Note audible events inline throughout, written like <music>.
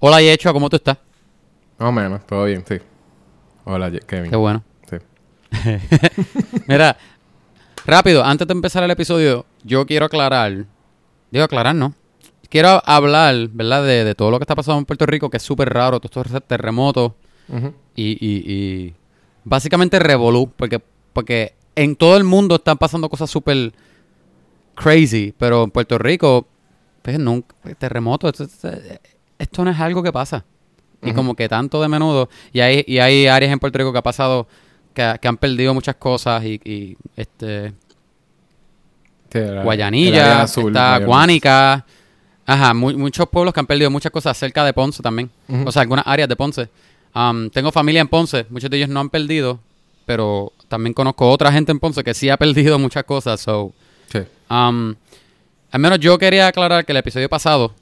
Hola, Yecho, ¿cómo tú estás? Más o menos, todo bien, sí. Hola, Kevin. Qué bueno. Sí. <laughs> Mira, rápido, antes de empezar el episodio, yo quiero aclarar. Digo aclarar, ¿no? Quiero hablar, ¿verdad? De, de todo lo que está pasando en Puerto Rico, que es súper raro, todos estos terremotos Ujú. y, y, y básicamente revolú, porque, porque en todo el mundo están pasando cosas súper crazy, pero en Puerto Rico, pues nunca, terremotos, esto, no es algo que pasa. Y como que tanto de menudo, y hay, y hay áreas en Puerto Rico que ha pasado, que, que han perdido muchas cosas, y, y, este, era- Guayanilla, azul, está. Guánica, ajá, mu- muchos pueblos que han perdido muchas cosas cerca de Ponce también, o sea, algunas áreas de Ponce. Um, tengo familia en Ponce, muchos de ellos no han perdido, pero también conozco otra gente en Ponce que sí ha perdido muchas cosas, so, Sí. um, al menos yo quería aclarar que el episodio pasado,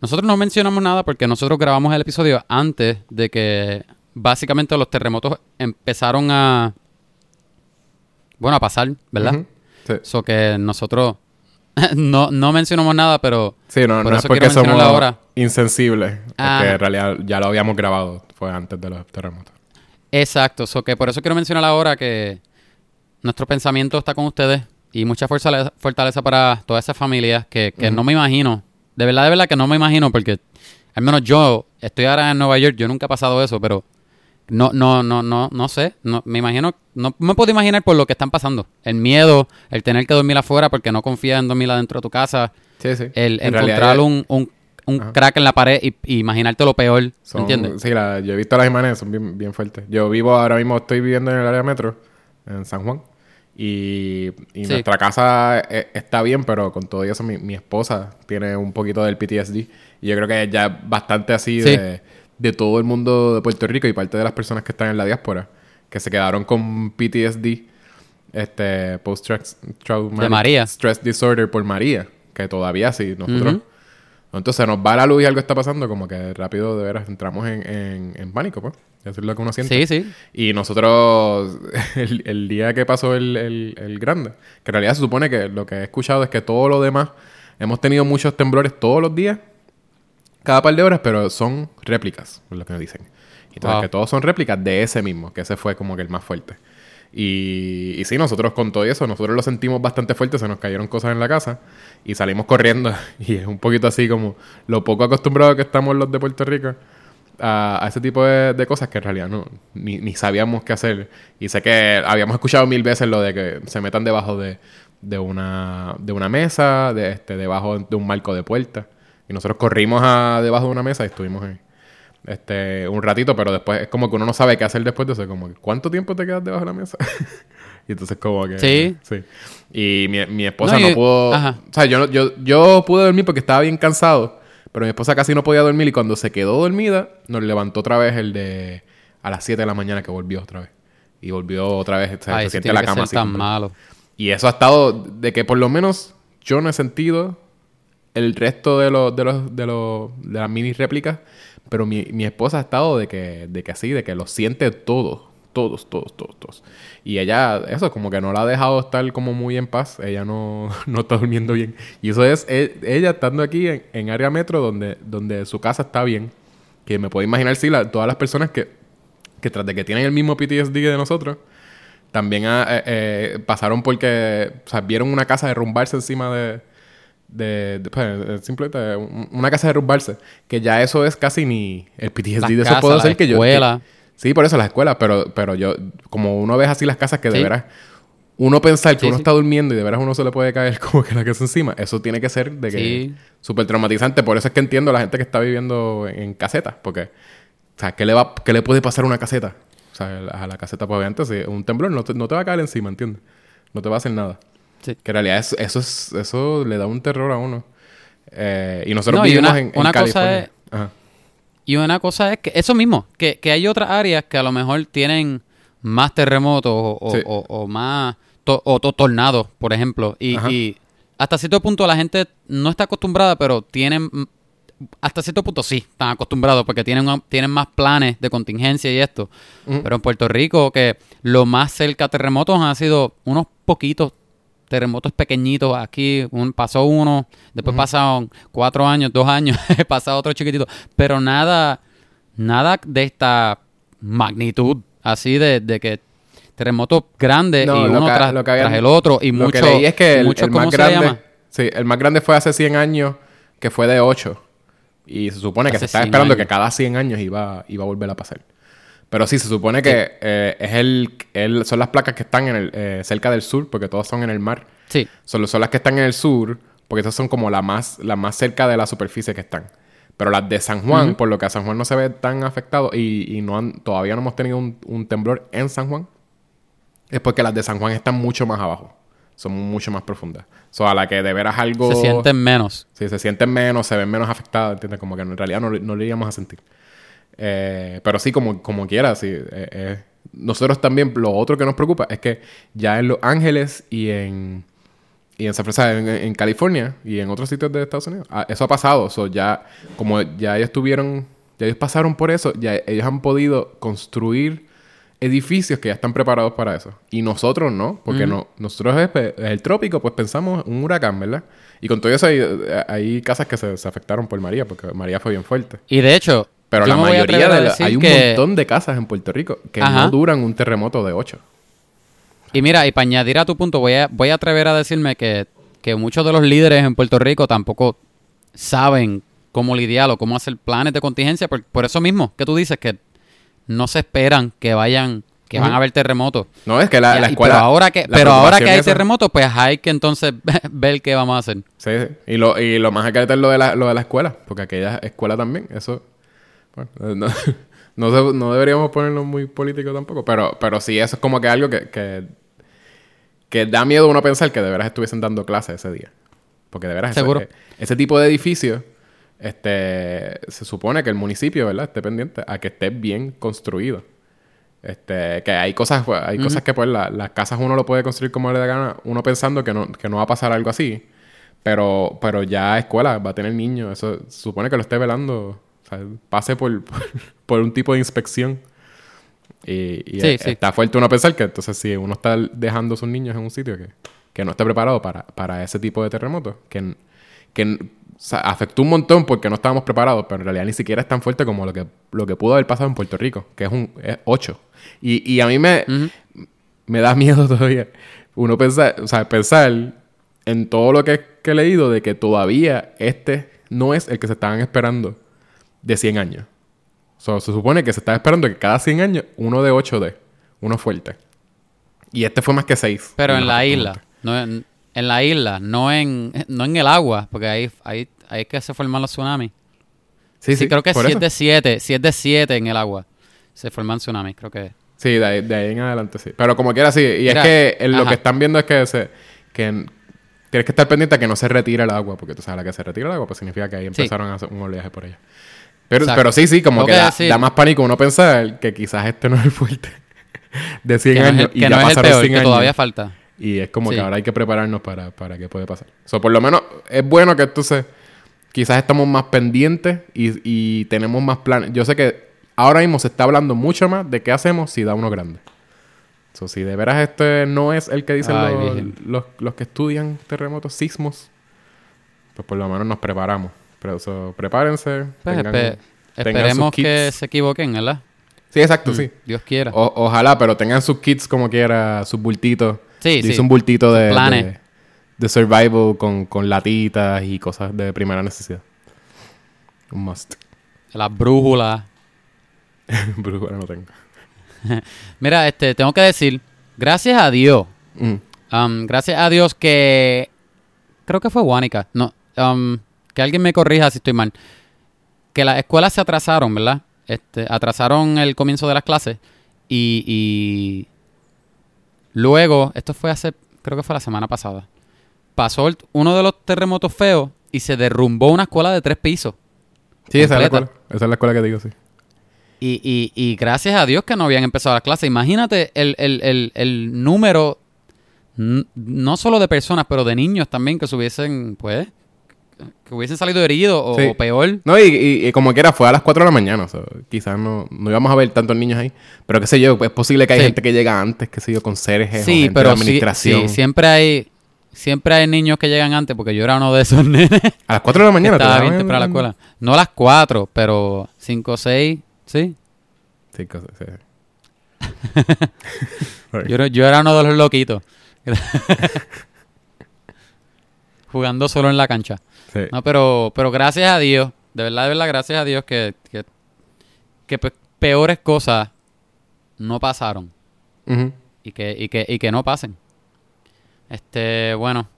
nosotros no mencionamos nada porque nosotros grabamos el episodio antes de que básicamente los terremotos empezaron a, bueno, a pasar, ¿verdad? Ujú. Sí. So que nosotros <laughs> no, no mencionamos nada, pero Sí, no, Por no eso es porque somos ahora. insensibles. Ah. Es que en realidad ya lo habíamos grabado. Fue antes de los terremotos. exacto. So que por eso quiero mencionar ahora que nuestro pensamiento está con ustedes y mucha fortaleza, fortaleza para todas esas familias que, que no me imagino. De verdad, de verdad que no me imagino porque al menos yo estoy ahora en Nueva York, yo nunca he pasado eso, pero no, no, no, no, no sé. No, me imagino, no me puedo imaginar por lo que están pasando. El miedo, el tener que dormir afuera porque no confías en dormir adentro de tu casa. Sí, sí. el En encontrar un, un, crack en la pared y, y imaginarte lo peor, son- ¿entiendes? Sí, la- yo he visto las imágenes, son bien, bien fuertes. Yo vivo ahora mismo, estoy viviendo en el área metro, en San Juan. Y, y Sí. nuestra casa eh, está bien, pero con todo eso mi, mi esposa tiene un poquito del PTSD. Y yo creo que ya bastante así Sí. de, de todo el mundo de Puerto Rico y parte de las personas que están en la diáspora, que se quedaron con PTSD, este, post-traumatic De María. stress disorder por María, que todavía sí, nosotros... Entonces se nos va la luz y algo está pasando, como que rápido de veras entramos en, en, en pánico, pues. Eso es lo que uno siente. Sí, sí. Y nosotros, <laughs> el, el día que pasó el, el, el grande, que en realidad se supone que lo que he escuchado es que todo lo demás, hemos tenido muchos temblores todos los días, cada par de horas, pero son réplicas, es lo que me dicen. Entonces, Wow. que todos son réplicas de ese mismo, que ese fue como que el más fuerte. Y, y sí, nosotros con todo eso, nosotros lo sentimos bastante fuerte, se nos cayeron cosas en la casa y salimos corriendo. <laughs> Y es un poquito así como lo poco acostumbrados que estamos los de Puerto Rico a, a ese tipo de, de cosas que en realidad no, ni, ni sabíamos qué hacer. Y sé que habíamos escuchado mil veces lo de que se metan debajo de, de, una, de una mesa, de este, debajo de un marco de puerta. Y nosotros corrimos a, debajo de una mesa y estuvimos ahí este, un ratito, pero después es como que uno no sabe qué hacer después de eso. Como ¿cuánto tiempo te quedas debajo de la mesa? <laughs> y entonces como que... Sí. Sí. Y mi, mi esposa No, pudo... ajá. O sea, yo, yo, yo pude dormir porque estaba bien cansado, pero mi esposa casi no podía dormir y cuando se quedó dormida, nos levantó otra vez el de... A las 7 de la mañana que volvió otra vez. Y volvió otra vez, Ay, se siente la que cama ser así. tan completa. malo. Y eso ha estado de que por lo menos yo no he sentido el resto de los de los de los de las mini réplicas, pero mi, mi esposa ha estado de que de que así, de que lo siente todo, todos, todos, todos, todos. Y ella eso como que no la ha dejado estar como muy en paz, ella no, <laughs> no está durmiendo bien. Y eso es e- ella estando aquí en, en área metro donde donde su casa está bien, que me puedo imaginar si la, todas las personas que que tras de que tienen el mismo PTSD de nosotros, también ah, eh, eh, pasaron porque o sea, vieron una casa derrumbarse encima de, de, de- pues, simplemente un- una casa derrumbarse que ya eso es casi ni el PTSD Las de eso puedo ser que yo que- sí por eso las escuelas pero pero yo como uno ve así las casas que de veras uno pensar que Sí, uno sí. está durmiendo y de veras uno se le puede caer <laughs> como que la casa encima eso tiene que ser de que súper traumatizante por eso es que entiendo a la gente que está viviendo en, en casetas porque o sea ¿qué le va qué le puede pasar a una caseta? O sea, a la caseta, pues obviamente, si un temblor no te, no te va a caer encima, ¿entiendes? No te va a hacer nada. Sí. Que en realidad eso, eso, es, eso le da un terror a uno. Eh, y nosotros No, y vivimos una- en, en una cosa California. es- Ajá. Y una cosa es que eso mismo, que, que hay otras áreas que a lo mejor tienen más terremotos o, o- Sí. o- o más to- o to- tornados, por ejemplo. Y, hasta cierto punto la gente no está acostumbrada, pero tienen hasta cierto punto sí, están acostumbrados porque tienen, tienen más planes de contingencia y esto. Pero en Puerto Rico, que lo más cerca a terremotos han sido unos poquitos terremotos pequeñitos aquí, un, pasó uno, después pasaron cuatro años, dos años, <laughs> pasó otro chiquitito, pero nada, nada de esta magnitud, así de, de que terremotos grandes No, y uno tras, lo que habían- tras el otro y lo mucho, que leí es que el, mucho- el ¿cómo más grande... llama? Sí, el más grande fue hace 100 años, que fue de 8. Y se supone que Hace se está 100 esperando años. que cada 100 años iba, iba a volver a pasar. Pero sí, se supone que eh, es el, el- son las placas que están en el, eh, cerca del sur, porque todas son en el mar. Sí, Son, son las que están en el sur, porque esas son como las más, las más cerca de la superficie que están. Pero las de San Juan, por lo que a San Juan no se ve tan afectado y, y no han, todavía no hemos tenido un, un temblor en San Juan, es porque las de San Juan están mucho más abajo. Son mucho más profundas. O sea, a la que de veras algo... se sienten menos. Sí, se sienten menos, se ven menos afectadas, ¿entiendes? Como que en realidad no, no le íbamos a sentir. Eh, pero sí, como, como quiera, sí. eh, eh, nosotros también, lo otro que nos preocupa es que ya en Los Ángeles y en, y en San Francisco, en, en California y en otros sitios de Estados Unidos, ah, eso ha pasado. So, ya, como ya ellos tuvieron, ya ellos pasaron por eso, ya ellos han podido construir edificios que ya están preparados para eso. Y nosotros no, porque no, nosotros es, es el trópico, pues pensamos un huracán, ¿verdad? Y con todo eso hay, hay casas que se, se afectaron por María, porque María fue bien fuerte. Y de hecho, Pero yo la mayoría de la- hay un que- montón de casas en Puerto Rico que Ajá. no duran un terremoto de 8. Y mira, y para añadir a tu punto, voy a, voy a atrever a decirme que, que muchos de los líderes en Puerto Rico tampoco saben cómo lidiar o cómo hacer planes de contingencia. Por, por eso mismo que tú dices que no se esperan que vayan, que van a haber terremotos. No, es que la, la y- escuela... pero ahora que, pero ahora que hay terremotos, pues hay que entonces <laughs> ver qué vamos a hacer. Sí, sí. Y lo, y lo más acá es lo de, la, lo de la escuela, porque aquella escuela también, eso... bueno, eh, no, <laughs> no, no deberíamos ponerlo muy político tampoco, pero, pero sí, eso es como que algo que, que, que da miedo uno pensar que de veras estuviesen dando clases ese día. Porque de veras ese- Seguro. eh, Ese, tipo de edificios, este, se supone que el municipio, ¿verdad? Esté pendiente a que esté bien construido. Este, que hay cosas, pues, hay cosas que pues la- las casas uno lo puede construir como le da gana, uno pensando que no, que no va a pasar algo así. Pero, pero ya escuela va a tener niños, eso se supone que lo esté velando, o sea, pase por, <laughs> por, por un tipo de inspección. Y, y Sí, sí. está fuerte uno pensar que entonces si uno está dejando a sus niños en un sitio que, que no esté preparado para, para ese tipo de terremotos, que, que o sea, afectó un montón porque no estábamos preparados, pero en realidad ni siquiera es tan fuerte como lo que, lo que pudo haber pasado en Puerto Rico, que es un 8. Y, y a mí me, me da <laughs> miedo todavía uno pensar, o sea, pensar en todo lo que, que he leído de que todavía este no es el que se estaban esperando de 100 años. So, se supone que se estaba esperando que cada 100 años uno de 8D, uno fuerte. Y este fue más que 6. Pero en la isla, no en, en la isla, no en, no en el agua, porque ahí, ahí, ahí es que se forman los tsunamis. Sí, Sí, creo que si es de 7, si es de 7 en el agua, se forman tsunamis, creo que. Sí, de ahí, de ahí en adelante sí. Pero como quiera sí. Y Mira, es que lo que están viendo es que se... Que tienes que estar pendiente a que no se retire el agua. Porque tú sabes, la que se retira el agua, pues significa que ahí empezaron a hacer un oleaje por allá. Pero, Exacto. pero sí, sí, como que, da, da más pánico uno pensar que quizás este no es el fuerte <laughs> de 100 Que no es años. el, y que ya no es el pasaron peor, 100 que años. todavía falta. Y es como Sí. que ahora hay que prepararnos para, para que puede pasar. O por lo menos es bueno que entonces quizás estamos más pendientes y, y tenemos más planes. Yo sé que ahora mismo se está hablando mucho más de qué hacemos si da uno grande. So, si de veras este no es el que dicen Ay, los, los, los que estudian terremotos, sismos, pues por lo menos nos preparamos. Pero so, prepárense. Pues, tengan- espe- tengan esperemos que se equivoquen, ¿verdad? Sí, exacto, sí. Dios quiera. O- ojalá, pero tengan sus kits como quiera, sus bultitos. Sí, Dice sí. un bultito de, de, de survival con, con latitas y cosas de primera necesidad. Un must. Las brújulas. <laughs> Brújula no tengo. <laughs> Mira, este, tengo que decir, gracias a Dios, Mm. um, gracias a Dios que creo que fue Guánica, no, um, que alguien me corrija si estoy mal, que las escuelas se atrasaron, ¿verdad? Este, atrasaron el comienzo de las clases y, y luego, esto fue hace, creo que fue la semana pasada, pasó el- uno de los terremotos feos y se derrumbó una escuela de tres pisos. Sí, esa es la escuela. Esa es la escuela que digo, sí. Y, y, y gracias a Dios que no habían empezado las clases. Imagínate el, el, el, el número, no solo de personas, pero de niños también que se hubiesen, pues, que hubiesen salido heridos o, Sí. o peor. No, y, y- y como quiera, fue a las 4 de la mañana. o sea, quizás no, no íbamos a ver tantos niños ahí. Pero qué sé yo, es posible que hay Sí. gente que llega antes, qué sé yo, con seres o Sí, gente pero de sí, administración. sí, siempre hay, siempre hay niños que llegan antes, porque yo era uno de esos <laughs> nenes. A las 4 de la mañana estaba bien temprano la el- escuela. No a las 4, pero 5 o 6, sí. Sí, cosas, sí. Yo, era- yo era uno de los loquitos. <laughs> Jugando solo en la cancha. Sí. No, pero, pero gracias a Dios, de verdad, de verdad, gracias a Dios que, que, que pe- peores cosas no pasaron y que, y que, y que no pasen. Este, bueno,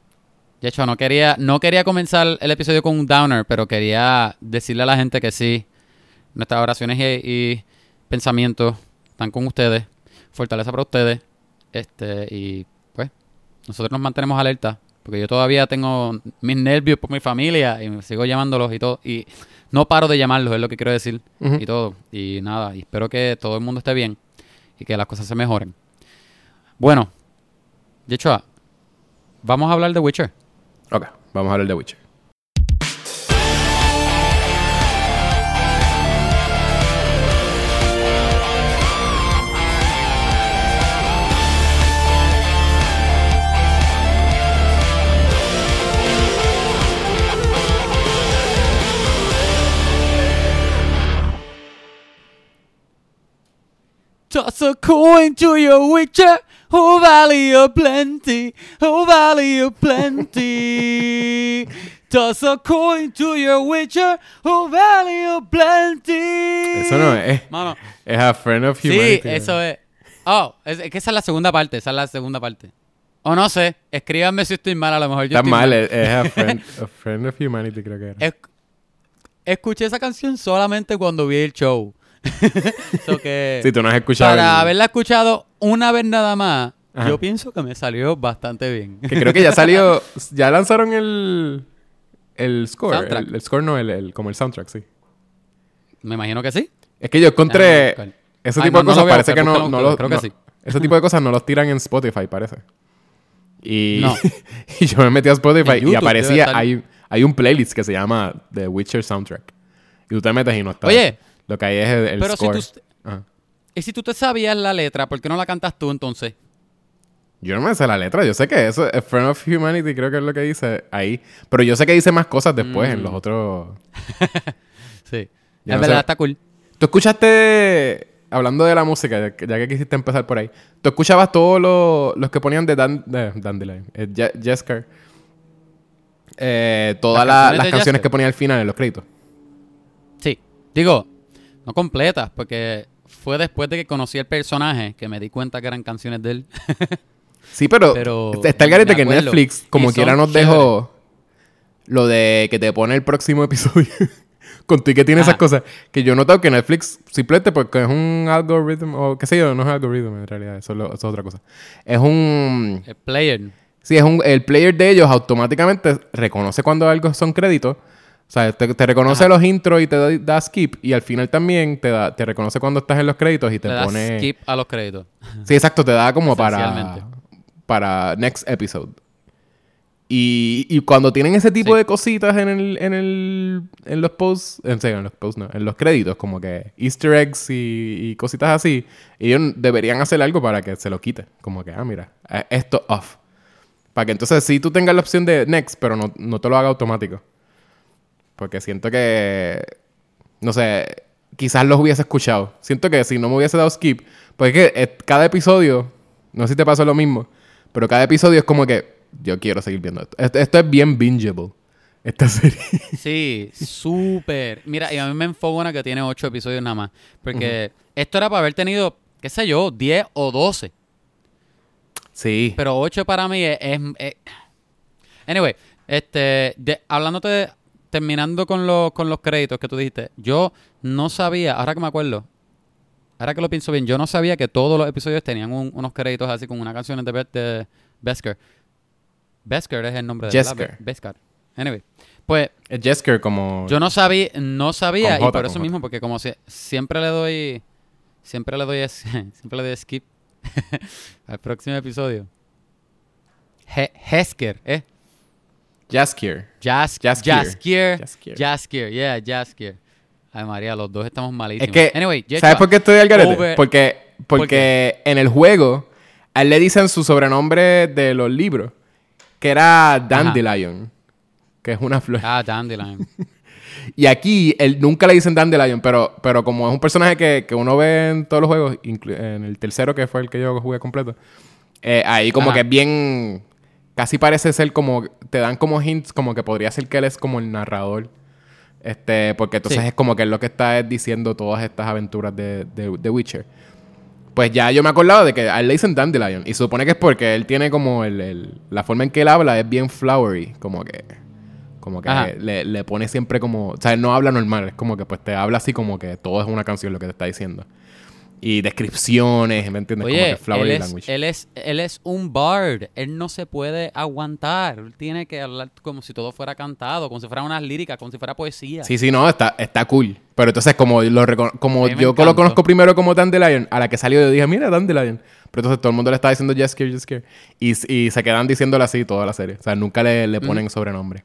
de hecho, no quería, no quería comenzar el episodio con un downer, pero quería decirle a la gente que sí, nuestras oraciones y, y pensamientos están con ustedes, fortaleza para ustedes, este, y pues, nosotros nos mantenemos alerta, porque yo todavía tengo mis nervios por mi familia y me sigo llamándolos y todo, y no paro de llamarlos, es lo que quiero decir, y todo, y nada, y espero que todo el mundo esté bien y que las cosas se mejoren. Bueno, hecho, vamos a hablar de Witcher. Ok, vamos a hablar de Witcher. A coin to your Witcher, oh valley of plenty, oh valley of plenty. <laughs> Toss a coin to your Witcher, oh valley of plenty. Eso no es. Mano, Es a friend of sí, humanity. eso es. Oh, es, es que esa es la segunda parte, esa es la segunda parte. O no sé, escríbanme si estoy mal, a lo mejor yo Está estoy mal, es, es a, friend, <laughs> a friend of humanity, creo que era. Es- escuché esa canción solamente cuando vi el show. <laughs> So que Si tú no has escuchado. para el- haberla escuchado una vez nada más, Ajá. yo pienso que me salió bastante bien. Que creo que ya salió. <laughs> Ya lanzaron el. El score. El, el score no, el, el- como el soundtrack, sí. me imagino que sí. Es que yo encontré. Ese Ay, tipo no, de cosas parece que no, los. creo que sí. Ese tipo de cosas no los tiran en Spotify, parece. Y, <laughs> yo me metí a Spotify y aparecía. Hay, hay un playlist que se llama The Witcher Soundtrack. Y tú te metes y no está. Oye, Lo que hay es el, el Pero si tú, Ajá. y si tú te sabías la letra, ¿por qué no la cantas tú entonces? Yo no me sé la letra, yo sé que eso es Friend of Humanity, creo que es lo que dice ahí. Pero yo sé que dice más cosas después en Mm. los otros. <laughs> Sí. Yo es no verdad, sé. está cool. ¿Tú escuchaste, hablando de la música, ya que quisiste empezar por ahí, ¿tú escuchabas todos los, los que ponían de, Dan, de Dandelion, eh, Je- Jesker? Eh, todas ¿Las la- canciones las que ponía al final en los créditos. Sí. Digo, no completas, porque fue después de que conocí el personaje que me di cuenta que eran canciones de él. <laughs> Sí, pero, Pero está el garete que. Netflix, como quiera, nos dejó lo de que te pone el próximo <laughs> episodio. Con tú y que tiene esas cosas. Que yo he notado que Netflix, simplemente porque es un algoritmo, o qué sé yo, no es algoritmo en realidad, eso eso es otra cosa. Es un. El player. Sí, es un. El player de ellos automáticamente reconoce cuando algo son créditos. O sea, te, te reconoce Ajá. los intros y te da, da skip. Y al final también te, da, te reconoce cuando estás en los créditos y te das pone. skip a los créditos. Sí, exacto, te da como para, para next episode. Y, y cuando tienen ese tipo Sí. de cositas en el, en el, en los posts, en serio, en los posts no, en los créditos, como que easter eggs y, y cositas así, ellos deberían hacer algo para que se lo quite. Como que, ah, mira, eh, esto off. Para que entonces sí tú tengas la opción de next, pero no, no te lo haga automático. Porque siento que, no sé, quizás los hubiese escuchado. Siento que si no me hubiese dado skip, pues es que eh, cada episodio, no sé si te pasó lo mismo, pero cada episodio es como que yo quiero seguir viendo esto. Esto, esto es bien bingeable, esta <laughs> serie. Sí, súper. Mira, y a mí me enfogona que tiene ocho episodios nada más. Porque esto era para haber tenido, qué sé yo, 10 o 12. sí. Pero 8 para mí es... es- es- Anyway, este, de- hablándote, de- terminando con, los con los créditos que tú dijiste, yo no sabía, ahora que me acuerdo, ahora que lo pienso bien, yo no sabía que todos los episodios tenían un- unos créditos así con unas canciones de, de Besker. Besker es el nombre de Jesker. Besker. Anyway, pues Es Jesker como... yo no sabía, no sabía J, y por eso J. mismo, porque como si- siempre le doy, siempre le doy, <laughs> siempre le doy skip <laughs> al próximo episodio. He- Hesker, ¿eh? Jaskier. Jas Jaskier. Jaskier. Jaskier. Yeah, Jaskier. Ay, María, los dos estamos malísimos. Es que, anyway, ¿sabes por qué estoy al garete? over- Porque, porque en el juego, a él le dicen su sobrenombre de los libros. que era Dandelion, que es una flor. Ah, Dandelion. <laughs> Y aquí, él, nunca le dicen Dandelion, pero, pero como es un personaje que, que uno ve en todos los juegos, en el tercero que fue el que yo jugué completo, eh, ahí como Ajá. que es bien... Casi parece ser como... Te dan como hints como que podría ser que él es como el narrador. Este, porque entonces Sí. es como que él lo que está es diciendo todas estas aventuras de, de, de Witcher. Pues ya yo me acordaba de que a él le dicen Dandelion. Y se supone que es porque él tiene como el, el- la forma en que él habla es bien flowery. Como que. Como que le, le pone siempre como. O sea, él no habla normal. Es como que pues te habla así como que todo es una canción lo que te está diciendo. Y descripciones, ¿me entiendes? como Oye, que él flowery es, language. él, es, él es un bard. Él no se puede aguantar. Él tiene que hablar como si todo fuera cantado, como si fuera unas líricas, como si fuera poesía. Sí, sí, no, está, está cool. Pero entonces, como, lo como yo lo conozco primero como Dandelion, a la que salió yo dije, mira, Dandelion. Pero entonces todo el mundo le estaba diciendo Jesker, Jesker. Y, y se quedan diciéndolo así toda la serie. O sea, nunca le, le ponen sobrenombre.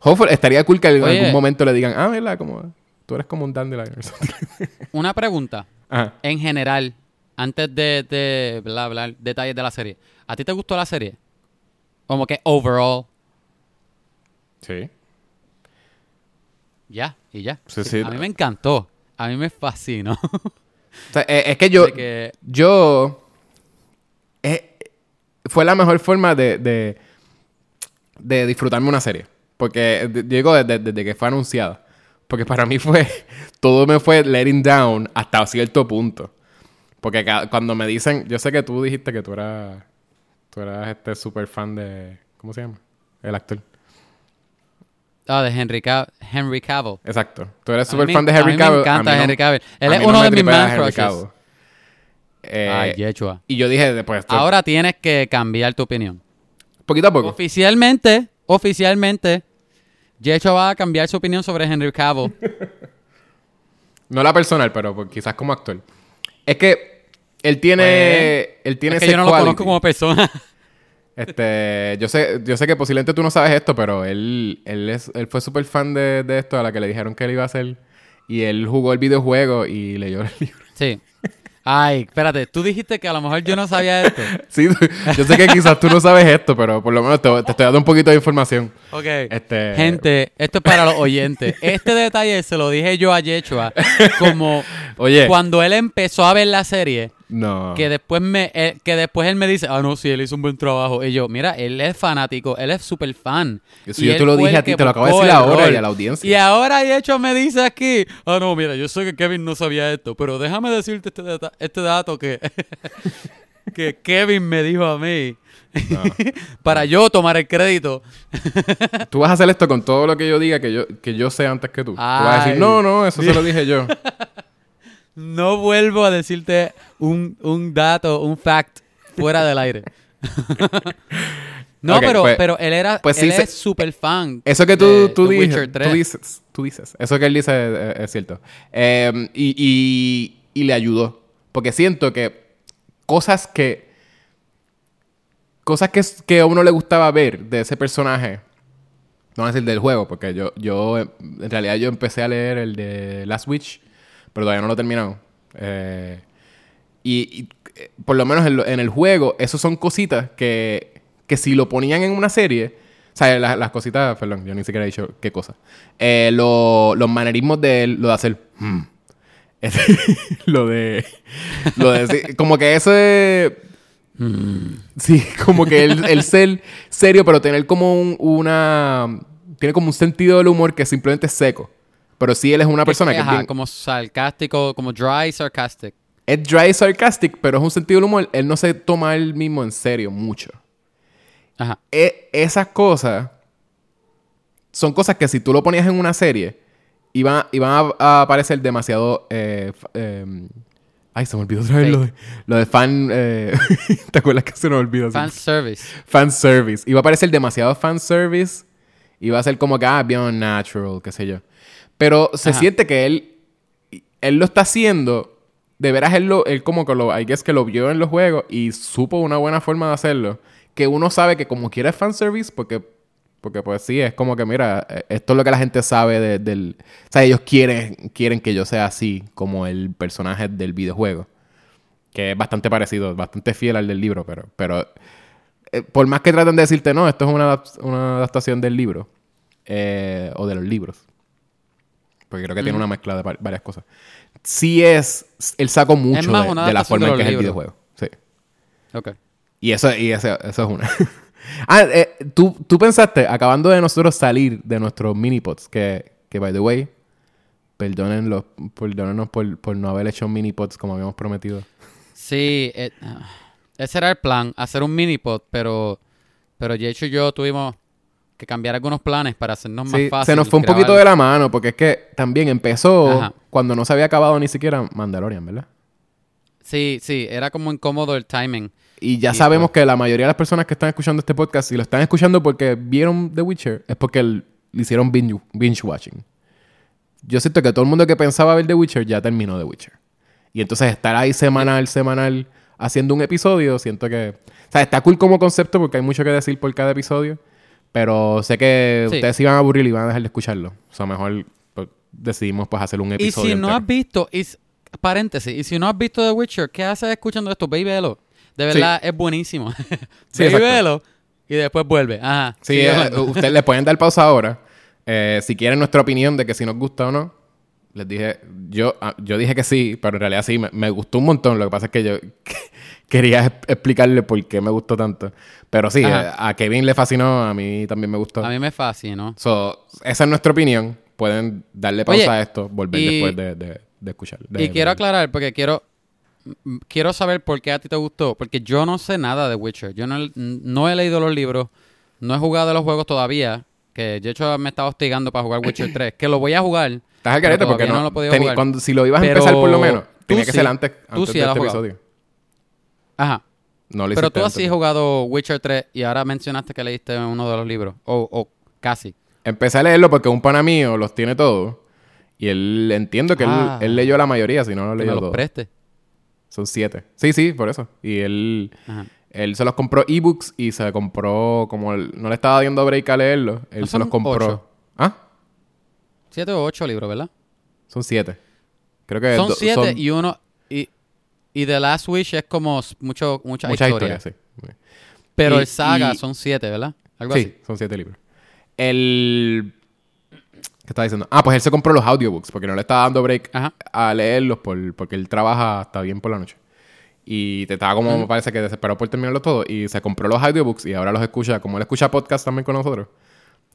Hopefully, estaría cool que en Oye. algún momento le digan, ah, ¿verdad? Como, tú eres como un Dandelion. Una pregunta. Ajá. En general, antes de, de bla, hablar detalles de la serie. ¿A ti te gustó la serie? Como que overall. Sí. Ya, y ya. Sí, sí. A mí me encantó. A mí me fascinó. O sea, eh, es que yo... <laughs> Que- Yo... eh, fue la mejor forma de, de, de disfrutarme una serie. Porque de- digo desde, desde que fue anunciada. Porque para mí fue... <laughs> Todo me fue letting down hasta cierto punto. Porque cuando me dicen... Yo sé que tú dijiste que tú eras... Tú eras este súper fan de... ¿Cómo se llama? El actor. Ah, de Henry, Ca- Henry Cavill. Exacto. Tú eres súper fan de me- a Henry mí me Cavill. encanta A mí no- Henry Cavill. Él es no uno me de mis man crushes. Eh, Ay, Yechua. y yo dije después... Ahora tienes que cambiar tu opinión. Poquito a poco. Oficialmente, oficialmente, Yechua va a cambiar su opinión sobre Henry Cavill. <laughs> No la personal, pero pues, quizás como actor. Es que él tiene. él tiene Pues, es que yo no lo conozco como persona. <laughs> Este, yo sé, yo sé que posiblemente tú no sabes esto, pero él, él, es, él fue súper fan de, de esto, a la que le dijeron que él iba a hacer. Y él jugó el videojuego y leyó el libro. sí. Ay, espérate, tú dijiste que a lo mejor yo no sabía esto. <laughs> Sí, yo sé que quizás tú no sabes esto, pero por lo menos te, te estoy dando un poquito de información. Ok. Este- Gente, esto es para los oyentes. Este detalle se lo dije yo a Yechua como Oye. cuando él empezó a ver la serie. No. Que después me eh, que después él me dice, ah, no, sí, él hizo un buen trabajo. Y yo, mira, él es fanático, él es súper fan. Eso Y yo él te lo dije a ti, te lo acabo de decir ahora rol. y a la audiencia. Y ahora de hecho me dice aquí, ah, no, mira, yo sé que Kevin no sabía esto, pero déjame decirte este, data- este dato que, <laughs> que Kevin me dijo a mí. <laughs> para yo tomar el crédito. Tú vas a hacer esto con todo lo que yo diga que yo, que yo sé antes que tú. Tú vas a decir, no, no, eso se lo <laughs> dije yo. No vuelvo a decirte un, un dato, un fact fuera del aire. <laughs> no, pero, pues- pero él era pues sí él es súper fan. Eso que tú, de tú, dices, Witcher 3. tú dices, tú dices, eso que él dice eh, es, cierto. Eh, y, y- y le ayudó. Porque siento que cosas que. Cosas que, que a uno le gustaba ver de ese personaje. No voy a decir del juego, porque yo, yo eh, en realidad yo empecé a leer el de Last Witch, pero todavía no lo he terminado. Eh, y, y, eh, por lo menos en, lo- en el juego, esos son cositas que, que si lo ponían en una serie, o sea, las, las cositas, perdón, yo ni siquiera he dicho qué cosa. Eh, lo- los manerismos de él, lo de hacer, hmm, <laughs> lo de, lo de, como que ese, sí, como que el, el ser serio, pero tener como un- una, tiene como un sentido del humor que simplemente es seco. Pero sí, él es una persona que es Ajá, bien- como sarcástico, como dry sarcastic. es dry sarcastic, pero es un sentido del humor. Él no se toma él mismo en serio mucho. Ajá. E- esas cosas son cosas que si tú lo ponías en una serie, iban, iban a, a parecer demasiado. eh, eh, ay, se me olvidó otra vez lo de, lo de fan. eh, <laughs> ¿Te acuerdas que se me olvidó? Fan service. fan service. Iba a parecer demasiado fan service. Iba a ser como que, ah, bien natural, qué sé yo. Pero se Ajá. siente que él, él lo está haciendo. De veras, él, lo, él como que lo, I guess que lo vio en los juegos y supo una buena forma de hacerlo. Que uno sabe que como quiere fan service, porque, porque pues sí, es como que, mira, eh, esto es lo que la gente sabe de- del... O sea, ellos quieren, quieren que yo sea así, como el personaje del videojuego. Que es bastante parecido, bastante fiel al del libro, pero... pero eh, por más que traten de decirte, no, esto es una, una adaptación del libro, eh, o de los libros, porque creo que tiene una mezcla de va- varias cosas. Sí es, él sacó mucho más de, de la forma en que es el videojuego. Sí. Ok. Y eso, y eso, eso es una. <laughs> ah, eh, ¿tú, tú pensaste, acabando de nosotros salir de nuestros minipods, que, que by the way, perdónenlos, perdónenos por, por no haber hecho minipods como habíamos prometido. Sí, eh, ah, ese era el plan, hacer un mini pod, pero, pero Yecho y yo tuvimos que cambiar algunos planes para hacernos más Sí, fácil. se nos fue un grabar. poquito de la mano, porque es que también empezó Ajá. cuando no se había acabado ni siquiera Mandalorian, ¿verdad? Sí, sí, era como incómodo el timing. Y ya Y sabemos pues- que la mayoría de las personas que están escuchando este podcast, si lo están escuchando porque vieron The Witcher, es porque el- le hicieron binge, binge watching. Yo siento que todo el mundo que pensaba ver The Witcher ya terminó The Witcher. Y entonces estar ahí semanal, semanal, haciendo un episodio, siento que... O sea, está cool como concepto porque hay mucho que decir por cada episodio. Pero sé que Sí. ustedes se iban a aburrir y van a dejar de escucharlo. O sea, mejor pues, decidimos pues hacer un Y episodio si no has visto, y, paréntesis, y si no has visto The Witcher, ¿qué haces escuchando esto? Ve y velo. De verdad, es buenísimo. Sí, y <laughs> exacto. velo y después vuelve. Ajá. Sí, eh, hablando. ustedes le pueden dar pausa ahora. Eh, si quieren nuestra opinión de que si nos gusta o no. Les dije, yo, ah, yo dije que sí, pero en realidad sí, me, me gustó un montón. Lo que pasa es que yo <laughs> quería explicarle por qué me gustó tanto. Pero sí, eh, a Kevin le fascinó, a mí también me gustó. A mí me fascinó. So, esa es nuestra opinión. Pueden darle pausa Oye, a esto, volver y- después de, de, de escuchar. de- y quiero aclarar, porque quiero quiero saber por qué a ti te gustó. Porque yo no sé nada de Witcher. Yo no, he- no he leído los libros, no he jugado los juegos todavía. Que de hecho me estaba hostigando para jugar Witcher <coughs> 3. Que lo voy a jugar. Estás al carete porque no, no lo teni- jugar. cuando, si lo ibas a Pero empezar por lo menos, tenía que sí. ser antes, antes sí de este episodio. Ajá. No lo Pero tú has jugado Witcher 3 y ahora mencionaste que leíste uno de los libros. O, o casi. Empecé a leerlo porque un pana mío los tiene todos. Y él entiendo que él- Ah. él, leyó la mayoría, si no lo Que me leyó los todo. preste. Son siete. Sí, sí, por eso. Y él, Ajá. él se los compró ebooks y se compró, como él no le estaba dando break a leerlo, él ¿No se los compró. ocho? ¿Ah? Siete o ocho libros, ¿verdad? Son siete. Creo que Son siete son y uno... Y, y The Last Wish es como mucho, mucha, muchas historia. sí. Pero Y- el Saga y- son siete, ¿verdad? Algo Sí, así. son siete libros. El... ¿Qué estaba diciendo? Ah, pues él se compró los audiobooks porque no le estaba dando break Ajá. a leerlos por, porque él trabaja hasta bien por la noche. Y te estaba como, me parece que desesperado por terminarlo todo. Y se compró los audiobooks y ahora los escucha, como él escucha podcast también con nosotros.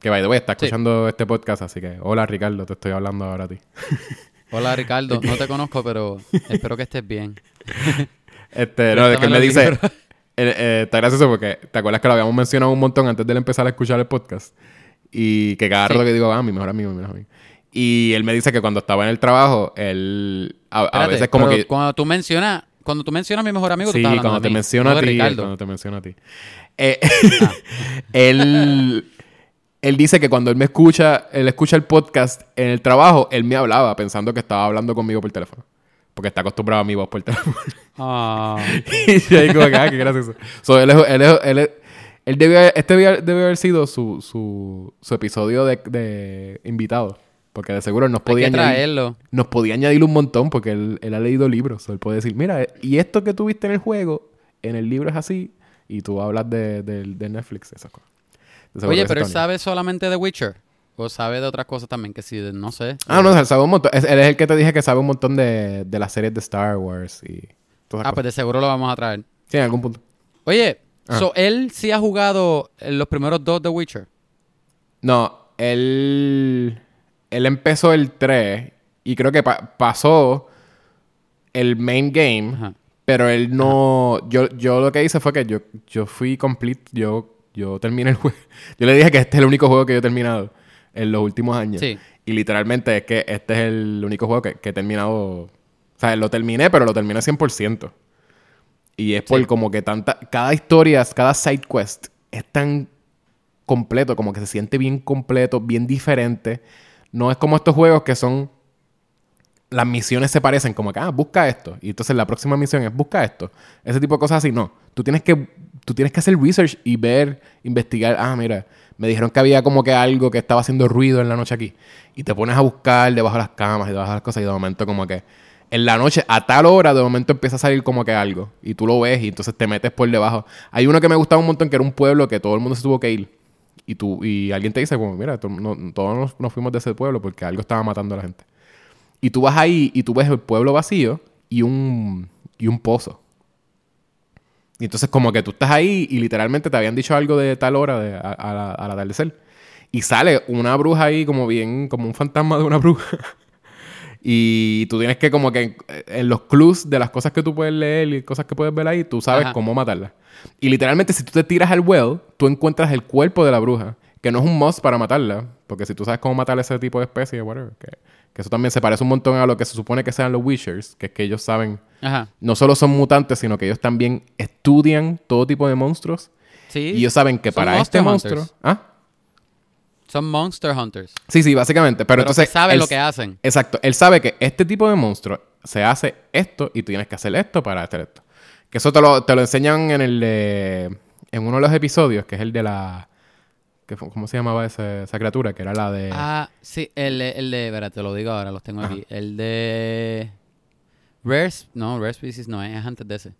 Que by the way, está Sí. escuchando este podcast, así que hola Ricardo, te estoy hablando ahora a ti. <laughs> Hola, Ricardo. <laughs> No te conozco, pero espero que estés bien. <laughs> Este, no, es que me dice. <laughs> eh, eh, está gracioso porque te acuerdas que lo habíamos mencionado un montón antes de él empezar a escuchar el podcast. Y que cada Sí. rato que digo, ah, mi mejor amigo, mi mejor amigo. Y él me dice que cuando estaba en el trabajo, él. A, a veces como que. Cuando tú mencionas... Cuando tú mencionas a mi mejor amigo, tú Sí, estás hablando cuando de te mí, menciono no a de ti. Ricardo. Cuando te menciono a ti. Él, él dice que cuando él me escucha, él escucha el podcast en el trabajo, él me hablaba pensando que estaba hablando conmigo por teléfono. Porque está acostumbrado a mi voz por teléfono. <laughs> Ah. <laughs> y yo que, ah, qué gracioso. So, él, es- él, es- él, es- él haber- este debe, debe haber sido su, su, su episodio de, de invitado. Porque de seguro nos Hay podía añadir nos podía añadir un montón porque él, él ha leído libros. Él puede decir, mira, y esto que tuviste en el juego, en el libro es así, y tú hablas de, de- de Netflix, esas cosas. Oye, pero él sabe solamente de Witcher. O sabe de otras cosas también, que sí, de- no sé. Ah, no, él sabe un montón. Es- él es el que te dije que sabe un montón de, de las series de Star Wars y todas Ah, pues de seguro lo vamos a traer. Sí, en algún punto. Oye, Ah. so, él sí ha jugado en los primeros dos de Witcher. No, él, él empezó el 3 y creo que pa- pasó el main game. Ajá. Pero él no. Yo, yo lo que hice fue que yo, yo fui complete. Yo, yo terminé el juego. <laughs> Yo le dije que este es el único juego que yo he terminado en los últimos años. Sí. Y literalmente es que este es el único juego que, que he terminado. O sea, lo terminé, pero lo terminé 100%. Y es por Sí. como que tanta. Cada historia, cada side quest es tan completo, como que se siente bien completo, bien diferente. No es como estos juegos que son las misiones se parecen como que, ah, busca esto. Y entonces la próxima misión es busca esto. Ese tipo de cosas así, no. Tú tienes que, tú tienes que hacer research y ver, investigar. Ah, mira, me dijeron que había como que algo que estaba haciendo ruido en la noche aquí. Y te pones a buscar debajo de las camas y debajo de las cosas y de momento como que en la noche, a tal hora, de momento empieza a salir como que algo. Y tú lo ves y entonces te metes por debajo. Hay uno que me gustaba un montón, que era un pueblo que todo el mundo se tuvo que ir. Y, tú, y alguien te dice, como, mira, no- todos nos, nos fuimos de ese pueblo porque algo estaba matando a la gente. Y tú vas ahí y tú ves el pueblo vacío y un, y un pozo. Y entonces como que tú estás ahí y literalmente te habían dicho algo de tal hora de, a- a la- al atardecer. Y sale una bruja ahí como bien, como un fantasma de una bruja. <laughs> y tú tienes que como que en, en los clues de las cosas que tú puedes leer y cosas que puedes ver ahí, tú sabes Ajá. cómo matarla. Y literalmente si tú te tiras al well, tú encuentras el cuerpo de la bruja. Que no es un must para matarla. Porque si tú sabes cómo matar ese tipo de especie, whatever. Que, que eso también se parece un montón a lo que se supone que sean los Wishers. Que es que ellos saben Ajá. no solo son mutantes, sino que ellos también estudian todo tipo de monstruos. Sí. Y ellos saben que Son para este monstruo. Hunters. ¿Ah? Son Monster Hunters. Sí, sí, básicamente. Pero, Pero, entonces. él- lo que hacen. Exacto. Él sabe que este tipo de monstruo se hace esto y tú tienes que hacer esto para hacer esto. Que eso te lo, te lo enseñan en el de- En uno de los episodios, que es el de la. Que fue- ¿Cómo se llamaba ese- esa criatura? Que era la de. Ah, sí, el, de- el de, espera, te lo digo ahora, los tengo aquí. El de Rare, no, Rare Species no, es antes de ese.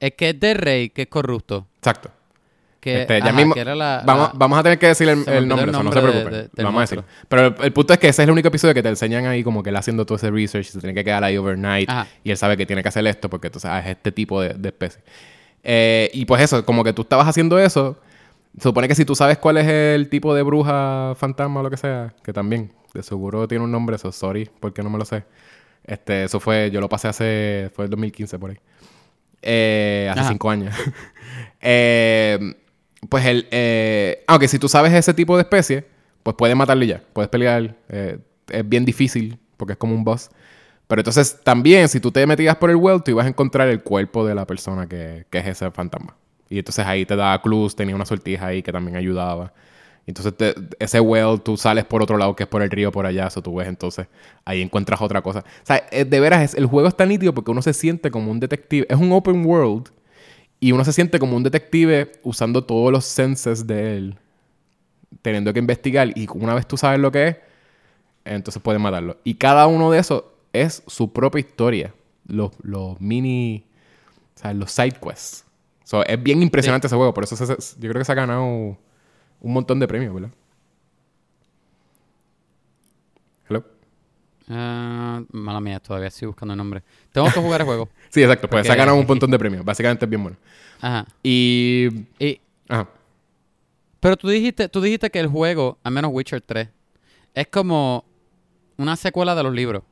Es que es de Rey, que es corrupto. Exacto. Que, Este, ya mismo- que era la, vamos, la- vamos a tener que decir el, nombre, no se de- preocupen. de- del lo vamos a decir. Pero el, el punto es que ese es el único episodio que te enseñan ahí como que él haciendo todo ese research se tiene que quedar ahí overnight Ajá. y él sabe que tiene que hacer esto porque entonces ah, es este tipo de, de especie. Eh, y pues eso, como que tú estabas haciendo eso, se supone que si tú sabes cuál es el tipo de bruja, fantasma o lo que sea, que también de seguro tiene un nombre, eso, sorry, porque no me lo sé. Este, eso fue, yo lo pasé hace, fue el 2015 por ahí. Eh, hace Ajá. cinco años. <laughs> Eh, pues el. Eh, aunque si tú sabes ese tipo de especie, pues puedes matarlo ya. Puedes pelear. eh, es bien difícil porque es como un boss. Pero entonces también, si tú te metías por el well, tú ibas a encontrar el cuerpo de la persona que, que es ese fantasma. Y entonces ahí te daba clues, tenía una sortija ahí que también ayudaba. Entonces ese well, tú sales por otro lado que es por el río por allá, eso tú ves entonces, ahí encuentras otra cosa. O sea, eh, de veras, es- el juego está nítido porque uno se siente como un detective. Es un open world y uno se siente como un detective usando todos los senses de él, teniendo que investigar. Y una vez tú sabes lo que es, entonces puedes matarlo. Y cada uno de esos es su propia historia. Los, los mini. O sea, los side quests. So, es bien impresionante ese juego. Por eso se- se- yo creo que se ha ganado un montón de premios, ¿verdad? Hello. Ah, mala mía, todavía estoy buscando el nombre. Tengo que jugar el juego. <laughs> Sí, exacto. Pues se ha ganado un montón de premios. Básicamente es bien bueno. Ajá. Y. Y, Ajá. pero tú dijiste, tú dijiste que el juego, al menos Witcher 3, es como una secuela de los libros.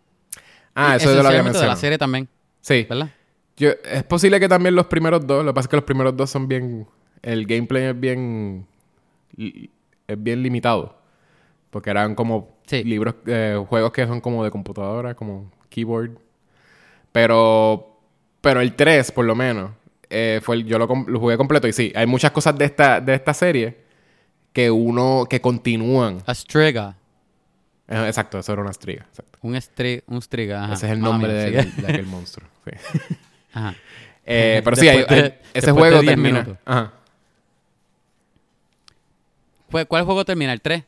Ah, Y eso yo lo había esencialmente de la mencionado. serie también, Sí. ¿verdad? Yo, es posible que también los primeros dos, lo que pasa es que los primeros dos son bien, el gameplay es bien, es bien limitado, porque eran como Sí. libros, eh, juegos que son como de computadora, como keyboard, pero, pero el 3 por lo menos, eh, fue el- yo lo, lo jugué completo y sí, hay muchas cosas de esta, de esta serie que uno, que continúan. Astriga. Eh, exacto, eso era una exacto. Un, stri un striga. Ajá. Ese es el nombre mía, de, sigue. de aquel monstruo. sí. <laughs> Ajá. Eh, pero sí, hay- Después de- hay- ese de juego 10 termina. minutos. Ajá. ¿Cuál juego termina? ¿El 3?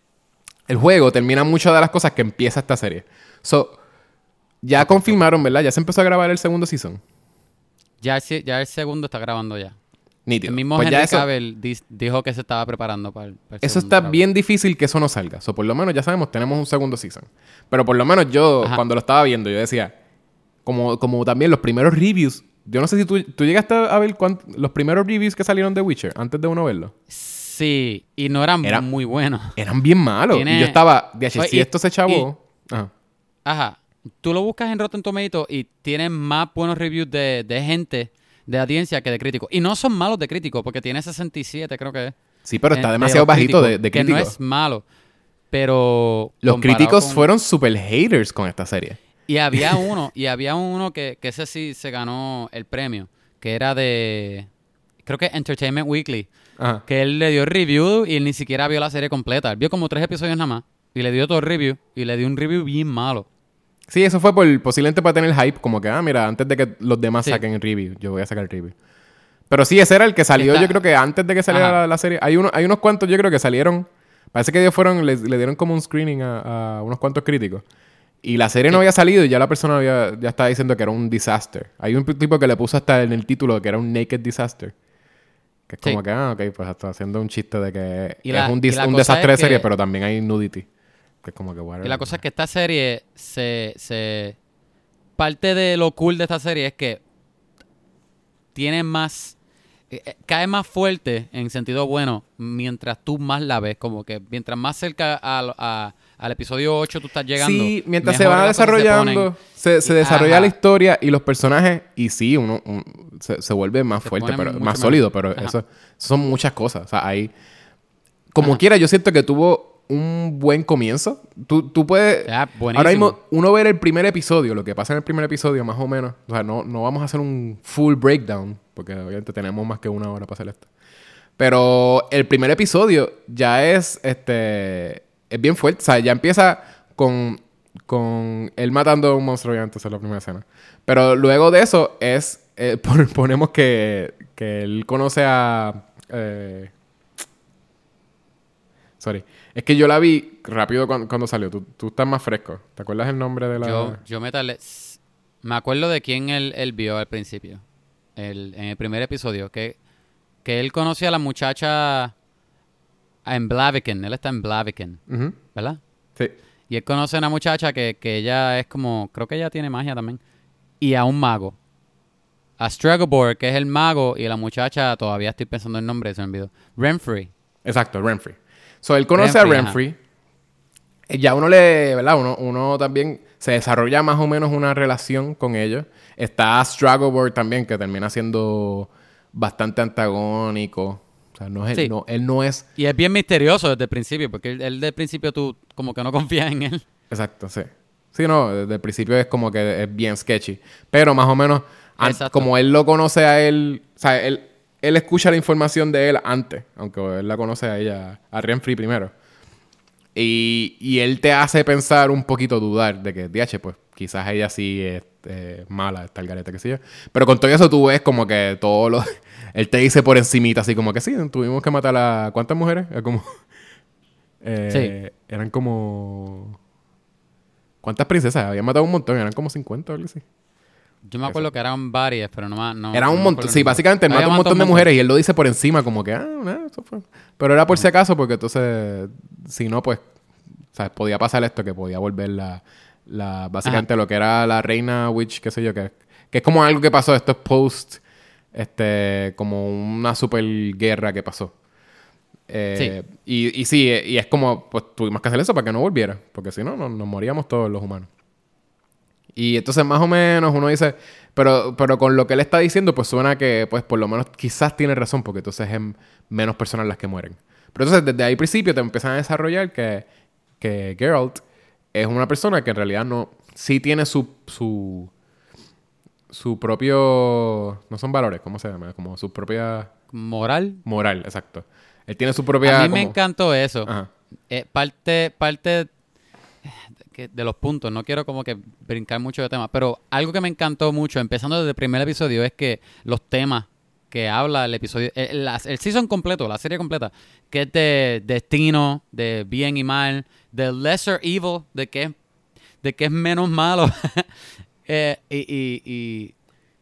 El juego termina muchas de las cosas que empieza esta serie. So, ya confirmaron, ¿verdad? Ya se empezó a grabar el segundo season. Ya, el ya el segundo está grabando ya. Nítido. El mismo Pues ya Henry Cavill dijo que se estaba preparando para el, para el eso está bien difícil que eso no salga. So, por lo menos ya sabemos, tenemos un segundo season. Pero por lo menos yo, Ajá. cuando lo estaba viendo, yo decía, como, como también los primeros reviews. Yo no sé si tú, tú llegaste a ver cuánt- los primeros reviews que salieron de Witcher antes de uno verlo. Sí, y no eran Era- muy buenos. Eran bien malos. Tiene- Y yo estaba, de si y- esto se chavó. Ajá. Ajá. Tú lo buscas en Rotten Tomatoes y tienen más buenos reviews de, de gente, de audiencia, que de críticos. Y no son malos de críticos, porque tiene 67, creo que es. Sí, pero está eh, demasiado bajito críticos, de, de Que no críticos. es malo. Pero. Los críticos con- fueron super haters con esta serie. Y había uno, y había uno que, que ese sí se ganó el premio, que era de. Creo que Entertainment Weekly. Ajá. Que él le dio review y él ni siquiera vio la serie completa. Él vio como tres episodios nada más. Y le dio todo el review. Y le dio un review bien malo. Sí, eso fue por, posiblemente para tener hype, como que, ah, mira, antes de que los demás Sí. saquen el review, yo voy a sacar el review. Pero sí, ese era el que salió, Está- yo creo que antes de que saliera la, la serie. Hay, uno, hay unos cuantos, yo creo que salieron. Parece que ellos fueron, le, le dieron como un screening a, a unos cuantos críticos. Y la serie no había salido y ya la persona había, ya estaba diciendo que era un disaster. Hay un tipo que le puso hasta en el título que era un naked disaster. Que es como que, ah, ok, pues está haciendo un chiste de que es un, desastre de serie, pero también hay nudity. Que es como que, Y la cosa es que esta serie se, se... Parte de lo cool de esta serie es que tiene más eh, eh, cae más fuerte en sentido bueno mientras tú más la ves. Como que mientras más cerca al episodio 8 tú estás llegando. Sí, mientras se va desarrollando, se, desarrolla la historia y los personajes. Y sí, uno, se, vuelve más fuerte, pero más sólido. Pero eso, son muchas cosas. O sea, ahí. Como quiera, yo siento que tuvo un buen comienzo. Tú, tú puedes. ahora mismo, uno ver el primer episodio, lo que pasa en el primer episodio, más o menos. O sea, no, no vamos a hacer un full breakdown porque obviamente tenemos más que una hora para hacer esto. Pero el primer episodio ya es, este, es bien fuerte. O sea, ya empieza con, con él matando a un monstruo, obviamente, esa es la primera escena. Pero luego de eso es, eh, <laughs> ponemos que, que él conoce a... Eh, sorry. Es que yo la vi rápido cuando, salió. Tú, tú, estás más fresco. ¿Te acuerdas el nombre de la...? Yo, yo me, me acuerdo de quién él, él vio al principio el, en el primer episodio, que, que él conocía a la muchacha en Blaviken, él está en Blaviken, ¿verdad? Sí. Y él conoce a una muchacha que, que ella es como, creo que ella tiene magia también, y a un mago. A Struggleboard, que es el mago, y la muchacha, todavía estoy pensando el nombre, se me olvidó. Renfrey. Exacto, Renfrey. So, él conoce a Renfrey. Ya uno le, ¿verdad? Uno, uno también se desarrolla más o menos una relación con ellos. Está Struggleboard también, que termina siendo bastante antagónico. O sea, no es, no, él no es... Y es bien misterioso desde el principio, porque él, desde el principio tú como que no confías en él. Exacto, sí. Sí, no, desde el principio es como que es bien sketchy. Pero más o menos, como él lo conoce a él, o sea, él, él escucha la información de él antes, aunque él la conoce a ella, a Renfrey primero. Y, y él te hace pensar un poquito, dudar de que, DH, pues quizás ella sí es eh, mala, está el garete, que sé yo. Pero con todo eso tú ves como que todo lo... él te dice por encimita, así como que sí, tuvimos que matar a... ¿Cuántas mujeres? como... <laughs> Eh, eran como... ¿Cuántas princesas? Habían matado un montón, eran como 50 o algo así. Yo me acuerdo que eran varias, pero no, no Era un montón. Sí, básicamente él mató un montón de mujeres y él lo dice por encima, como que, ah, eso fue. Pero era por si acaso, porque entonces, si no, pues, ¿sabes? Podía pasar esto, que podía volver la, la básicamente lo que era la reina witch, qué sé yo, que, que es como algo que pasó, esto es post, este, como una super guerra que pasó. Eh, y, y sí, y es como, pues tuvimos que hacer eso para que no volviera, porque si no, nos moríamos todos los humanos. Y entonces más o menos uno dice, pero, pero con lo que él está diciendo, pues suena que, pues por lo menos quizás tiene razón, porque entonces es menos personas las que mueren. Pero entonces desde ahí principio te empiezan a desarrollar que, que Geralt es una persona que en realidad no, sí tiene su, su, su propio, no son valores, ¿cómo se llama? Como su propia... Moral. Moral, exacto. Él tiene su propia... A mí me encantó eso. Eh, parte, parte de los puntos, no quiero como que brincar mucho de temas, pero algo que me encantó mucho, empezando desde el primer episodio, es que los temas que habla el episodio, el, el, season completo, la serie completa, que es de destino, de bien y mal, de lesser evil, de que, de que es menos malo, <laughs> eh, y, y,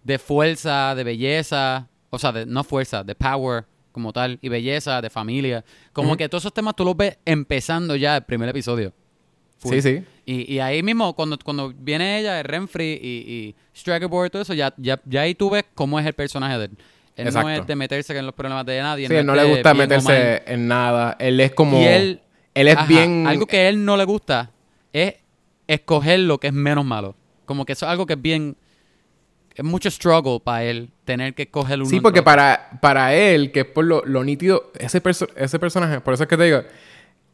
de fuerza, de belleza, o sea, de, no fuerza, de power como tal, y belleza, de familia, como que todos esos temas tú los ves empezando ya el primer episodio. Sí, sí. Y, y, ahí mismo, cuando, cuando viene ella, Renfrey y, y y todo eso, ya, ya, ya ahí tú ves cómo es el personaje de él. Él no es de meterse en los problemas de nadie. Sí, no, no le gusta meterse en nada. Él es como... él, él es bien... Algo que a él no le gusta es escoger lo que es menos malo. Como que eso es algo que es bien... Es mucho struggle para él tener que escoger uno. Sí, porque para, para él, que es por lo, lo nítido, ese, ese personaje, por eso es que te digo,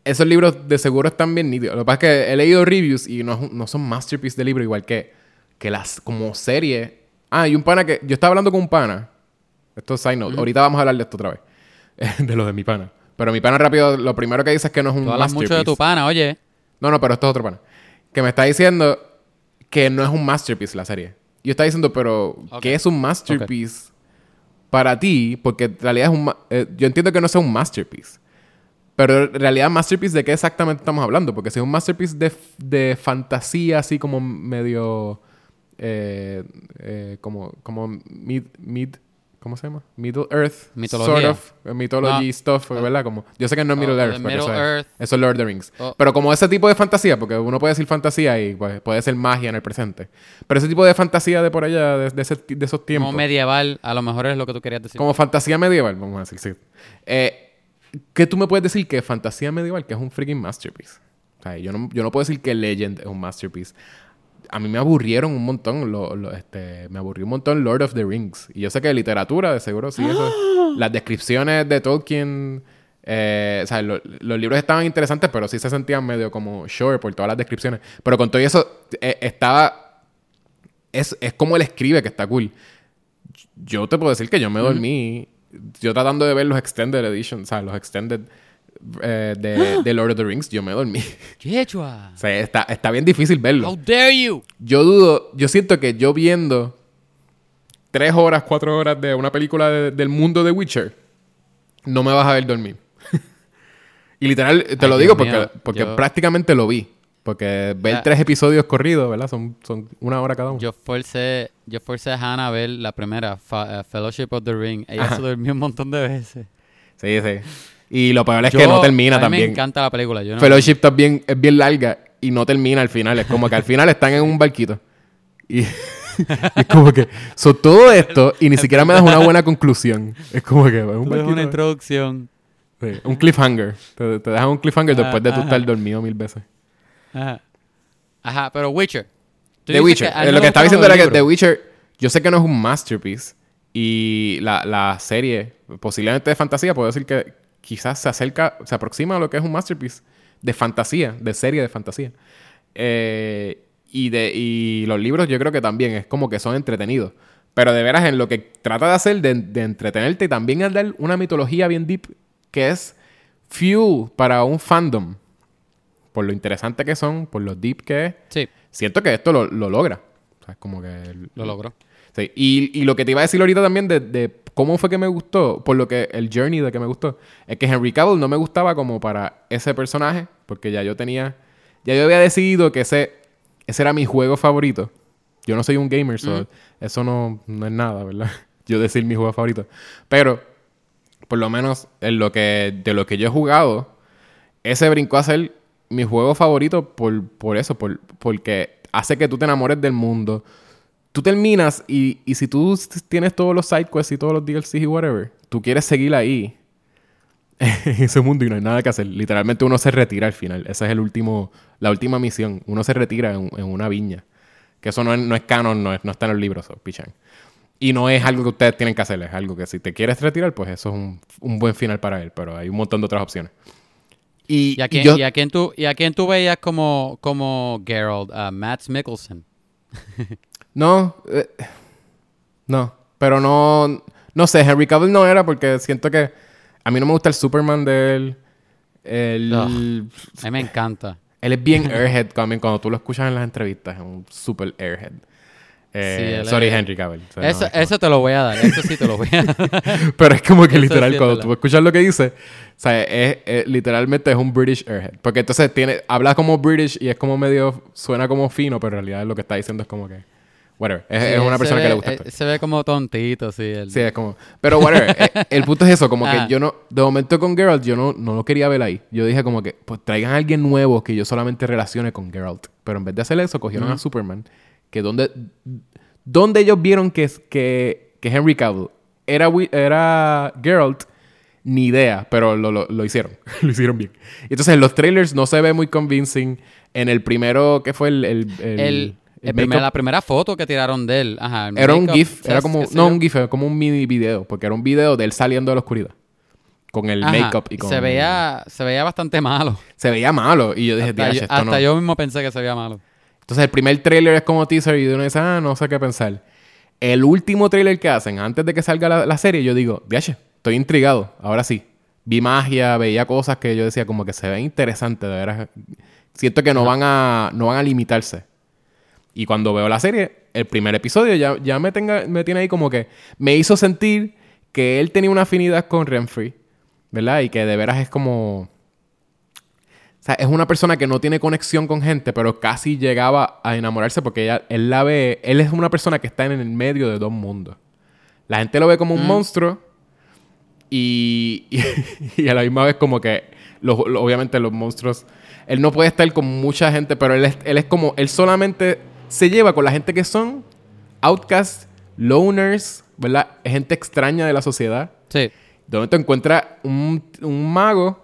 esos libros de seguro están bien nítidos. Lo que pasa es que he leído reviews y no, no son masterpieces de libro, igual que, que las como serie. Ah, y un pana que. Yo estaba hablando con un pana. Esto es side note. Ahorita vamos a hablar de esto otra vez. <laughs> de lo de mi pana. Pero mi pana rápido, lo primero que dice es que no es un Tú hablas mucho de tu pana, oye. No, no, pero esto es otro pana. Que me está diciendo que no es un masterpiece la serie. Yo estaba diciendo, pero ¿qué es un masterpiece para ti? Porque en realidad es un... Eh, yo entiendo que no sea un masterpiece. Pero en realidad, masterpiece, ¿de qué exactamente estamos hablando? Porque si es un masterpiece de, de fantasía, así como medio. Eh, eh, como, como mid, mid ¿Cómo se llama? Middle Earth. Mitología. Sort of. eh, Mythology stuff, ¿verdad? Como, yo sé que no es Middle Oh, Earth, Middle eso, Earth. Es, eso es Lord of the Rings. Oh. Pero como ese tipo de fantasía, porque uno puede decir fantasía y pues, puede ser magia en el presente. Pero ese tipo de fantasía de por allá, de, de ese de esos tiempos. Como medieval, a lo mejor es lo que tú querías decir. Como fantasía medieval, vamos a decir, sí. Eh, ¿Qué tú me puedes decir que fantasía medieval, que es un freaking masterpiece? O sea, yo no, yo no puedo decir que Legend es un masterpiece. A mí me aburrieron un montón, lo- lo- este, me aburrió un montón Lord of the Rings. Y yo sé que literatura, de seguro, sí, eso. Las descripciones de Tolkien, eh, o sea, lo- los libros estaban interesantes, pero sí se sentían medio como short por todas las descripciones. Pero con todo eso, eh, estaba... Es, es como él escribe que está cool yo te puedo decir que yo me dormí. Yo tratando de ver los extended editions, o sea, los extended eh, de, de Lord of the Rings, yo me dormí. <laughs> Quechua. o sea, está, está bien difícil verlo. How dare you? Yo dudo, yo siento que yo viendo tres horas, cuatro horas de una película de- del mundo de Witcher, no me vas a ver dormir. <laughs> y literal, te Ay, lo Dios digo porque, mío, porque yo- prácticamente lo vi. Porque ver Ya. tres episodios corridos, ¿verdad? Son, son una hora cada uno. Yo forcé, yo forcé a Hannah a ver la primera, Fa- eh, Fellowship of the Ring. Ella Ajá. se durmió un montón de veces. Sí, sí. Y lo peor es Yo- que no termina a mí también. me encanta la película. Yo no, Fellowship también es bien larga y no termina al final. Es como que al final están en un barquito. Y, <laughs> y es como que... So, todo esto y ni siquiera me das una buena conclusión. Es como que... es un, barquito, una introducción. Sí, un cliffhanger. Te, te dejan un cliffhanger Ah, después de tú ajá. estar dormido mil veces. Ajá. Ajá, pero Witcher. The Witcher. a él Eh, lo que estaba diciendo era que The. Witcher... Yo sé que no es un masterpiece. Y la, la serie, posiblemente de fantasía, puedo decir que quizás se acerca, se aproxima a lo que es un masterpiece de fantasía, de serie de fantasía. Eh, y, de, y los libros yo creo que también es como que son entretenidos. Pero de veras en lo que trata de hacer, de, de entretenerte y también al dar una mitología bien deep, que es fuel para un fandom. Por lo interesante que son, por lo deep que es. Sí, Siento que esto lo, lo logra. O sea, es como que... lo logró. Sí, y, y lo que te iba a decir ahorita también de, de cómo fue que me gustó, por lo que el journey de que me gustó, es que Henry Cavill no me gustaba como para ese personaje, porque ya yo tenía, ya yo había decidido que ese, ese era mi juego favorito. Yo no soy un gamer, so eso no, no es nada, ¿verdad? <laughs> Yo decir mi juego favorito. Pero, por lo menos, en lo que, de lo que yo he jugado, ese brincó a ser mi juego favorito por, por eso, por, porque hace que tú te enamores del mundo. Tú terminas y, y si tú tienes todos los side quests y todos los DLCs y whatever, tú quieres seguir ahí <laughs> en ese mundo y no hay nada que hacer. Literalmente uno se retira al final. Esa es el último, la última misión. Uno se retira en, en una viña. Que eso no es, no es canon, no, es- no está en los libros, so, pichan. Y no es algo que ustedes tienen que hacer, es algo que si te quieres retirar, pues eso es un, un buen final para él. Pero hay un montón de otras opciones. Y, ¿Y a quién, yo- y a quién tú, y a quién tú veías como, como Geralt? A Matt Mikkelsen. <laughs> No, eh, no, pero no, no sé, Henry Cavill no era porque siento que a mí no me gusta el Superman de él. El, A mí me encanta. Él es bien airhead también cuando tú lo escuchas en las entrevistas, es un super airhead. Eh, Sí, sorry, es- Henry Cavill. O sea, no, Eso, como- eso te lo voy a dar. Eso sí te lo voy a dar. <laughs> Pero es como que literal, sí cuando tú escuchas lo que dice, o sea, es, es- literalmente es un British airhead. Porque entonces tiene, habla como British y es como medio, suena como fino, pero en realidad lo que está diciendo es como que, whatever. Es, una persona ve- que le gusta eh, actuar. Se ve como tontito, sí. Sí, es como. Pero whatever. <laughs> eh, el punto es eso, como que yo no. De momento con Geralt, yo no, no lo quería ver ahí. Yo dije como que, pues traigan a alguien nuevo que yo solamente relacione con Geralt. Pero en vez de hacer eso, cogieron a Superman. Que donde. Donde ellos vieron que, que, que Henry Cavill era, era Geralt, ni idea, pero lo, lo, lo hicieron. <laughs> lo hicieron bien. Entonces en los trailers no se ve muy convincing. En el primero, que fue el. El, el, El, el primer- la primera foto que tiraron de él. Ajá, era un GIF, ¿sabes era como, no un GIF, era como un mini video, porque era un video de él saliendo de la oscuridad. Con el Ajá, make-up y con... se veía Se veía bastante malo. Se veía malo. Y yo dije, Hasta, "Diache, yo, esto hasta no". yo mismo pensé que se veía malo. Entonces el primer trailer es como teaser y uno dice, ah, no sé qué pensar. El último trailer que hacen, antes de que salga la, la serie, yo digo, diache, estoy intrigado. Ahora sí. Vi magia, veía cosas que yo decía como que se ven interesantes, de veras. Siento que no van a, no van a limitarse. Y cuando veo la serie, el primer episodio ya, ya me, tenga, me tiene ahí como que me hizo sentir que él tenía una afinidad con Renfrey, ¿verdad? Y que de veras es como O sea, es una persona que no tiene conexión con gente, pero casi llegaba a enamorarse porque ella, él la ve. Él es una persona que está en el medio de dos mundos. La gente lo ve como un Mm. monstruo y, <laughs> y, a la misma vez como que los- obviamente los monstruos él no puede estar con mucha gente pero él es, él es como él solamente se lleva con la gente que son outcasts loners verdad gente extraña de la sociedad Sí. de momento encuentra un, un mago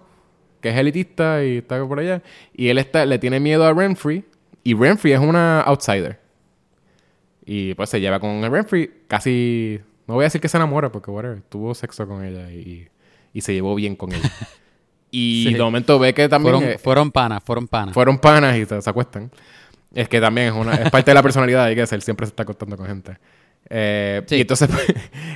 que es elitista y está por allá y él está le tiene miedo a Renfrey y Renfrey es una outsider y pues se lleva con Renfrey casi no voy a decir que se enamora porque whatever, tuvo sexo con ella y, y se llevó bien con ella <laughs> y Sí. de momento ve que también Fueron, eh, fueron panas, fueron panas. fueron panas y se, se acuestan. Es que también es una es parte de la personalidad hay que ser, siempre se está acostando con gente. Eh, Sí. Y entonces <laughs> pues,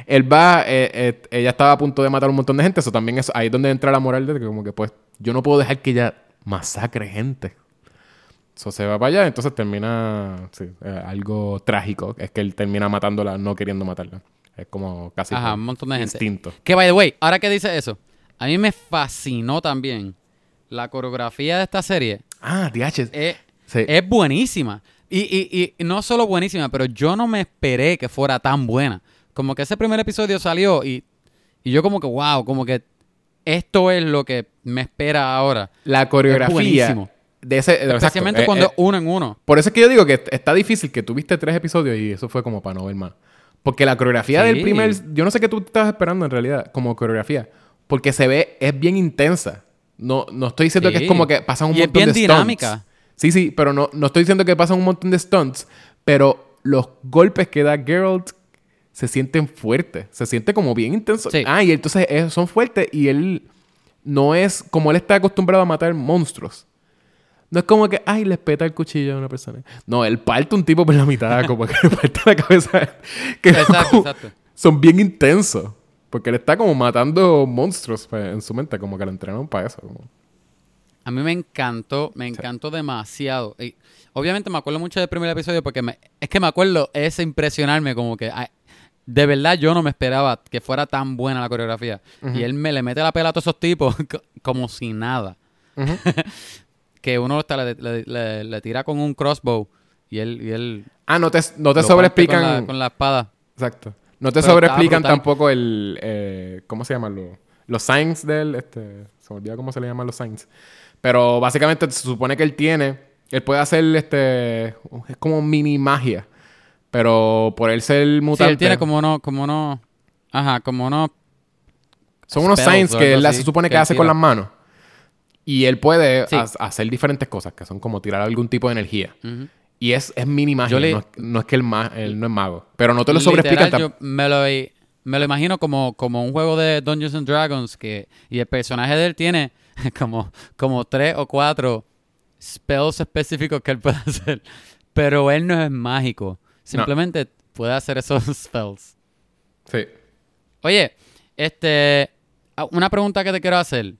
él va, eh, eh, ella estaba a punto de matar a un montón de gente, eso también es ahí es donde entra la moral de que como que pues yo no puedo dejar que ella masacre gente. Eso se va para allá, entonces termina sí, eh, algo trágico, es que él termina matándola no queriendo matarla. Es como casi Ajá, un montón de gente. instinto. Que, by the way, ahora que dice eso, a mí me fascinó también la coreografía de esta serie. Ah, DH. Es, Sí. es buenísima. Y, y, y no solo buenísima, pero yo no me esperé que fuera tan buena. Como que ese primer episodio salió y, y yo como que, wow, como que esto es lo que me espera ahora. La coreografía buenísimo. de ese Especialmente eh, cuando eh, es uno en uno. Por eso es que yo digo que está difícil que tuviste tres episodios y eso fue como para no ver más. Porque la coreografía Sí. del primer... Yo no sé qué tú estabas esperando en realidad como coreografía. Porque se ve... Es bien intensa. No, no estoy diciendo Sí. que es como que pasan un Y es montón bien de dinámica. stunts. Sí, sí. Pero no, no estoy diciendo que pasan un montón de stunts. Pero los golpes que da Geralt se sienten fuertes. Se siente como bien intenso. Sí. Ah, y entonces eh, son fuertes y él... No es... Como él está acostumbrado a matar monstruos. No es como que, ay, le peta el cuchillo a una persona. No, él parte un tipo por la mitad, como que <laughs> le parte la cabeza. <laughs> Que Exacto, como- exacto. Son bien intensos. Porque él está como matando monstruos pues, en su mente, como que lo entrenaron para eso. como- A mí me encantó, me encantó demasiado. Y obviamente me acuerdo mucho del primer episodio porque me- es que me acuerdo ese impresionarme como que ay, de verdad yo no me esperaba que fuera tan buena la coreografía. Y él me le mete la pela a todos esos tipos <laughs> co- como si nada. <laughs> Que uno hasta le, le- le- le tira con un crossbow y él, y él Ah, no te, no te sobreexplican. con la, con la espada. Exacto. No te sobreexplican tampoco el. eh, ¿Cómo se llaman los, los signs del. Este, se me olvida cómo se le llaman los signs. Pero básicamente se supone que él tiene. Él puede hacer este. Es como mini magia. Pero por él ser Sí, mutante. él tiene como uno, como uno, ajá, como uno Son unos signs que él así se supone que hace con las manos. Y él puede Sí. ha- hacer diferentes cosas, que son como tirar algún tipo de energía. Y es, es mini magia. Le- no, es, no es que él, ma- él no es mago. Pero no te lo Literal, sobreexplican. yo me lo, me lo imagino como, como un juego de Dungeons and Dragons que y el personaje de él tiene <laughs> como, como tres o cuatro spells específicos que él puede <laughs> hacer. Pero él no es mágico. Simplemente puede hacer esos <laughs> spells. Sí. Oye, este una pregunta que te quiero hacer.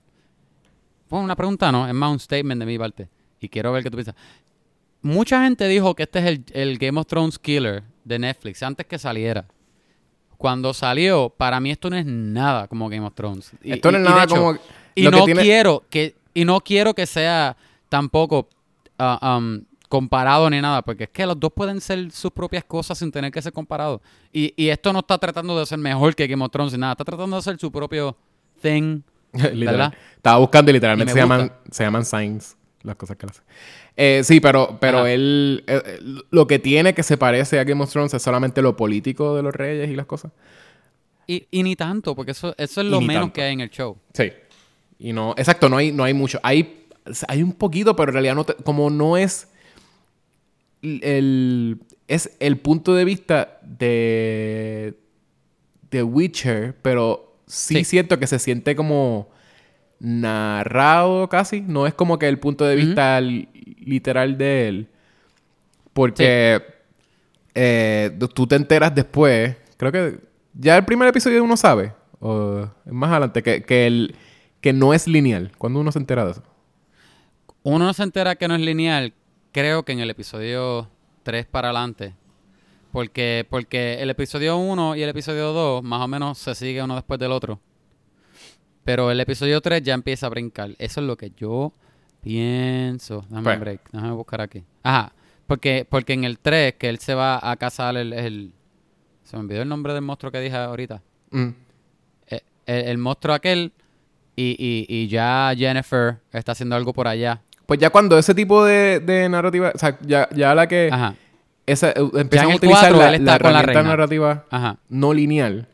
Bueno, una pregunta no, es más un statement de mi parte. Y quiero ver qué tú piensas. Mucha gente dijo que este es el, el Game of Thrones killer de Netflix antes que saliera. Cuando salió, para mí esto no es nada como Game of Thrones. Y- Esto no es nada hecho, como. Y lo que no tiene- quiero que y no quiero que sea tampoco um, comparado ni nada, porque es que los dos pueden ser sus propias cosas sin tener que ser comparados. Y, y esto no está tratando de ser mejor que Game of Thrones ni nada, está tratando de hacer su propio thing. <laughs> ¿Verdad? Estaba buscando y literalmente Y se llaman, se llaman signs las cosas que él hace. Eh, sí, pero, pero Ajá. él... eh, lo que tiene que se parece a Game of Thrones es solamente lo político de los reyes y las cosas. Y, y ni tanto, porque eso, eso es lo menos tanto. que hay en el show. Sí. Y no... Exacto, no hay, no hay mucho. Hay, hay un poquito, pero en realidad no te- como no es... El, es el punto de vista de... de Witcher, pero sí, Sí. siento que se siente como narrado casi. No es como que el punto de vista li- literal de él. Porque eh, tú te enteras después. Creo que ya el primer episodio uno sabe. O más adelante. Que, que, el, que no es lineal. Cuando uno se entera de eso. Uno no se entera que no es lineal, creo que en el episodio 3 para adelante. Porque, porque el episodio 1 y el episodio 2 más o menos se sigue uno después del otro. Pero el episodio 3 ya empieza a brincar. Eso es lo que yo Pienso. Dame un break. Déjame buscar aquí. Ajá. Porque, porque en el 3, que él se va a cazar el, el- Se me olvidó el nombre del monstruo que dije ahorita. Mm. Eh, El, el monstruo aquel y, y, y ya Jennifer está haciendo algo por allá. Pues ya cuando ese tipo de, de narrativa, o sea, ya, ya la que Ajá. esa, eh, empiezan a utilizar cuatro, la, él está la la herramienta reina. narrativa Ajá. no lineal,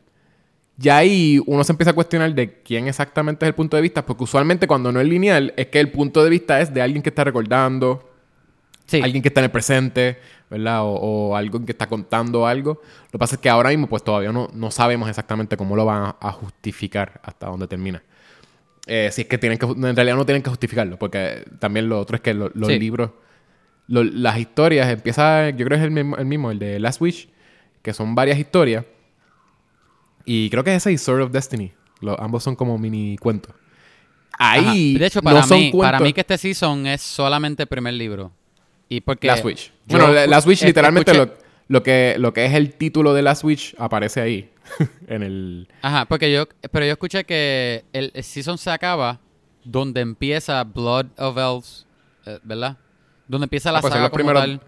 ya ahí uno se empieza a cuestionar de quién exactamente es el punto de vista, porque usualmente cuando no es lineal es que el punto de vista es de alguien que está recordando, Sí. alguien que está en el presente, ¿verdad? O, o alguien que está contando algo. Lo que pasa es que ahora mismo pues todavía no, no sabemos exactamente cómo lo van a, a justificar hasta dónde termina. Eh, si es que tienen que... En realidad no tienen que justificarlo, porque también lo otro es que lo- los Sí. libros... lo- las historias empieza... Yo creo que es el mismo, el mismo, el de Last Wish, que son varias historias. Y creo que ese y Sword of Destiny. Lo- ambos son como mini cuentos. Ahí Ajá. De hecho, para, mí, para mí que este season es solamente el primer libro. Y porque Last Witch. yo Bueno, la- Last Witch escu- literalmente escuché- lo, lo que, lo que es el título de Last Witch aparece ahí. <laughs> en el... Ajá, porque yo, pero yo escuché que el, el season se acaba donde empieza Blood of Elves, eh, ¿verdad? Donde empieza la Ah, pues saga como primeros- tal.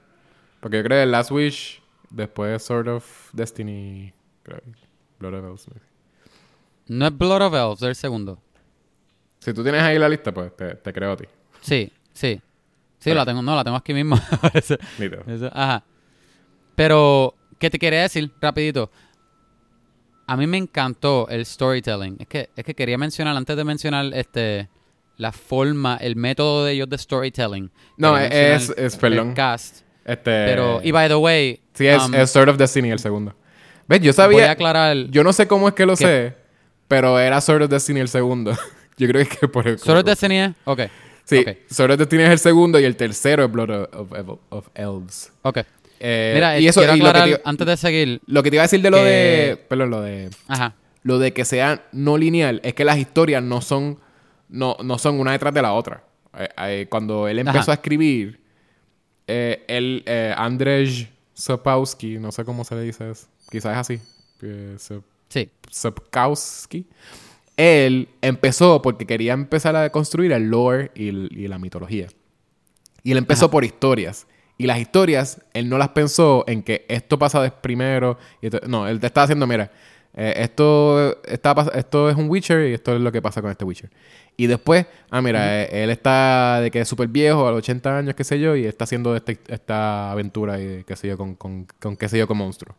Porque yo creo que Last Wish, después Sword of Destiny... creo Blood of Elves. No es Blood of Elves, es el segundo. Si tú tienes ahí la lista, pues te, te creo a ti. Sí, sí. Sí, la tengo, no, la tengo aquí mismo. <laughs> Eso- eso, ajá. Pero, ¿qué te quería decir? Rapidito. A mí me encantó el storytelling. Es que, es que quería mencionar, antes de mencionar este la forma, el método de ellos de storytelling. No, quería es- es- perdón. El cast. Este... Pero, y by the way, Sí, es, um, es Sword of Destiny el segundo. ¿Ves? Yo voy a sabía... aclarar. Yo no sé cómo es que lo Que- sé, pero era Sword of Destiny el segundo. <laughs> yo creo que por el... ¿Solo Destiny es? Ok. Sí, Ok. Sword of Destiny es el segundo y el tercero es Blood of, of- of Elves. Ok. Eh, Mira, y eso, quiero y lo que aclarar, te- antes de seguir. Lo que te iba a decir de lo que- de. Perdón, lo de. Ajá. Lo de que sea no lineal es que las historias no son. No, no son una detrás de la otra. Eh, eh, cuando él empezó Ajá. a escribir, eh, él, eh, Andrzej Sapkowski, no sé cómo se le dice eso. Quizás es así. eh, Sap- Sí. Sapkowski. Él empezó porque quería empezar a construir el lore y, la mitología. Y él empezó Ajá. por historias. Y las historias, él no las pensó en que esto pasa de primero. y esto- no, él te estaba haciendo, mira, eh, esto, está, esto es un Witcher y esto es lo que pasa con este Witcher. Y después, ah, mira, eh, él está de que es súper viejo, a los 80 años, qué sé yo, y está haciendo este- esta aventura, y, qué sé yo, con, con, con qué sé yo, con monstruos.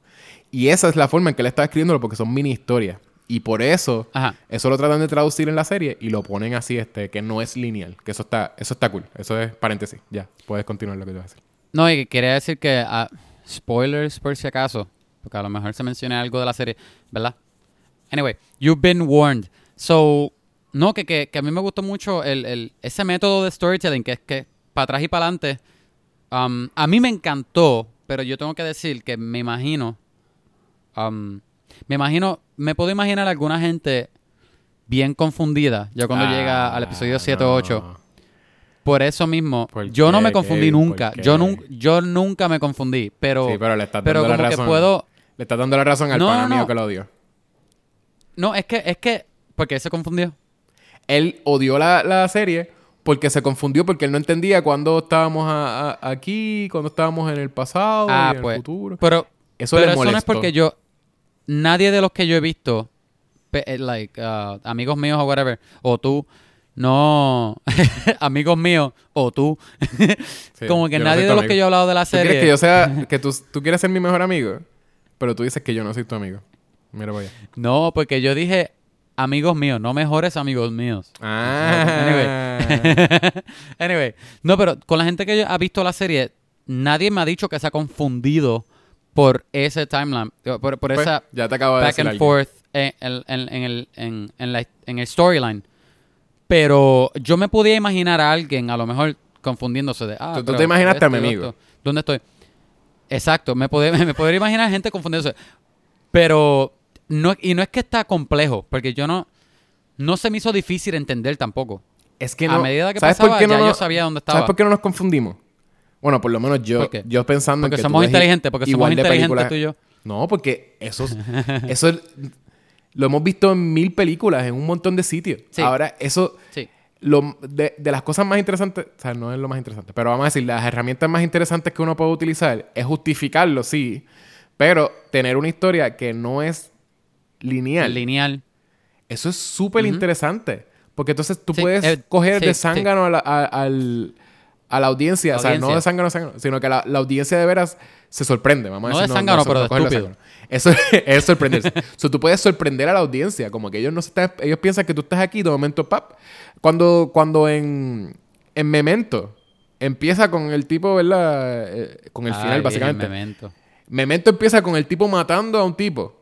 Y esa es la forma en que él está escribiéndolo, porque son mini historias. Y por eso, Ajá. eso lo tratan de traducir en la serie y lo ponen así, este, que no es lineal. Que eso está, eso está cool. Eso es paréntesis. Ya, puedes continuar lo que te vas a decir. No, y quería decir que, ah, spoilers por si acaso, porque a lo mejor se menciona algo de la serie, ¿verdad? Anyway, you've been warned. So, no, que, que, que a mí me gustó mucho el, el- ese método de storytelling, que es que para atrás y para adelante, um, a mí me encantó, pero yo tengo que decir que me imagino, um, me imagino, me puedo imaginar alguna gente bien confundida, ya cuando llega al episodio 7 o 8. Por eso mismo, ¿Por yo no me confundí Kevin? nunca. ¿Por Yo, nun- yo nunca me confundí, pero, Sí, pero le estás pero dando la como que razón. puedo... Le estás dando la razón al No, pana no, mío no. que lo odió. No, es que, es que, porque él se confundió. Él odió la, la serie porque se confundió porque él no entendía cuándo estábamos a- a- aquí, cuándo estábamos en el pasado Ah, y en pues. el futuro. Pero, Eso pero eso no es porque yo, nadie de los que yo he visto, eh, like, uh, amigos míos o whatever, o tú, no, <laughs> amigos míos, o tú, <laughs> Sí, como que no nadie de los amigo. que yo he hablado de la ¿Tú quieres serie. que yo sea, que tú, tú quieres ser mi mejor amigo, pero tú dices que yo no soy tu amigo. Mira, voy No, porque yo dije amigos míos, no mejores amigos míos. Ah. <laughs> anyway, no, pero con la gente que ha visto la serie, nadie me ha dicho que se ha confundido por ese timeline, por, por Pues, esa ya te acabo de back decir and forth en, en- en- en el, en, en la- en el storyline. Pero yo me podía imaginar a alguien, a lo mejor, confundiéndose de. Ah, Tú- tú te imaginaste a mi amigo. esto. ¿Dónde estoy? Exacto, me podría, <laughs> me podría imaginar gente confundiéndose. Pero, no, y no es que está complejo, porque yo no. No se me hizo difícil entender tampoco. Es que a no, medida que ¿sabes pasaba, por qué no ya yo nos- sabía dónde estaba. ¿Sabes por qué no nos confundimos? Bueno, por lo menos yo, ¿Por qué? yo pensando Porque en que somos tú inteligentes, porque somos inteligentes tú y yo. No, porque eso, es- <laughs> eso es- lo hemos visto en mil películas, en un montón de sitios. Sí. Ahora, eso, Sí. lo, de, de las cosas más interesantes, o sea, no es lo más interesante, pero vamos a decir, las herramientas más interesantes que uno puede utilizar es justificarlo, sí, pero tener una historia que no es lineal. Lineal. Eso es súper interesante. Porque entonces tú Sí, puedes eh, coger sí, de zángano al- a la audiencia. O sea, no Audiencia. de zángano a zángano, sino que la, la audiencia de veras se sorprende. Vamos a No decir, de zángano, pero de estúpido. Eso <laughs> es sorprenderse. so, tú puedes sorprender a la audiencia. Como que ellos no se están... Ellos piensan que tú estás aquí de momento, pap. Cuando, cuando en, en Memento empieza con el tipo, ¿verdad? Eh, con el final, básicamente. Memento. Memento empieza con el tipo matando a un tipo.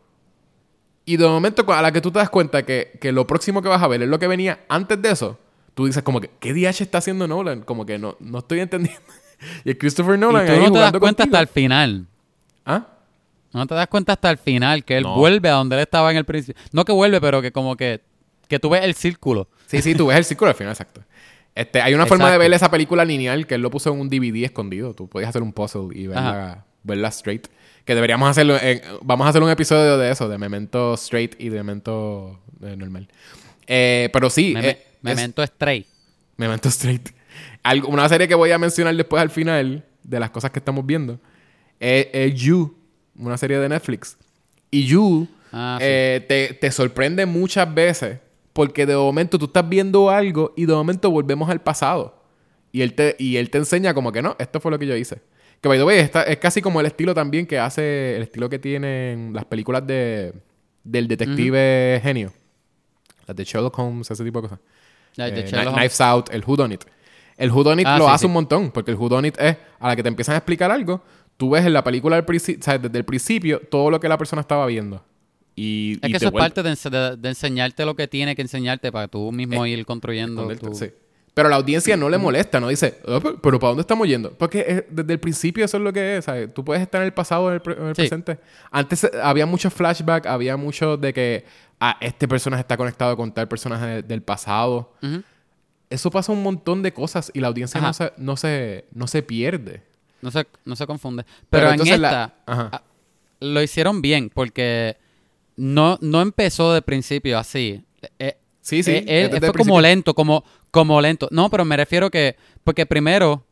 Y de momento, a la que tú te das cuenta que, que lo próximo que vas a ver es lo que venía antes de eso, tú dices como que, ¿qué DH está haciendo Nolan? Como que no, no estoy entendiendo. <laughs> y el Christopher Nolan Y tú ahí no te das cuenta contigo. hasta el final. ¿Ah? No te das cuenta hasta el final que él No. vuelve a donde él estaba en el principio. No que vuelve, pero que como que, que tú ves el círculo. Sí, sí, tú ves el círculo al final, exacto. Este, hay una forma de ver esa película lineal que él lo puso en un DVD escondido. Tú podías hacer un puzzle y verla, verla straight. Que deberíamos hacerlo. en- vamos a hacer un episodio de eso, de Memento straight y de Memento eh, normal. Eh, pero sí. Meme- eh, es- Memento Stray. Memento Straight. Algo- una serie que voy a mencionar después al final de las cosas que estamos viendo es, es You, una serie de Netflix. Y You Ah, sí. eh, te, te sorprende muchas veces porque de momento tú estás viendo algo y de momento volvemos al pasado. Y él te, y él te enseña como que no, esto fue lo que yo hice. Que by the way, está- es casi como el estilo también que hace, el estilo que tienen las películas de, del detective genio. Las de Sherlock Holmes, ese tipo de cosas. De Eh. Knives Out, el Whodunit. El Whodunit Ah, lo sí, hace sí. un montón, porque el Whodunit es a la que te empiezan a explicar algo, tú ves en la película del o sea, desde el principio todo lo que la persona estaba viendo. Y, Es y que eso es parte de, ense- de- de enseñarte lo que tiene que enseñarte para tú mismo ir construyendo. tu- sí. Pero a la audiencia no le molesta, no dice, "Ah, pero, pero ¿para dónde estamos yendo? Porque eh, desde el principio eso es lo que es, ¿sabes? Tú puedes estar en el pasado o en el, pre- en el presente. Antes eh, había muchos flashbacks, había mucho de que ah, este personaje está conectado con tal personaje de- del pasado. Eso pasa un montón de cosas y la audiencia no se, no, se, no se pierde. No se, no se confunde. Pero Pero, en la- esta ah, lo hicieron bien porque no, no empezó de principio así. Eh, Sí, sí. eh, eh, fue como lento, como, como lento. No, pero me refiero que... Porque primero,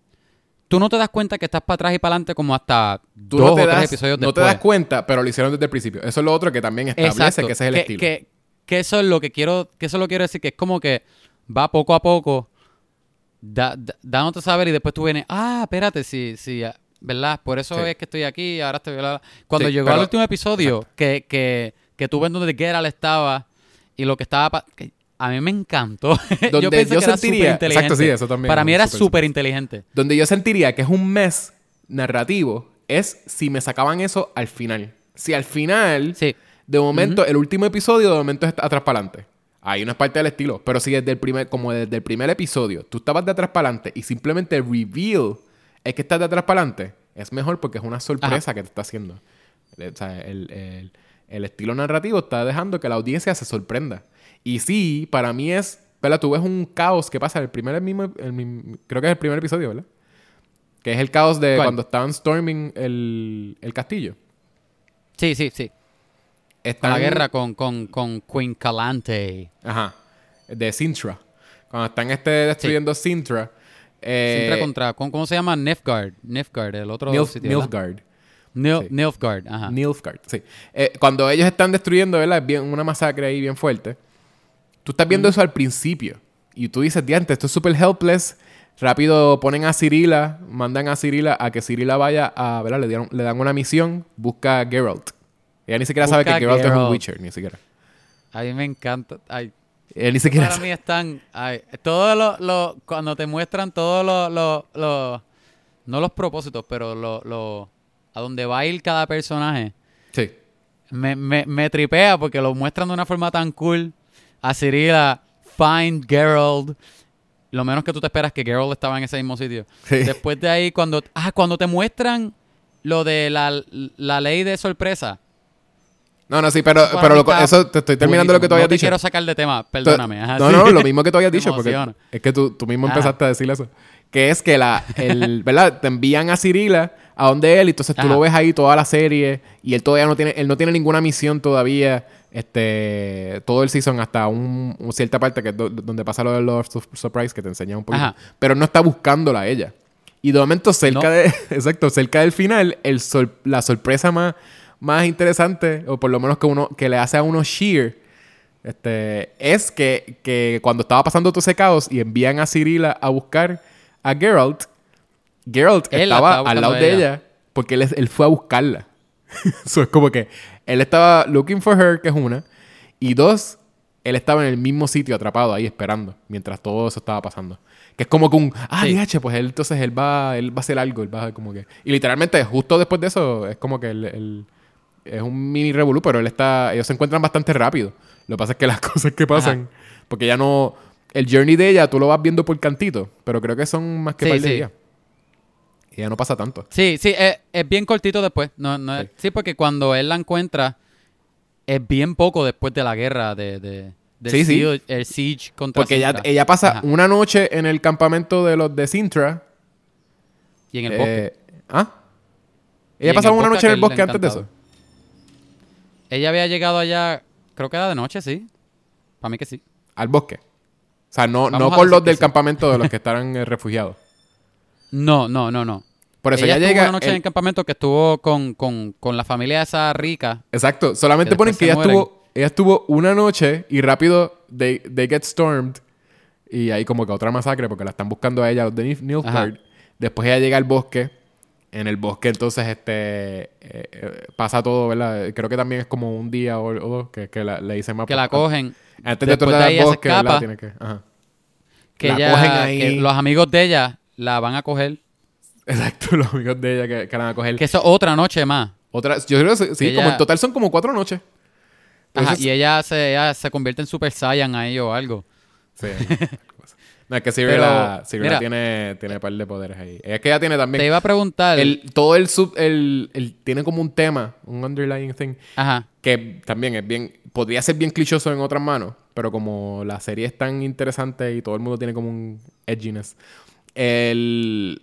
tú no te das cuenta que estás para atrás y para adelante como hasta Tú dos no te, o tres episodios no te después. das cuenta, pero lo hicieron desde el principio. Eso es lo otro que también establece Exacto. que ese es el que, estilo. Que, que eso es lo que quiero, que eso lo quiero decir, que es como que va poco a poco, da, da- dándote a saber y después tú vienes, ah, espérate, sí, sí, ah, ¿verdad? Por eso Sí. es que estoy aquí, ahora estoy... bla, bla". Cuando Sí, llegó pero- al último episodio, que, que, que tú ves donde Geralt estaba y lo que estaba... que a mí me encantó. <laughs> Donde yo pensé yo que era sentiría- súper exacto, sí, eso también Para es mí era súper, inteligente. Donde yo sentiría que es un mes narrativo es si me sacaban eso al final. Si al final, Sí. de momento, el último episodio, de momento es atrás para adelante. Ahí no es parte del estilo. Pero si desde el primer, como desde el primer episodio, tú estabas de atrás para adelante y simplemente el reveal es que estás de atrás para adelante, es mejor porque es una sorpresa que te está haciendo. O sea, el, el- el estilo narrativo está dejando que la audiencia se sorprenda. Y sí, para mí es, ¿verdad? Tú ves un caos que pasa en el primer, el mismo, el mismo- creo que es el primer episodio, ¿verdad? Que es el caos de ¿Cuál? cuando estaban storming el, el castillo. Sí, sí, sí. Con Están, la guerra con, con, con Queen Calante. Ajá. De Sintra. Cuando están este, destruyendo Sintra. Eh, Sintra contra, ¿cómo, cómo se llama? Nilfgaard. Nilfgaard, el otro Nilf- sitio. ¿verdad? Nilfgaard. Nil- Sí. Nilfgaard, ajá. Nilfgaard, sí. Eh, cuando ellos están destruyendo, ¿verdad? Es bien, una masacre ahí bien fuerte. Tú estás viendo eso al principio. Y tú dices, diante, esto es súper helpless. Rápido ponen a Cirila, mandan a Cirila a que Cirila vaya a, ¿verdad? Le, dieron- le dan una misión, busca a Geralt. Ella ni siquiera sabe que Geralt, es un. Witcher, ni siquiera. A mí me encanta. Ay, Ella ni siquiera para mí están... Ay, todo lo, lo- Cuando te muestran todo lo... lo- lo- no los propósitos, pero lo, lo- a dónde va a ir cada personaje. Sí. Me, me, me tripea porque lo muestran de una forma tan cool. A Cirila, find Geralt. Lo menos que tú te esperas que Geralt estaba en ese mismo sitio. Sí. Después de ahí, cuando... Ah, cuando te muestran lo de la, la ley de sorpresa. No, no, sí, pero, pero lo- eso te estoy terminando lo que tú buenísimo. habías no te dicho. quiero sacar de tema, perdóname. ajá, no, sí. no, lo mismo que tú habías <laughs> dicho, porque es que tú, tú mismo Ajá. empezaste a decir eso. Que es que la, el, <laughs> ¿verdad? Te envían a Cirila a donde él, y entonces tú Ajá. lo ves ahí toda la serie, y él todavía no tiene, él no tiene ninguna misión todavía, este, todo el season hasta un, un cierta parte que es do- donde pasa lo de Sur- Surprise, que te enseña un poquito. Ajá. Pero no está buscándola a ella. Y de momento, cerca No. de, <laughs> exacto, cerca del final, el la sorpresa más, más interesante, o por lo menos que uno, que le hace a uno Sheer, este, es que, que cuando estaba pasando todo ese caos y envían a Cirila a buscar a Geralt, Geralt Él estaba estaba al lado de ella. ella. porque él, él fue a buscarla. <laughs> Eso es como que él estaba looking for her, que es una, y dos, él estaba en el mismo sitio atrapado ahí esperando mientras todo eso estaba pasando. Que es como que un, ah, Sí. DH, pues él entonces él va, él va a hacer algo, él va a como que... Y literalmente justo después de eso es como que él, él- es un mini revolú, pero él está, ellos se encuentran bastante rápido. Lo que pasa es que las <laughs> cosas que pasan, porque ya no, el journey de ella tú lo vas viendo por cantito, pero creo que son más que Sí, par de sí. días. Y ya no pasa tanto. Sí, sí, es, es bien cortito después. No, no es- Sí. sí. porque cuando él la encuentra, es bien poco después de la guerra de, de, del Sí, sí. el siege contra Porque ella, Sintra. ella pasa Ajá. una noche en el campamento de los de Sintra. Y en el bosque. Eh, ¿Ah? Ella pasaba el una noche en el bosque antes de eso. Ella había llegado allá, creo que era de noche, sí. Para mí que sí. Al bosque. O sea, no, Vamos no con los del sí. campamento de los que estarán eh, refugiados. <laughs> No, no, no, no. Por eso ella ella, llega. una noche el- en el campamento que estuvo con, con, con la familia esa rica. Exacto. Solamente que ponen que ella estuvo, ella estuvo una noche y rápido they, they get stormed. Y hay como que otra masacre porque la están buscando a ella los de Nil- Nilfgaard. Después ella llega al bosque. En el bosque entonces este eh, eh, pasa todo, ¿verdad? Creo que también es como un día o, o dos que, que la, le dicen más. Que la cogen. Antes de Después de ahí ella se escapa. Tiene que, ajá. Que, La ella- cogen ahí. que los amigos de ella la van a coger. Exacto, <laughs> los amigos de ella que, que la van a coger. Que eso es otra noche más. Otra, yo creo que sí, Que como en total son como cuatro noches. Ajá, es- y ella se, ella se convierte en Super Saiyan ahí o algo. Sí. <laughs> no, es que mira. tiene, tiene un par de poderes ahí. Es que ella tiene también... Te iba a preguntar. el, todo el sub... El, el- tiene como un tema, un underlying thing, Ajá. que también es bien... Podría ser bien clichoso en otras manos, pero como la serie es tan interesante y todo el mundo tiene como un edginess. El...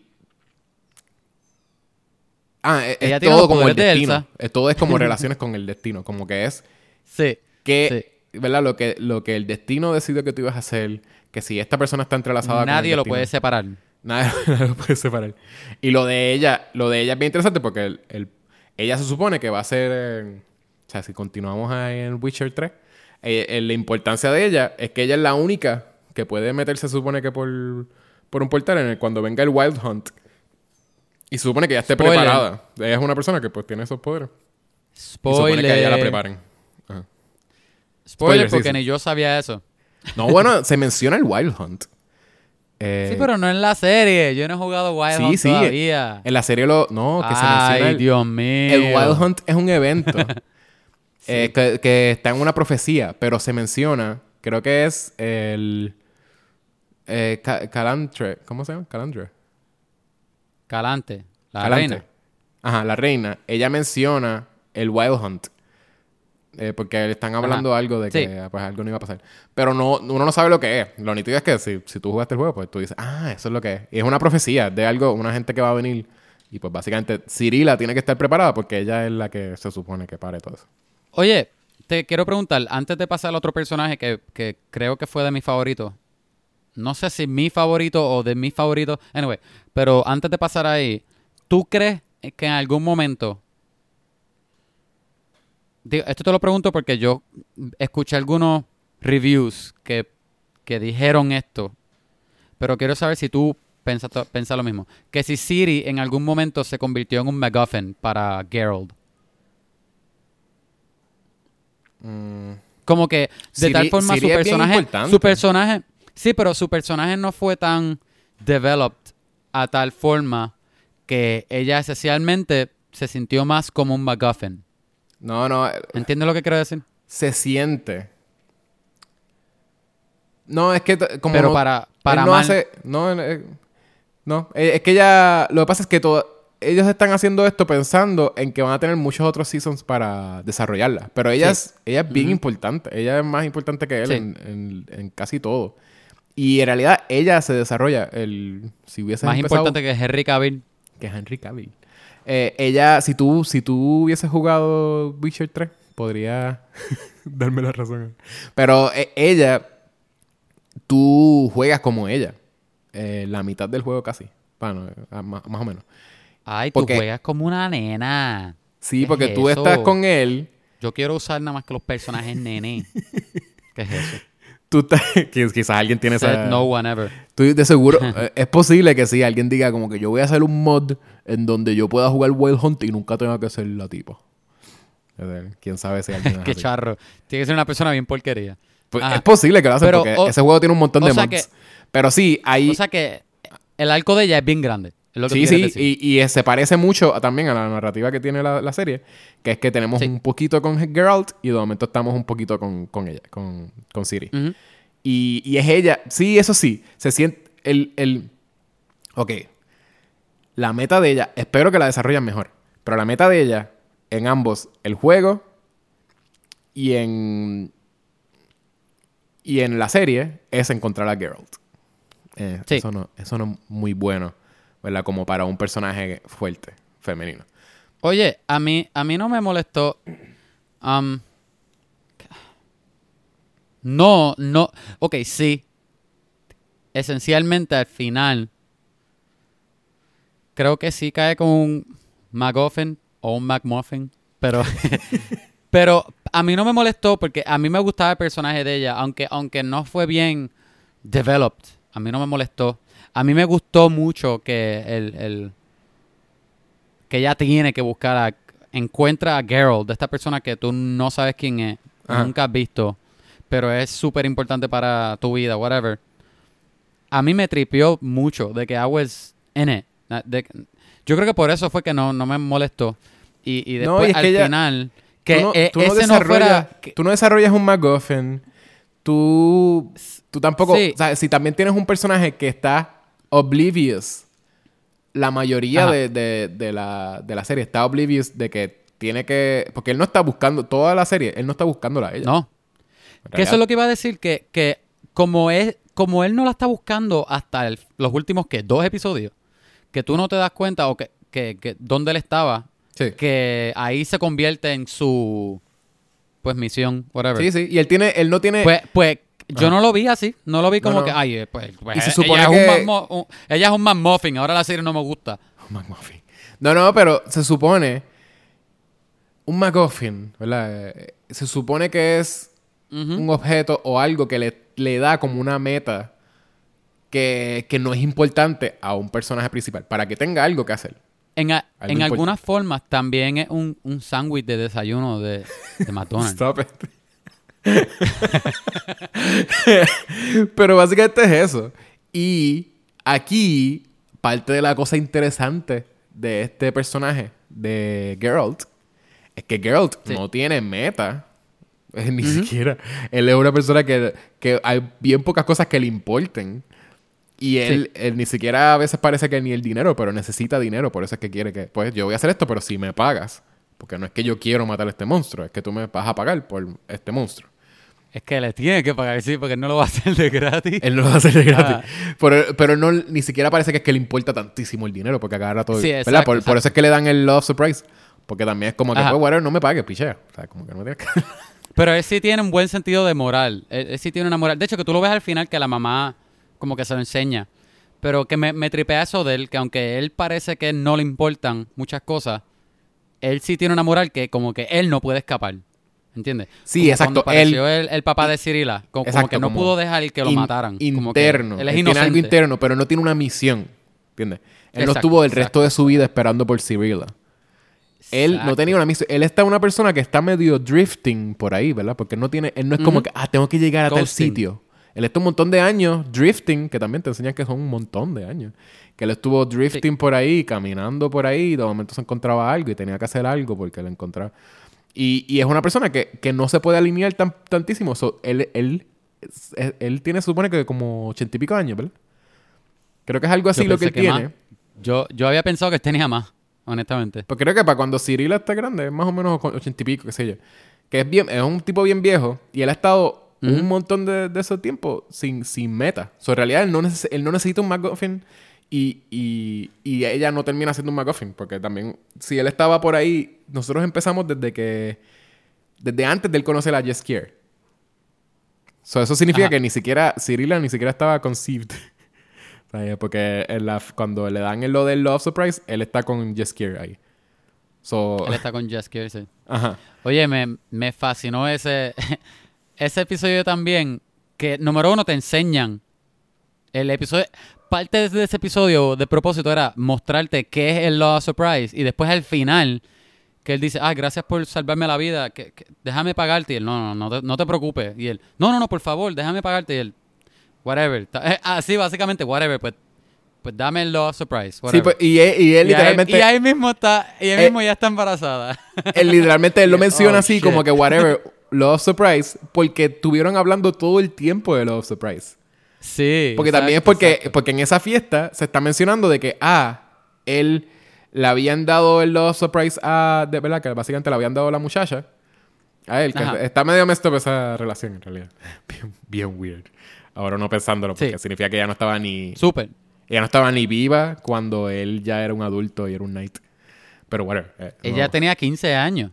Ah, es, es todo como el de destino. Es- todo es como <laughs> relaciones con el destino. Como que es Sí. que, ¿verdad? Lo que, lo que el destino decidió que tú ibas a hacer, que si esta persona está entrelazada con Nadie lo puede separar. Nadie, nadie <laughs> lo puede separar. Y lo de ella, lo de ella es bien interesante porque el, el- ella se supone que va a ser, eh, o sea, si continuamos ahí en Witcher 3, eh, eh, la importancia de ella es que ella es la única que puede meterse, se supone que por, por un portal en el cuando venga el Wild Hunt. Y se supone que ya esté Spoiler. preparada. Ella es una persona que pues tiene esos poderes. Y se supone Spoiler. que ella la preparen. Ajá. Spoiler, Spoiler, sí, porque sí. ni yo sabía eso. No, bueno, se menciona el Wild Hunt. Eh, Sí, pero no en la serie. Yo no he jugado Wild sí, Hunt sí. todavía. En la serie lo. No, que se Ay, menciona. El, Dios mío. el Wild Hunt es un evento <laughs> eh, que, que está en una profecía, pero se menciona. Creo que es el. Eh, Ca- Calantre. ¿Cómo se llama? Calandre. Calante. La Calante. reina. Ajá, la reina. Ella menciona el Wild Hunt. Eh, porque le están hablando algo de que Sí. pues, algo no iba a pasar. Pero no, uno no sabe lo que es. Lo nítido es que si, si tú jugaste el juego, pues tú dices, ah, eso es lo que es. Y es una profecía de algo, una gente que va a venir. Y pues básicamente Cirila tiene que estar preparada porque ella es la que se supone que pare todo eso. Oye, te quiero preguntar, antes de pasar al otro personaje que, que creo que fue de mis favoritos. No sé si mi favorito o de mis favoritos. Anyway, pero antes de pasar ahí, ¿tú crees que en algún momento... Digo, esto te lo pregunto porque yo escuché algunos reviews que, que dijeron esto. Pero quiero saber si tú piensas piensas lo mismo. Que si Siri en algún momento se convirtió en un MacGuffin para Geralt. Como que de Siri- tal forma Siri su personaje, su personaje, sí, pero su personaje no fue tan developed a tal forma que ella esencialmente se sintió más como un MacGuffin. No, no, eh, ¿Entiendes lo que quiero decir? se siente. No, es que como Pero no- para- para no mal. hace, no, eh, no, eh, es que ya lo que pasa es que todo ellos están haciendo esto pensando en que van a tener muchos otros seasons para desarrollarla, pero ella Sí. es ella es bien importante, ella es más importante que él Sí. en, en- en casi todo. Y en realidad ella se desarrolla. El, si hubiese Más empezado- importante que Henry Cavill. que Henry Cavill. Eh, ella, si tú, si tú hubieses jugado Witcher 3, podría <laughs> darme la razón. Pero eh, ella, tú juegas como ella. Eh, la mitad del juego casi. Bueno, más, más o menos. Ay, tú Porque- juegas como una nena. Sí, ¿Qué porque es tú eso? estás con él. Yo quiero usar nada más que los personajes nene. <laughs> ¿Qué es eso? Tú estás, <laughs> quizás alguien tiene esa... No one ever. Tú de seguro, <laughs> eh, es posible que sí, alguien diga como que yo voy a hacer un mod en donde yo pueda jugar Wild Hunt y nunca tenga que ser la tipa. Quién sabe si alguien <laughs> es Qué así. charro. Tiene que ser una persona bien porquería. Pues, Ajá. es posible que lo hacen Pero, porque o- ese juego tiene un montón de mods. que- Pero sí, hay... O sea que el arco de ella es bien grande. Es lo que sí, sí, decir. y, y se parece mucho a- también a la narrativa que tiene la, la serie, que es que tenemos Sí. un poquito con Geralt y de momento estamos un poquito con, con ella, con, con Ciri. Ujú. Y, y es ella, sí, eso sí, se siente el, el... Ok, la meta de ella, espero que la desarrollen mejor, pero la meta de ella en ambos, el juego y en... Y en la serie es encontrar a Geralt. Eh, Sí. eso, no, eso no es muy bueno, ¿verdad? Como para un personaje fuerte, femenino. Oye, a mí, a mí no me molestó. am, no, no. Ok, sí. Esencialmente al final. Creo que sí cae con un McGuffin o un McMuffin. Pero. <laughs> pero a mí no me molestó porque a mí me gustaba el personaje de ella. Aunque, aunque no fue bien developed. A mí no me molestó. A mí me gustó mucho que el, el- que ella tiene que buscar a, encuentra a Geralt, de esta persona que tú no sabes quién es, Ajá. nunca has visto, pero es súper importante para tu vida, whatever. A mí me tripió mucho de que I was in it. De- yo creo que por eso fue que no, no me molestó. Y, y No, después y es al que final, que tú no, eh, tú no ese no desarrollas, fuera... que- tú no desarrollas un MacGuffin. Tú, tú tampoco... Sí. O sea, si también tienes un personaje que está oblivious, la mayoría de, de- de la, de la serie está oblivious de que tiene que... Porque él no está buscando... Toda la serie, él no está buscándola a ella. no, Que eso es lo que iba a decir, que, que como, es, como él no la está buscando hasta el- los últimos, que Dos episodios, que tú no te das cuenta o que, que, que dónde él estaba, Sí. que ahí se convierte en su, pues, misión, whatever. Sí, sí. Y él tiene... Él no tiene... Pues, pues, yo Ah. no lo vi así, no lo vi como no. que, ay, eh, pues, pues, Y se ella supone es un un- ella es un McMuffin, ahora la serie no me gusta. Un McMuffin. No, no, pero se supone... Un McGuffin, ¿verdad? Eh, Se supone que es Un objeto o algo que le, le da como una meta que, que no es importante a un personaje principal, para que tenga algo que hacer. En, a- en algunas formas también es un, un sándwich de desayuno de, de <laughs> McDonald's. Stop it. <laughs> Pero básicamente es eso. Y aquí, parte de la cosa interesante de este personaje, de Geralt, es que Geralt Sí. no tiene meta. <laughs> Ni siquiera. Él es una persona que, que hay bien pocas cosas que le importen. Y él, él ni siquiera a veces parece que ni el dinero, pero necesita dinero. Por eso es que quiere que, pues yo voy a hacer esto, pero si me pagas. Porque no es que yo quiero matar a este monstruo, es que tú me vas a pagar por este monstruo. Es que le tiene que pagar, sí, porque no lo va a hacer de gratis. Él no lo va a hacer de gratis. Ah. Pero, pero no, ni siquiera parece que es que le importa tantísimo el dinero, porque cada rato. Sí, ¿verdad? exacto, por, por exacto. eso es que le dan el love surprise. Porque también es como que, Ajá. pues, whatever, no me pagues, pichea. O sea, como que no tienes que. <laughs> Pero él sí tiene un buen sentido de moral. Él, él sí tiene una moral. De hecho, que tú lo ves al final que la mamá como que se lo enseña. Pero que me, me tripea eso de él, que aunque él parece que no le importan muchas cosas, él sí tiene una moral que como que él no puede escapar. ¿Entiendes? Sí, Como exacto, apareció el, el papá de Cirila, como, que no como pudo dejar que lo in- mataran. Como que Interno. él es Él tiene algo interno, pero no tiene una misión. ¿Entiendes? Él no Exacto, estuvo el exacto. resto de su vida esperando por Cyrilla. Él no tenía una misión. Él está una persona que está medio drifting por ahí, ¿verdad? Porque no tiene, él no es como que, ah, tengo que llegar a tal Ghosting. sitio. Él está un montón de años drifting, que también te enseñan que son un montón de años. Que él estuvo drifting por ahí, caminando por ahí, y de momento se encontraba algo y tenía que hacer algo porque lo encontraba. Y, y es una persona que, que no se puede alinear tan, tantísimo. So, él, él, él, él tiene, se supone que como ochenta y pico años, ¿verdad? Creo que es algo así Yo lo que él tiene. más. Yo, yo había pensado que tenía más, honestamente. Pues creo que para cuando Cirila está grande, es más o menos ochenta y pico, qué sé yo. Que es bien, es un tipo bien viejo y él ha estado un montón de, de ese tiempo sin, sin meta. So, en realidad él no, neces- él no necesita un MacGuffin y, y, y ella no termina siendo un MacGuffin. Porque también, si él estaba por ahí, nosotros empezamos desde que... Desde antes de él conocer a Jess Kier. So, eso significa Ajá. que ni siquiera... Cirila ni siquiera estaba conceived. <laughs> Porque en la- cuando le dan el lo del Love Surprise, él está con Jess Kier ahí. So, Él está con Jess Kier, sí. <laughs> ajá. Oye, me, me fascinó ese, <laughs> ese episodio también. Que, número uno, te enseñan. El episodio. Parte de ese episodio, de propósito, era mostrarte qué es el Law Surprise. Y después al final, que él dice, ah, gracias por salvarme la vida. Que, que- déjame pagarte. Y él, no, no, no te, no te preocupes. Y él, no, no, no, por favor, déjame pagarte. Y él, whatever. Eh, Así, básicamente, whatever. Pues, pues dame el Law Surprise. Sí, whatever. pues, y, él, y él y, ahí, literalmente... y ahí mismo está, y ahí Eh, mismo ya está embarazada. Él literalmente él lo <laughs> menciona Oh, así shit. como que whatever, <laughs> Love Surprise, porque estuvieron hablando todo el tiempo de Love Surprise. Sí. Porque también es exacto, porque, exacto. porque en esa fiesta se está mencionando de que, ah, él le habían dado el Love Surprise a, de verdad, que básicamente le habían dado a la muchacha. A él, que Ajá. está medio messed up esa relación en realidad. <laughs> Bien, bien weird. Ahora no pensándolo, porque Sí. significa que ella no estaba ni... Súper. Ella no estaba ni viva cuando él ya era un adulto y era un knight. Pero whatever. eh, Ella no, tenía 15 años.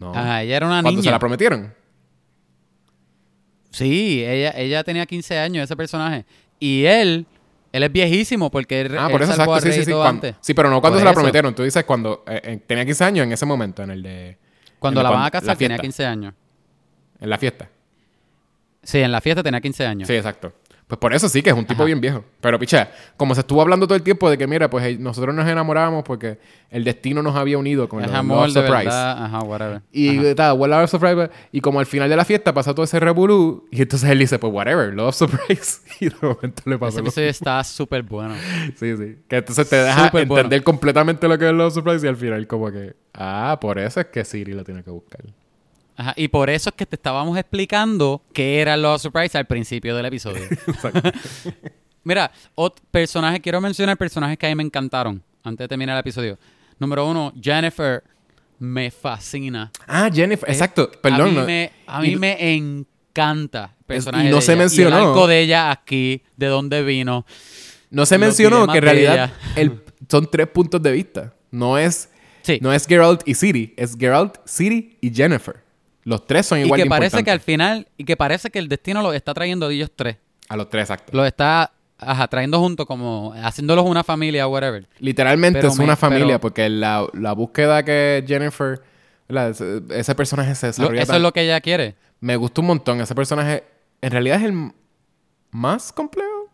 no. Ajá, ella era una Cuando se niña. la prometieron. Sí, ella, ella tenía 15 años, ese personaje. Y él, él es viejísimo porque él, Ah, él por eso, salvó exacto. a Sí, sí, sí. Antes. sí, pero no cuando se la prometieron. Tú dices cuando eh, eh, tenía 15 años en ese momento, en el de. Cuando en la el- van a la casar tenía fiesta. 15 años. En la fiesta. Sí, en la fiesta tenía 15 años. Sí, exacto. Pues por eso sí que es un tipo Ajá. bien viejo. Pero, picha, como se estuvo hablando todo el tiempo de que, mira, pues nosotros nos enamorábamos porque el destino nos había unido con el amor Love de Surprise. verdad. Ajá, whatever. Y Ajá. tal, well, Love Surprise. Y como al final de la fiesta pasa todo ese revolú. Y entonces él dice, pues whatever, Love Surprise. <laughs> Y de momento le pasó Ese lo está súper bueno. Sí, sí. Que entonces te deja bueno. entender completamente lo que es Love Surprise y al final como que... Ah, por eso es que Siri lo tiene que buscar. Ajá, y por eso es que te estábamos explicando qué era Love Surprise al principio del episodio. <laughs> <laughs> Mira, personajes, quiero mencionar personajes que a mí me encantaron antes de terminar el episodio. Número uno, Jennifer me fascina. Ah, Jennifer. Exacto. A Perdón. mí, no- me, a mí y- me encanta el personaje y no de se ella. mencionó. Y el arco de ella aquí, de dónde vino. No se mencionó que en realidad el- <laughs> son tres puntos de vista. No es... Sí. No es Geralt y Siri. Es Geralt, Siri y Jennifer. Los tres son y igual que de parece que al final, y que parece que el destino los está trayendo a ellos tres. A los tres, exacto. Los está ajá, trayendo juntos como haciéndolos una familia o whatever. Literalmente Pero es me- una familia pero- porque la, la búsqueda que Jennifer... Ese, ese personaje se Lo- desarrolla... eso tan- es lo que ella quiere. Me gustó un montón. Ese personaje en realidad es el más complejo.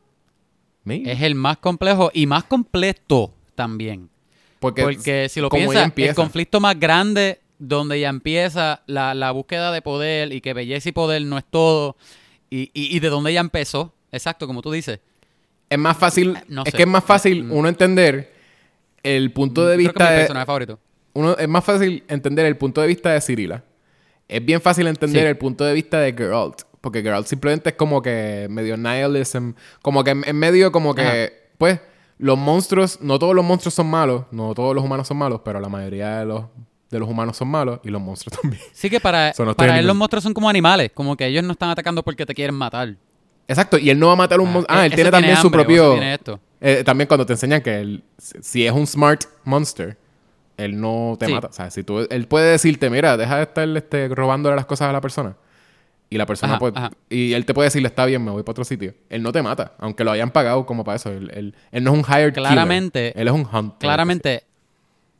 Maybe. Es el más complejo y más completo también. porque, Porque si lo piensas, el conflicto más grande donde ya empieza la, la búsqueda de poder y que belleza y poder no es todo y, y, y de dónde ella empezó, exacto, como tú dices. Es más fácil, No es que es más fácil uno entender el punto de Creo que es vista mi de, personaje favorito. uno es más fácil entender el punto de vista de Cirila. Es bien fácil entender Sí. el punto de vista de Geralt, porque Geralt simplemente es como que medio nihilism, como que en en medio como que Ajá. pues los monstruos, no todos los monstruos son malos, no todos los humanos son malos, pero la mayoría de los de los humanos son malos y los monstruos <laughs> también. Sí que para, So, no estoy para él los monstruos son como animales, como que ellos no están atacando porque te quieren matar. Exacto, y él no va a matar un Ah, monstruo. Ah, e- él eso tiene también su hambre, propio. tiene esto. Eh, también cuando te enseñan que él, si es un smart monster, él no te Sí. mata. O sea, si tú, él puede decirte, mira, deja de estar este, robándole las cosas a la persona. Y la persona Ajá, puede. ajá. Y él te puede decirle, está bien, me voy para otro sitio. Él no te mata, aunque lo hayan pagado como para eso. Él, él- él no es un hired killer. Claramente- Él es un hunter. Claramente,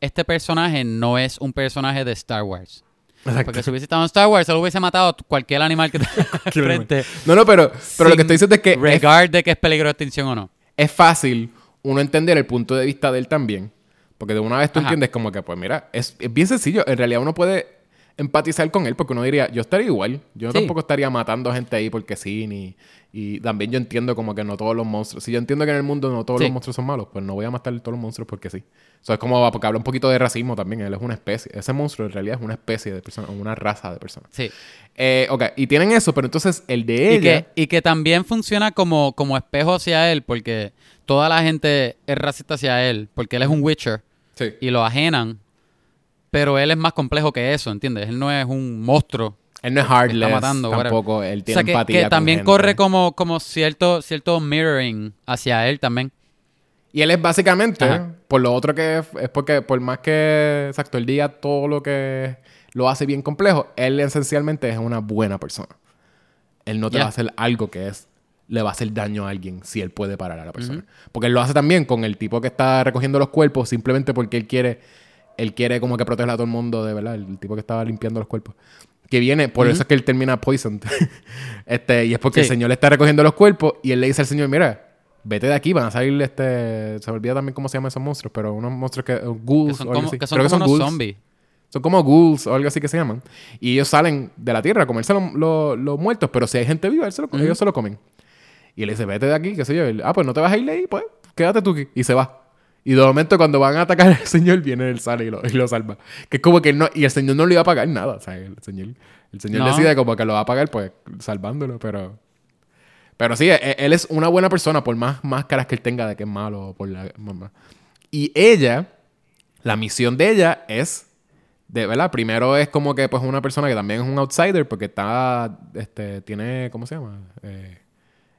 este personaje no es un personaje de Star Wars. Exacto. Porque si hubiese estado en Star Wars, él hubiese matado cualquier animal que te <laughs> frente. No, no, pero, pero lo que estoy diciendo es que es Regard de que es peligro de extinción o no. es fácil uno entender el punto de vista de él también. Porque de una vez tú Ajá. entiendes como que, pues mira, es, es bien sencillo. En realidad uno puede empatizar con él porque uno diría, yo estaría igual. Yo Sí. tampoco estaría matando gente ahí porque sí, ni... Y también yo entiendo como que no todos los monstruos... Si yo entiendo que en el mundo no todos Sí. los monstruos son malos, pues no voy a matar a todos los monstruos porque sí. Eso es como... Porque habla un poquito de racismo también. Él es una especie. Ese monstruo en realidad es una especie de persona, una raza de personas. Sí. Eh, ok, y tienen eso, pero entonces el de Y ella... que, y que también funciona como, como espejo hacia él, porque toda la gente es racista hacia él, porque él es un Witcher Sí. y lo ajenan, pero él es más complejo que eso, ¿entiendes? Él no es un monstruo Él no es heartless tampoco. Él tiene o sea, empatía que, también corre como, como cierto, cierto mirroring hacia él también. Y él es básicamente, por lo otro que es, es, porque por más que, exacto, él diga todo lo que lo hace bien complejo, él esencialmente es una buena persona. Él no te va a hacer algo que es le va a hacer daño a alguien si él puede parar a la persona. Porque él lo hace también con el tipo que está recogiendo los cuerpos simplemente porque él quiere él quiere como que proteger a todo el mundo, de verdad, el tipo que estaba limpiando los cuerpos. Que viene, por eso es que él termina poisoned. <laughs> este, y es porque el señor le está recogiendo los cuerpos y él le dice al señor, mira, vete de aquí, van a salir este... Se me olvida también cómo se llaman esos monstruos, pero unos monstruos que... ghouls que son o algo Que son como unos zombies. Son como ghouls o algo así que se llaman. Y ellos salen de la tierra a comerse los muertos, pero si hay gente viva, ellos se lo comen. Y él dice, vete de aquí, qué sé yo. ah, pues no te vas a ir ahí, pues quédate tú aquí. Y se va. Y de momento cuando van a atacar al <laughs> señor, viene él sale y lo, y lo salva. Que es como que no... Y el señor no le iba a pagar nada. O sea, el señor, el señor decide como que lo va a pagar, pues, salvándolo, pero... Pero sí, e, él es una buena persona, por más máscaras que él tenga de que es malo por la mamá. Y ella, la misión de ella es de verdad, primero es como que pues una persona que también es un outsider porque está, este, tiene, ¿cómo se llama? Eh,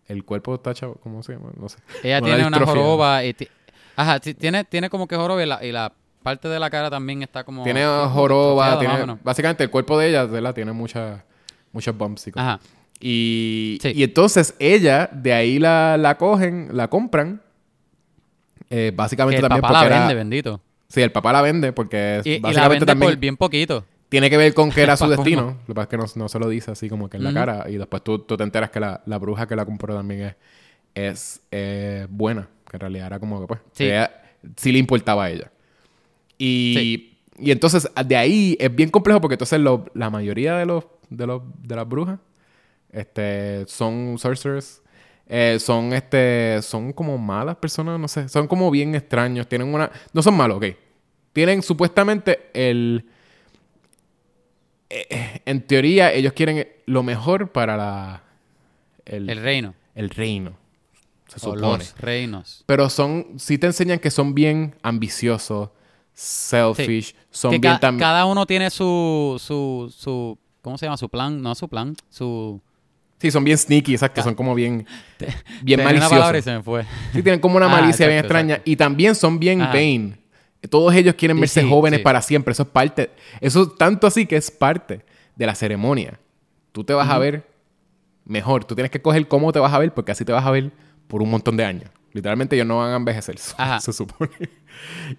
el cuerpo está chavo, ¿cómo se llama? No sé. Ella tiene una joroba Ajá, tiene, tiene como que joroba y la, parte de la cara también está como... Tiene joroba, tiene... Básicamente el cuerpo de ella, ¿verdad? Tiene muchas muchos bumps y cosas. Ajá. Y, y entonces ella, de ahí la, la cogen, la compran. Eh, básicamente que el también papá la vende, bendito. Sí, el papá la vende porque y, básicamente y la vende también... por bien poquito tiene que ver con que <laughs> era su destino. Lo que pasa es que no, se lo dice así como que en la cara. Y después tú, tú, te enteras que la, la bruja que la compró también es, es eh, buena. Que en realidad era como que pues. Sí. sí le importaba a ella. Y, y entonces de ahí es bien complejo porque entonces la mayoría de los, de los de las brujas este, son sorcerers. Eh, son este son como malas personas, no sé, son como bien extraños, tienen una no son malos, ok. Tienen supuestamente el eh, en teoría, ellos quieren lo mejor para la, el, reino. El reino. Se supone. Los reinos. Pero son, sí te enseñan que son bien ambiciosos, selfish, son bien también. Cada uno tiene su, su, su, ¿cómo se llama? Su plan, no su plan, su. Sí, son bien sneaky, exacto. Son como bien, <laughs> bien maliciosos. se me fue. Sí, tienen como una ah, malicia bien extraña. Y también son bien vain. Todos ellos quieren verse jóvenes para siempre. Eso es parte. Eso tanto así que es parte de la ceremonia. Tú te vas a ver mejor. Tú tienes que coger cómo te vas a ver porque así te vas a ver por un montón de años. Literalmente ellos no van a envejecer, <laughs> se supone.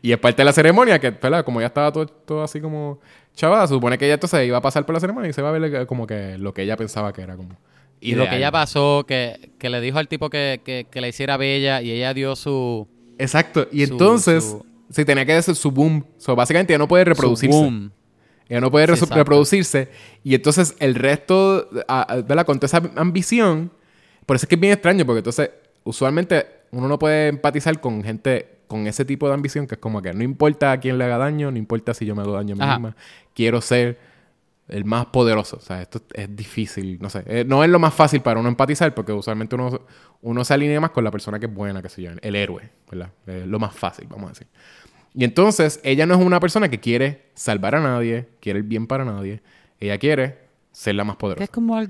y es parte de la ceremonia que, como ya estaba todo, así como chaval, se supone que ella entonces iba a pasar por la ceremonia y se va a ver como que lo que ella pensaba que era como... Y lo que ella pasó, que, le dijo al tipo que, que, le hiciera bella y ella dio su... Exacto. Y entonces... Sí, tenía que ser su boom. So, básicamente ya no puede reproducirse. Su boom. Ella no puede reproducirse. Y entonces el resto, ¿verdad? Con toda esa ambición. Por eso es que es bien extraño, porque entonces usualmente uno no puede empatizar con gente con ese tipo de ambición, que es como que no importa a quién le haga daño, no importa si yo me hago daño a mí misma, quiero ser el más poderoso. O sea, esto es difícil, no sé. Eh, no es lo más fácil para uno empatizar, porque usualmente uno, uno se alinea más con la persona que es buena, que se llama, el héroe, ¿verdad? Es lo más fácil, vamos a decir. Y entonces, ella no es una persona que quiere salvar a nadie, quiere el bien para nadie. Ella quiere ser la más poderosa. Es como,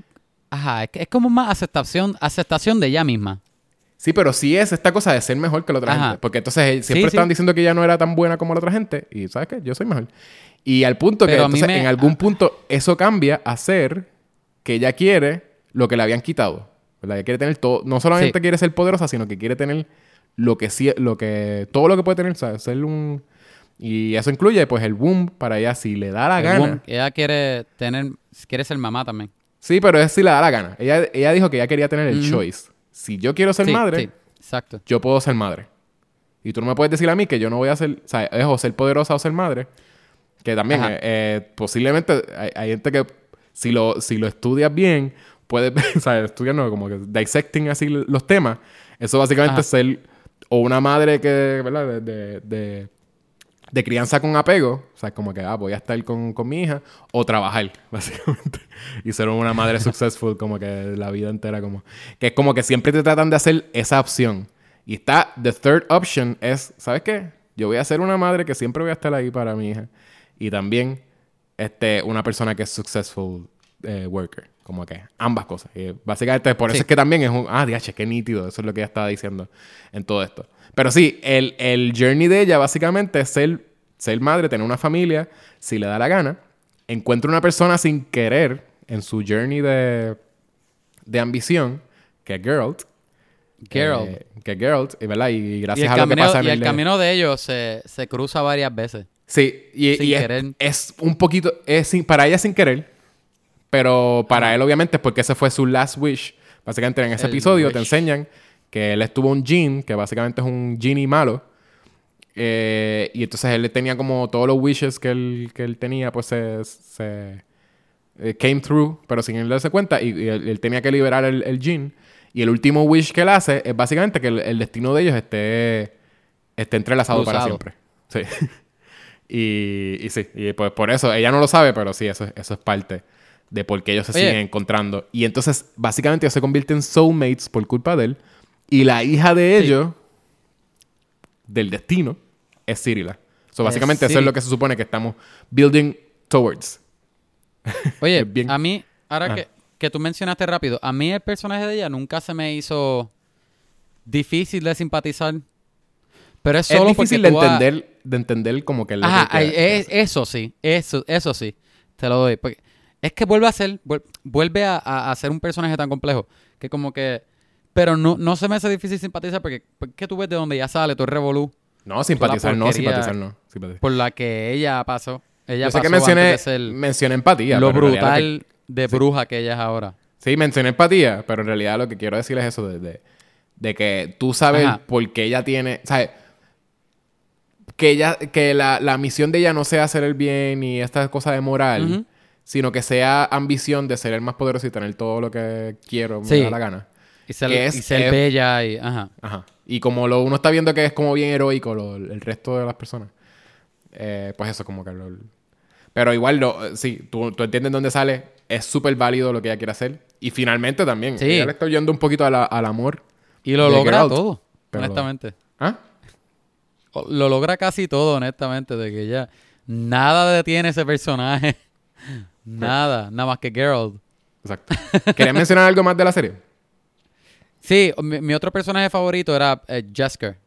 Ajá, es, como más aceptación, aceptación de ella misma. Sí, pero sí es esta cosa de ser mejor que la otra gente. Porque entonces eh, siempre estaban diciendo que ella no era tan buena como la otra gente. Y ¿sabes qué? Yo soy mejor. Y al punto que entonces, en algún punto eso cambia a ser que ella quiere lo que le habían quitado. ¿verdad? Ella quiere tener todo. No solamente quiere ser poderosa, sino que quiere tener lo que sí, lo que, todo lo que puede tener, ¿sabes? Ser un... Y eso incluye, pues, el boom para ella si le da la gana. Ella quiere tener, quiere ser mamá también. Sí, pero es si le da la gana. Ella, ella dijo que ella quería tener el choice. Si yo quiero ser madre, sí, exacto. yo puedo ser madre. Y tú no me puedes decir a mí que yo no voy a ser, o sea, es o ser poderosa o ser madre. Que también, eh, eh, posiblemente, hay, gente que si lo, si lo estudias bien, puedes, <laughs> o sea, estudiando como que dissecting así los temas. Eso básicamente es ser o una madre que, ¿verdad? De, de, de, crianza con apego, o sea, como que, ah, voy a estar con, con mi hija, o trabajar, <laughs> básicamente. y ser una madre successful, como que la vida entera, como. Que es como que siempre te tratan de hacer esa opción. Y está, the third option es, ¿sabes qué? Yo voy a ser una madre que siempre voy a estar ahí para mi hija. Y también, este, una persona que es successful eh, worker. Como que ambas cosas. Y básicamente, por eso Sí. es que también es un. Ah, diache, qué nítido. Eso es lo que ella estaba diciendo en todo esto. Pero sí, el, el journey de ella básicamente es ser, ser madre, tener una familia, si le da la gana. Encuentra una persona sin querer en su journey de, de ambición, que es Geralt. Geralt. Eh, que es Geralt, y, ¿verdad? Y gracias a lo que camino, pasa en y el el- camino de ellos se, se cruza varias veces. Sí, y, Sin y es, querer. es un poquito, es sin- para ella sin querer, pero para él obviamente porque ese fue su last wish. Básicamente en ese El episodio te enseñan que él estuvo un Jin, que básicamente es un genie malo, eh, y entonces él tenía como todos los wishes que él, que él tenía, pues se, se eh, came through, pero sin él darse cuenta, y, y él, él tenía que liberar el, el Jin. Y el último wish que él hace es básicamente que el, el destino de ellos esté, esté entrelazado para Cruzado. siempre. Sí. <laughs> y, y sí, y pues por eso, ella no lo sabe, pero sí, eso, es- eso es parte de por qué ellos se Oye. siguen encontrando. Y entonces, básicamente, ellos se convierten en soulmates por culpa de él. Y la hija de ellos, del destino, es Cyrilla. So, Es básicamente, eso es lo que se supone que estamos building towards. <laughs> Oye, Es bien- a mí, ahora Ah. que, que tú mencionaste rápido, a mí el personaje de ella nunca se me hizo difícil de simpatizar. Pero es Es solo difícil porque de entender, de entender como que el Ajá, que- que es- eso sí, eso, eso sí, te lo doy. Porque es que vuelve a ser, vuel- vuelve a, a, a ser un personaje tan complejo que como que... Pero no, no se me hace difícil simpatizar porque, porque tú ves de donde ya sale todo el revolú No, simpatizar no, simpatizar no. simpatizar. por la que ella pasó. Ella Yo sé pasó que mencioné, ser mencioné empatía. lo pero en realidad brutal de bruja que ella es ahora. Sí, mencioné empatía, pero en realidad lo que quiero decir es eso de, de, de que tú sabes Ajá. por qué ella tiene, ¿sabes? Que ella, que la, la misión de ella no sea hacer el bien ni esta cosa de moral, sino que sea ambición de ser el más poderoso y tener todo lo que quiero, me Sí. da la gana. Y ser, Que es- y ser es- bella y... Ajá. Ajá. Y como lo, uno está viendo que es como bien heroico lo- el resto de las personas, eh, pues eso como que lo... Pero igual, lo, sí, tú, tú entiendes dónde sale, es súper válido lo que ella quiere hacer. Y finalmente también, Sí. ella le está oyendo un poquito a la- al amor. Y lo logra Geralt, todo, pero- honestamente. ¿Ah? Lo logra casi todo, honestamente, de que ya nada detiene ese personaje. <laughs> nada, nada más que Geralt. Exacto. ¿Querías mencionar algo más de la serie? Sí, mi, mi otro personaje favorito era eh, Jesker.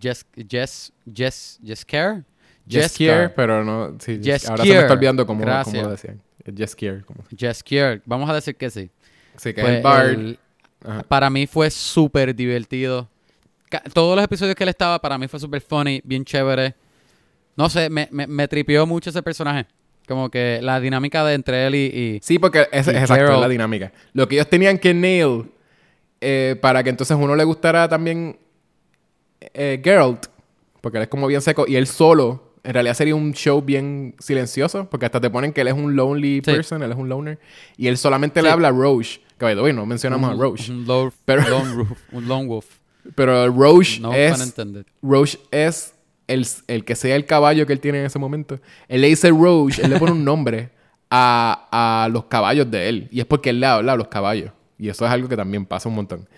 Jes, Jes, Jes, Jesker. Jeskier, pero no... Sí, Jeskier. ahora se me está olvidando cómo, cómo lo decían. Jeskier. Como, Jesker. Vamos a decir que sí. sí, que Pues, es el Bard. el- Ajá. para mí fue súper divertido. Todos los episodios que él estaba, para mí fue súper funny, bien chévere. No sé, me, me, me tripió mucho ese personaje. Como que la dinámica de entre él y... y- Sí, porque es, Y exacto, es la dinámica. Lo que ellos tenían que nail eh, para que entonces uno le gustara también eh, Geralt, porque él es como bien seco, y él solo, en realidad sería un show bien silencioso, porque hasta te ponen que él es un lonely Sí. person, él es un loner, y él solamente le habla a Roche. Que by no mencionamos un- a Roche. Un, lone, Pero- lone wolf, un lone wolf. Pero Roche No es... Roche es el, el que sea el caballo que él tiene en ese momento. Él le dice Roche, él le pone un nombre a, a los caballos de él. Y es porque él le habla a los caballos. Y eso es algo que también pasa un montón.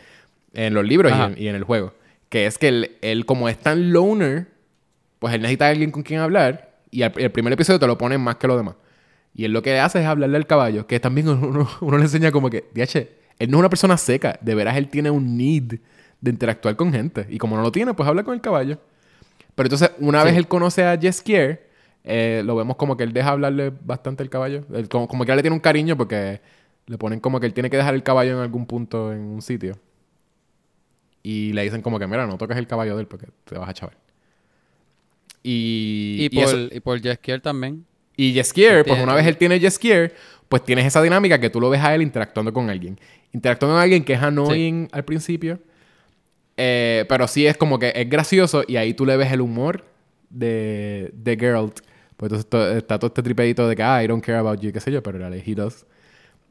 En los libros y en, y en el juego. Que es que él, él, como es tan loner, pues él necesita a alguien con quien hablar. Y al- el primer episodio te lo ponen más que lo demás. Y él lo que hace es hablarle al caballo, que también <laughs> uno, uno le enseña como que, DH, él no es una persona seca. De veras, él tiene un need de interactuar con gente. Y como no lo tiene, pues habla con el caballo. Pero entonces, una Sí. vez él conoce a Jeskier, eh, lo vemos como que él deja hablarle bastante al caballo. Él como, como que él le tiene un cariño porque le ponen como que él tiene que dejar el caballo en algún punto en un sitio. Y le dicen como que, mira, no toques el caballo de él porque te vas a chaval. Y, Y, y por, eso- y por Jeskier también. y Jeskier, pues una vez él tiene Jeskier, pues tienes esa dinámica que tú lo ves a él interactuando con alguien. Interactuando con alguien que es annoying al principio. eh, pero sí es como que es gracioso y ahí tú le ves el humor de, de Geralt. Pues entonces to- está todo este tripedito de que, ah, I don't care about you, qué sé yo, pero realidad he does.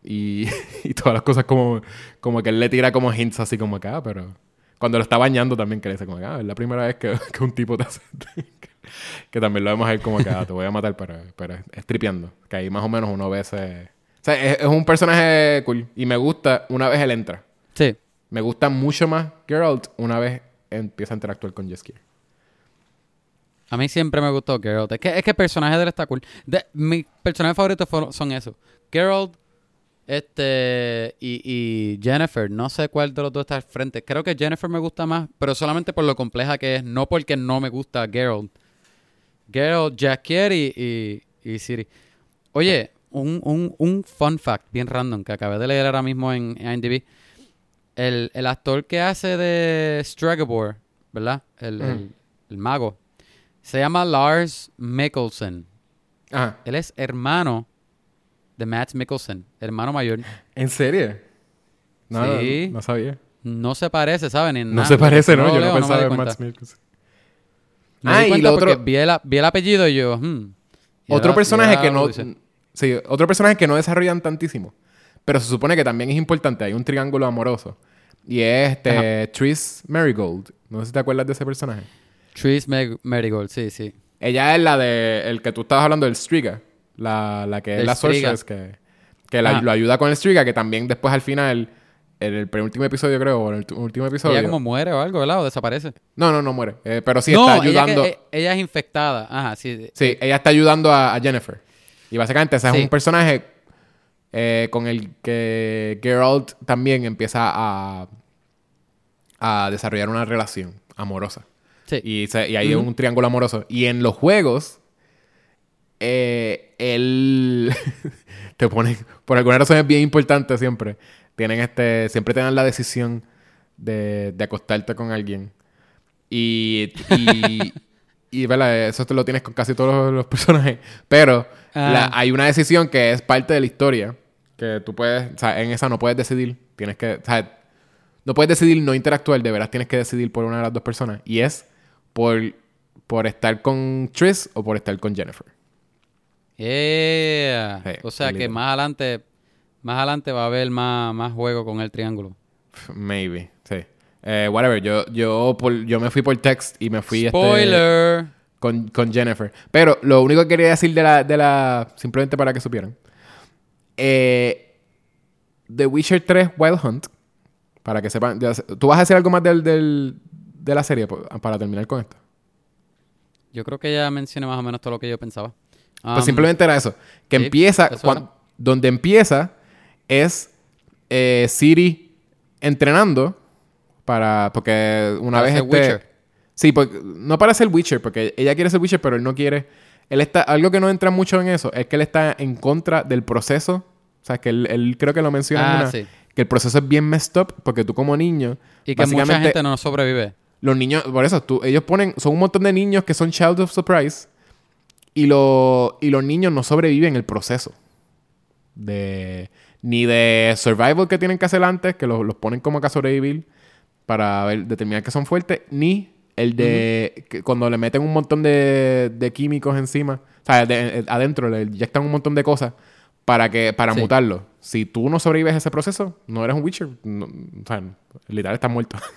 Y, <laughs> y todas las cosas como, como que él le tira como hints así como acá, pero cuando lo está bañando también que le dice como que, ah, es la primera vez que, <laughs> que un tipo te hace... <laughs> que también lo vemos ahí como que, ah, te voy a matar, pero, pero es tripeando. Que ahí más o menos uno ve ese... O sea, es, es un personaje cool. Y me gusta una vez él entra. Sí. Me gusta mucho más Geralt una vez empieza a interactuar con Jeskier. A mí siempre me gustó Geralt. Es que, es que el personaje de él está cool. De, mis personajes favoritos son esos. Geralt, Este, y, y Jennifer, no sé cuál de los dos está al frente. Creo que Jennifer me gusta más, pero solamente por lo compleja que es, no porque no me gusta Geralt. Geralt, Jackier y, y, y Siri. Oye, un, un, un fun fact bien random que acabé de leer ahora mismo en IMDb. El, el actor que hace de Stragobor, ¿verdad? El, el- el mago. Se llama Lars Mikkelsen. Ajá. Él es hermano de Matt Mikkelsen, hermano mayor. ¿En serio? No, Sí. no, no sabía. No se parece, ¿saben? En No nada. se parece, ¿no? Yo leo, no pensaba en. Matt Mikkelsen. Me Ah, di y lo otro- vi el, vi el apellido y yo, hmm. Y Otro era- personaje era que no... Sí, otro personaje que no desarrollan tantísimo. Pero se supone que también es importante. Hay un triángulo amoroso. Y es este... Tris Marigold. No sé si te acuerdas de ese personaje. Tris Marigold, sí, sí. Ella es la de... El que tú estabas hablando del Striga. La, la que es la. Sorceress que... Que la- Ajá. lo ayuda con el Striga. Que también después al final... En el penúltimo episodio, creo, o en el último episodio. Ella como muere o algo, ¿verdad? O desaparece. No, no, no muere. Eh, pero sí no, está ella que- ayudando. eh, ella, es infectada. Ajá, sí. Sí, ella está ayudando a, a Jennifer. Y básicamente ese Sí. es un personaje eh, con el que Geralt también empieza a, a desarrollar una relación amorosa. Sí. Y, se- y hay un triángulo amoroso. Y en los juegos, eh, él <laughs> te pone, por alguna razón es bien importante siempre. Tienen este, siempre te dan la decisión de, de acostarte con alguien. Y, y, <laughs> y ¿verdad? eso te lo tienes con casi todos los, los personajes. Pero Ah. la- hay una decisión que es parte de la historia. Que tú puedes, o sea, en esa no puedes decidir. Tienes que, o sea, no puedes decidir no interactuar, de veras tienes que decidir por una de las dos personas. Y es por, por estar con Tris o por estar con Jennifer. Yeah. O sea que más adelante, más adelante va a haber más, más juego con el triángulo. Maybe, sí. Eh, whatever, yo, yo, por- yo me fui por text y me fui este, Spoiler. con, con Jennifer. Pero lo único que quería decir de la, de la. Simplemente para que supieran. Eh, The Witcher 3 Wild Hunt. Para que sepan. ¿Tú vas a hacer algo más del, del- de la serie po- para terminar con esto? Yo creo que ya mencioné más o menos todo lo que yo pensaba. Pues Um, simplemente era eso. Que sí, empieza. eso cuan- era. donde empieza es eh, Siri entrenando para. Porque una Para vez este. Witcher. Sí, porque, no para ser Witcher, porque ella quiere ser Witcher, pero él no quiere. Él está. Algo que no entra mucho en eso es que él está en contra del proceso. O sea, que él, él creo que lo menciona en Ah, una- sí. Que el proceso es bien messed up porque tú como niño. Y que mucha gente no sobrevive. los niños, por eso, tú, ellos ponen, son un montón de niños que son Child of Surprise y, lo, y los niños no sobreviven el proceso. De, ni de survival que tienen que hacer antes, que los, los ponen como que a sobrevivir para ver, determinar que son fuertes, ni el de que cuando le meten un montón de, de químicos encima, o sea, de- adentro le inyectan un montón de cosas para que para Sí. mutarlo. Si tú no sobrevives a ese proceso, no eres un Witcher. no- o sea, literal estás muerto. <laughs>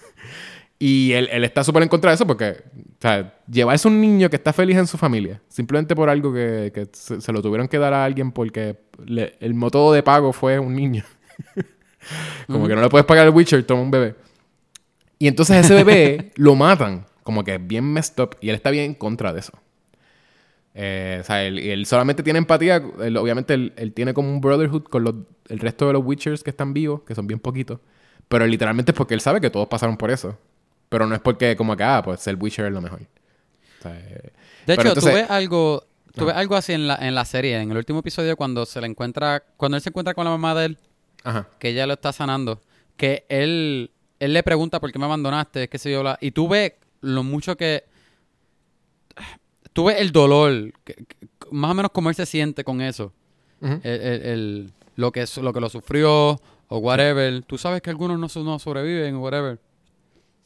Y él, él está súper en contra de eso porque, o sea, llevarse un niño que está feliz en su familia, simplemente por algo que, que se, se lo tuvieron que dar a alguien porque le- el método de pago fue un niño. <laughs> como que no le puedes pagar al Witcher, toma un bebé. Y entonces ese bebé <laughs> lo matan, como que es bien messed up, y él está bien en contra de eso. Eh, o sea, él, él solamente tiene empatía, él- obviamente él, él tiene como un brotherhood con los- el resto de los Witchers que están vivos, que son bien poquitos. Pero literalmente es porque él sabe que todos pasaron por eso. Pero no es porque como que, ah, pues ser Witcher es lo mejor. O sea, eh, De hecho, entonces- tú ves algo, tú ves algo así en la, en la serie, en el último episodio cuando se le encuentra, cuando él se encuentra con la mamá de él, Ajá. que ella lo está sanando, que él, él le pregunta por qué me abandonaste, qué sé yo, bla, y tú ves lo mucho que, tú ves el dolor, que- que- más o menos cómo él se siente con eso, el, el- el- lo que lo que lo sufrió o whatever. Tú sabes que algunos no, no sobreviven o whatever.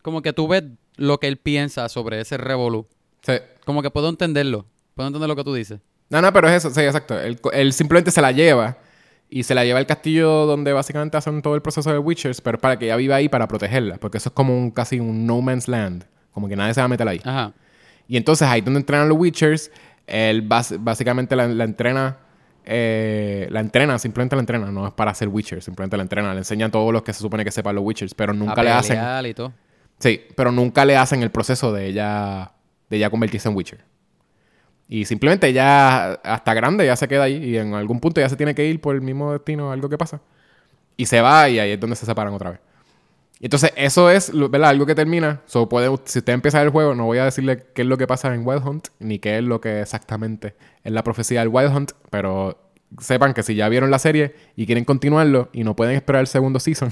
Como que tú ves lo que él piensa sobre ese revolú. Sí. Como que puedo entenderlo. Puedo entender lo que tú dices. No, no, pero es eso, sí, exacto. Él, él simplemente se la lleva y se la lleva al castillo donde básicamente hacen todo el proceso de Witchers, pero para que ella viva ahí para protegerla, porque eso es como un casi un no man's land, como que nadie se va a meter ahí. Ajá. Y entonces ahí donde entrenan los Witchers, él bas- básicamente la, la entrena, eh, la entrena, simplemente la entrena, no es para ser Witcher, simplemente la entrena, le enseñan todos los que se supone que sepan los Witchers, pero nunca A le hacen, y todo. Sí, pero nunca le hacen el proceso de ella, de ella convertirse en Witcher. Y simplemente ya hasta grande ya se queda ahí y en algún punto ya se tiene que ir por el mismo destino, algo que pasa. Y se va y ahí es donde se separan otra vez. Entonces, eso es, ¿verdad? Algo que termina. So, puede, si usted empieza el juego, no voy a decirle qué es lo que pasa en Wild Hunt, ni qué es lo que exactamente es la profecía del Wild Hunt, pero sepan que si ya vieron la serie y quieren continuarlo y no pueden esperar el segundo season,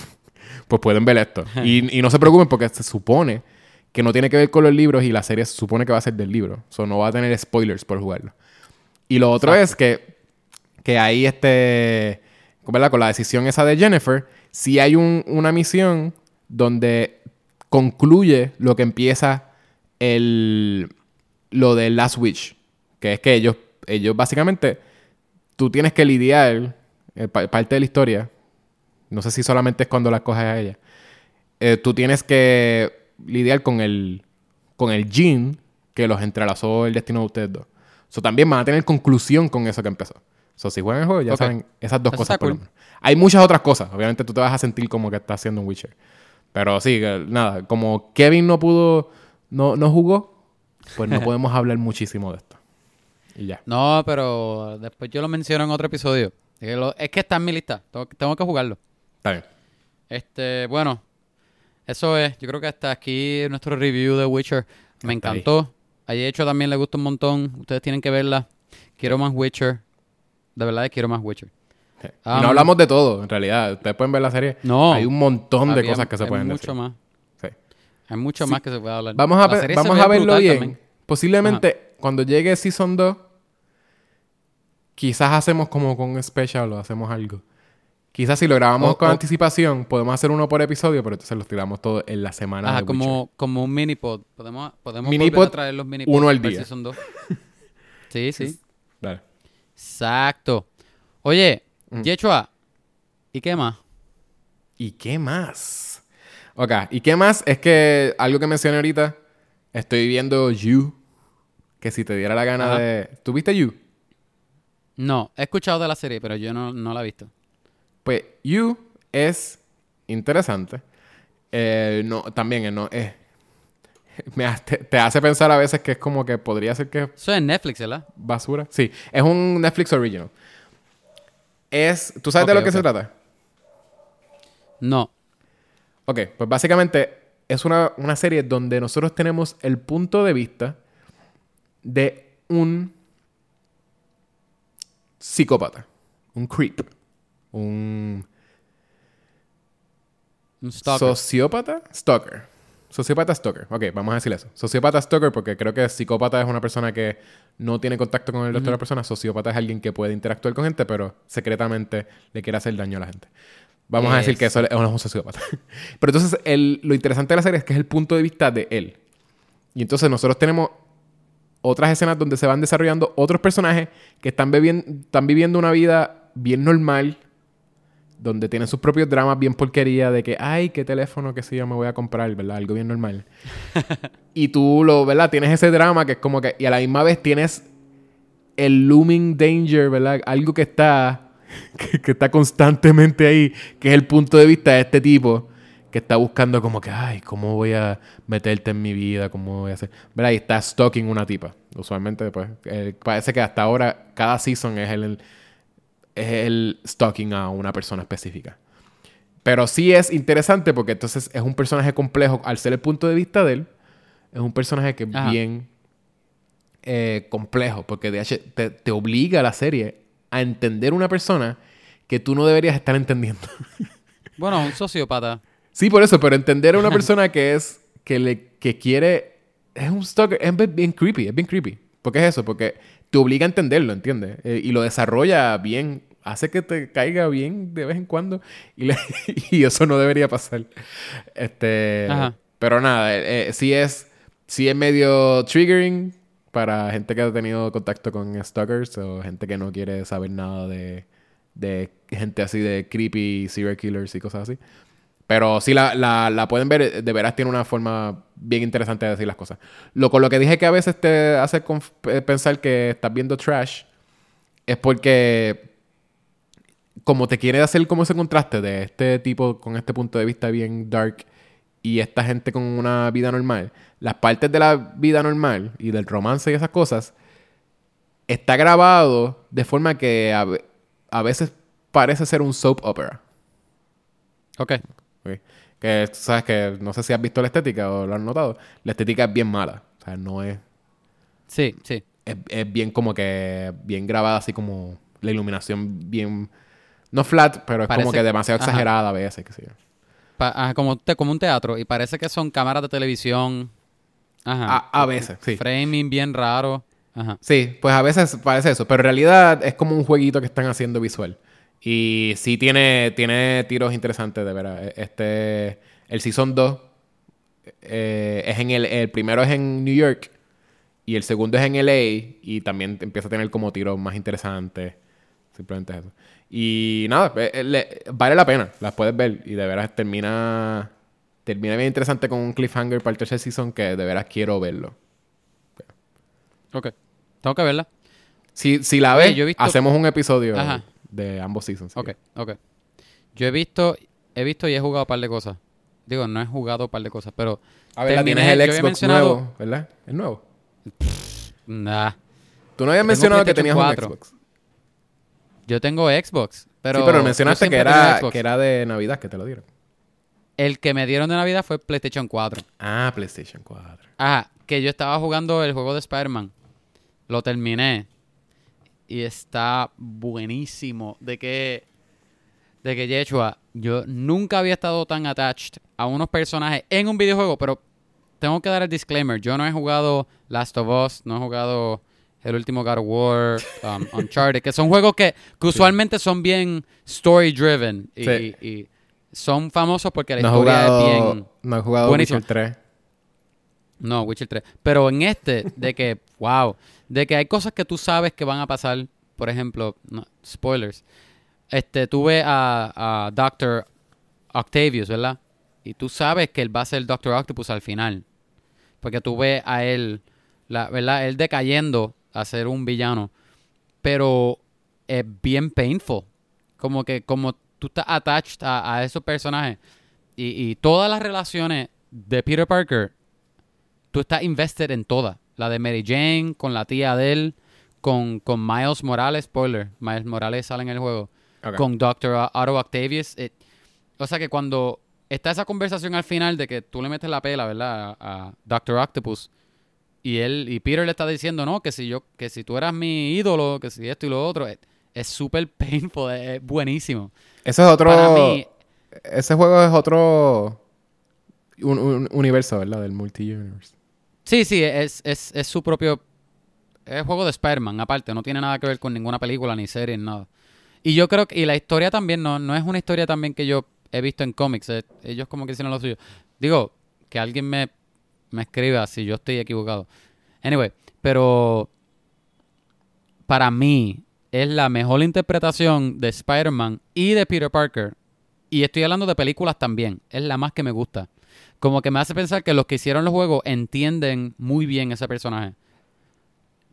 pues pueden ver esto. y, y no se preocupen porque se supone que no tiene que ver con los libros y la serie se supone que va a ser del libro. O no va a tener spoilers por jugarlo. Y lo otro es que, que ahí, este, ¿verdad? Con la decisión esa de Jennifer, si hay una misión donde concluye lo que empieza el, lo de Last Witch. Que es que ellos, ellos básicamente, tú tienes que lidiar, eh, parte de la historia, no sé si solamente es cuando la coges a ella, eh, tú tienes que lidiar con el, con el gene que los entrelazó el destino de ustedes dos. So, también van a tener conclusión con eso que empezó. So, si juegan el juego, ya saben esas dos cosas. Hay muchas otras cosas. Obviamente tú te vas a sentir como que estás haciendo un Witcher. Pero sí, nada, como Kevin no pudo, no, no jugó, pues no <laughs> podemos hablar muchísimo de esto. Y ya. No, pero después yo lo menciono en otro episodio. Es que, está en mi lista. Tengo, que jugarlo. Está bien. Este, bueno, eso es. Yo creo que hasta aquí nuestro review de Witcher. Me encantó. A hecho también le gusta un montón. Ustedes tienen que verla. Quiero más Witcher. De verdad quiero más Witcher. no hablamos de todo, en realidad. Ustedes pueden ver la serie. No. Hay un montón de cosas que se pueden decir. Hay mucho más. Sí. Hay mucho más que se puede hablar. Vamos a, vamos a verlo bien. Posiblemente cuando llegue Season 2, quizás hacemos como con un special o hacemos algo. Quizás si lo grabamos con anticipación, podemos hacer uno por episodio, pero entonces los tiramos todos en la semana. Ajá, como, como un mini pod. Podemos, podemos a traer los mini Uno al día. Son dos. <laughs> sí, sí. Dale. Exacto. Oye, mm. Yechua, ¿y qué más? ¿Y qué más? Ok, ¿y qué más? Es que algo que mencioné ahorita, estoy viendo You. Que si te diera la gana de. ¿Tuviste You? No, he escuchado de la serie, pero yo no, no la he visto. Pues You es interesante. Eh, no, también eh, no <laughs> es. te, hace pensar a veces que es como que podría ser que. Eso es Netflix, ¿verdad? Basura. Sí, es un Netflix original. Es. ¿Tú sabes de lo que se trata? No. Ok, pues básicamente es una, una serie donde nosotros tenemos el punto de vista de un psicópata, un creep un... ¿Sociópata? Stalker. Sociópata stalker. Ok, vamos a decir eso. Sociópata stalker porque creo que psicópata es una persona que no tiene contacto con el resto de la persona. Sociópata es alguien que puede interactuar con gente, pero secretamente le quiere hacer daño a la gente. Vamos a decir que eso es un sociópata. <laughs> pero entonces lo interesante de la serie es que es el punto de vista de él. Y entonces nosotros tenemos otras escenas donde se van desarrollando otros personajes que están, están viviendo una vida bien normal, donde tienen sus propios dramas bien porquería de que, ay, qué teléfono que sí yo me voy a comprar, ¿verdad? Algo bien normal. <laughs> y tú lo, ¿verdad? Tienes ese drama que es como que, y a la misma vez tienes el looming danger, ¿verdad? Algo que está, <laughs> que, está constantemente ahí, que es el punto de vista de este tipo que está buscando como que, ay, ¿cómo voy a meterte en mi vida? ¿Cómo voy a hacer? ¿Verdad? Y está stalking una tipa. Usualmente, pues, eh, parece que hasta ahora cada season es el es el stalking a una persona específica. Pero sí es interesante porque entonces es un personaje complejo. Al ser el punto de vista de él, es un personaje que es bien eh, complejo. Porque te, te, obliga la serie a entender una persona que tú no deberías estar entendiendo. <laughs> bueno, un sociópata. Sí, por eso, pero entender a una <laughs> persona que es. que le que quiere. Es un stalker. Es bien creepy, es bien creepy. ¿Por qué es eso? Porque te obliga a entenderlo, ¿entiendes? Eh, y lo desarrolla bien, hace que te caiga bien de vez en cuando y, <laughs> y eso no debería pasar. Este, pero nada, eh, eh, sí es sí es medio triggering para gente que ha tenido contacto con stalkers o gente que no quiere saber nada de, de gente así de creepy serial killers y cosas así. Pero sí la, la, pueden ver, de veras tiene una forma bien interesante de decir las cosas. Lo con lo que dije que a veces te hace pensar que estás viendo trash es porque como te quiere hacer como ese contraste de este tipo con este punto de vista bien dark y esta gente con una vida normal, las partes de la vida normal y del romance y esas cosas, está grabado de forma que a, a veces parece ser un soap opera. Ok. Que tú sabes que no sé si has visto la estética o lo has notado. La estética es bien mala. O sea, no es. Sí, sí. Es, es bien como que. Bien grabada, así como. La iluminación bien. No flat, pero es como que demasiado Ajá. exagerada a veces. Que sí. Ajá, como, te- como un teatro. Y parece que son cámaras de televisión. Ajá. A, a veces, sí. Framing bien raro. Ajá. Sí, pues a veces parece eso, pero en realidad es como un jueguito que están haciendo visual. Y sí tiene, tiene tiros interesantes, de verdad. E- Este, el Season 2 eh, es en el, el primero es en New York y el segundo es en LA y también empieza a tener como tiros más interesantes. Simplemente eso. Y nada, eh, eh, le- vale la pena, las puedes ver y de veras termina, termina bien interesante con un cliffhanger para el tercer season que de veras quiero verlo. Ok. Tengo que verla. Si, si la ves, visto- hacemos un episodio Ajá. De ambos seasons. Ok, ok. Yo he visto, he visto y he jugado un par de cosas. Digo, no he jugado un par de cosas, pero... A ver, terminé- tienes el Xbox nuevo, ¿verdad? ¿Es nuevo? Nah. Tú no habías mencionado que tenías 4. un Xbox. Yo tengo Xbox, pero... sí, pero mencionaste que era, que era de Navidad que te lo dieron. El que me dieron de Navidad fue PlayStation 4. Ah, PlayStation 4. Ajá, que yo estaba jugando el juego de Spider-Man. Lo terminé. Y está buenísimo. De que. De que Yeshua, yo nunca había estado tan attached a unos personajes en un videojuego, pero tengo que dar el disclaimer. Yo no he jugado Last of Us, no he jugado el último God of War, um, <laughs> Uncharted, que son juegos que, que usualmente son bien story driven y, Sí. y- y son famosos porque la No historia jugado, es bien. no he jugado buenísimo. Witcher 3. No, Witcher 3. Pero en este, de que, <laughs> wow, de que hay cosas que tú sabes que van a pasar. Por ejemplo, spoilers. Este, tú ves a, a Doctor Octavius, ¿verdad? Y tú sabes que él va a ser Doctor Octopus al final. Porque tú ves a él, ¿verdad? Él decayendo a ser un villano. Pero es bien painful. Como que, como tú estás attached a, a esos personajes. Y, y todas las relaciones de Peter Parker tú estás invested en todas. La de Mary Jane, con la tía de él, con, con Miles Morales, spoiler, Miles Morales sale en el juego, con Dr. Otto Octavius. it- o sea que cuando está esa conversación al final de que tú le metes la pela, ¿verdad? A, a Dr. Octopus. Y él, y Peter le está diciendo, no, que si yo, que si tú eras mi ídolo, que si esto y lo otro, es- es súper painful, es, es buenísimo. Ese es otro... Para mí, Ese juego es otro... Un, un universo, ¿verdad? Del multi-universe. Sí, sí, es, es, es su propio. Es juego de Spider-Man, aparte, no tiene nada que ver con ninguna película ni serie, ni nada. Y yo creo que. Y la historia también no, no es una historia también que yo he visto en cómics. eh, ellos como que hicieron lo suyo. Digo, que alguien me, me escriba si yo estoy equivocado. Anyway, pero. Para mí, es la mejor interpretación de Spider-Man y de Peter Parker. Y estoy hablando de películas también. Es la más que me gusta. Como que me hace pensar que los que hicieron los juegos entienden muy bien ese personaje.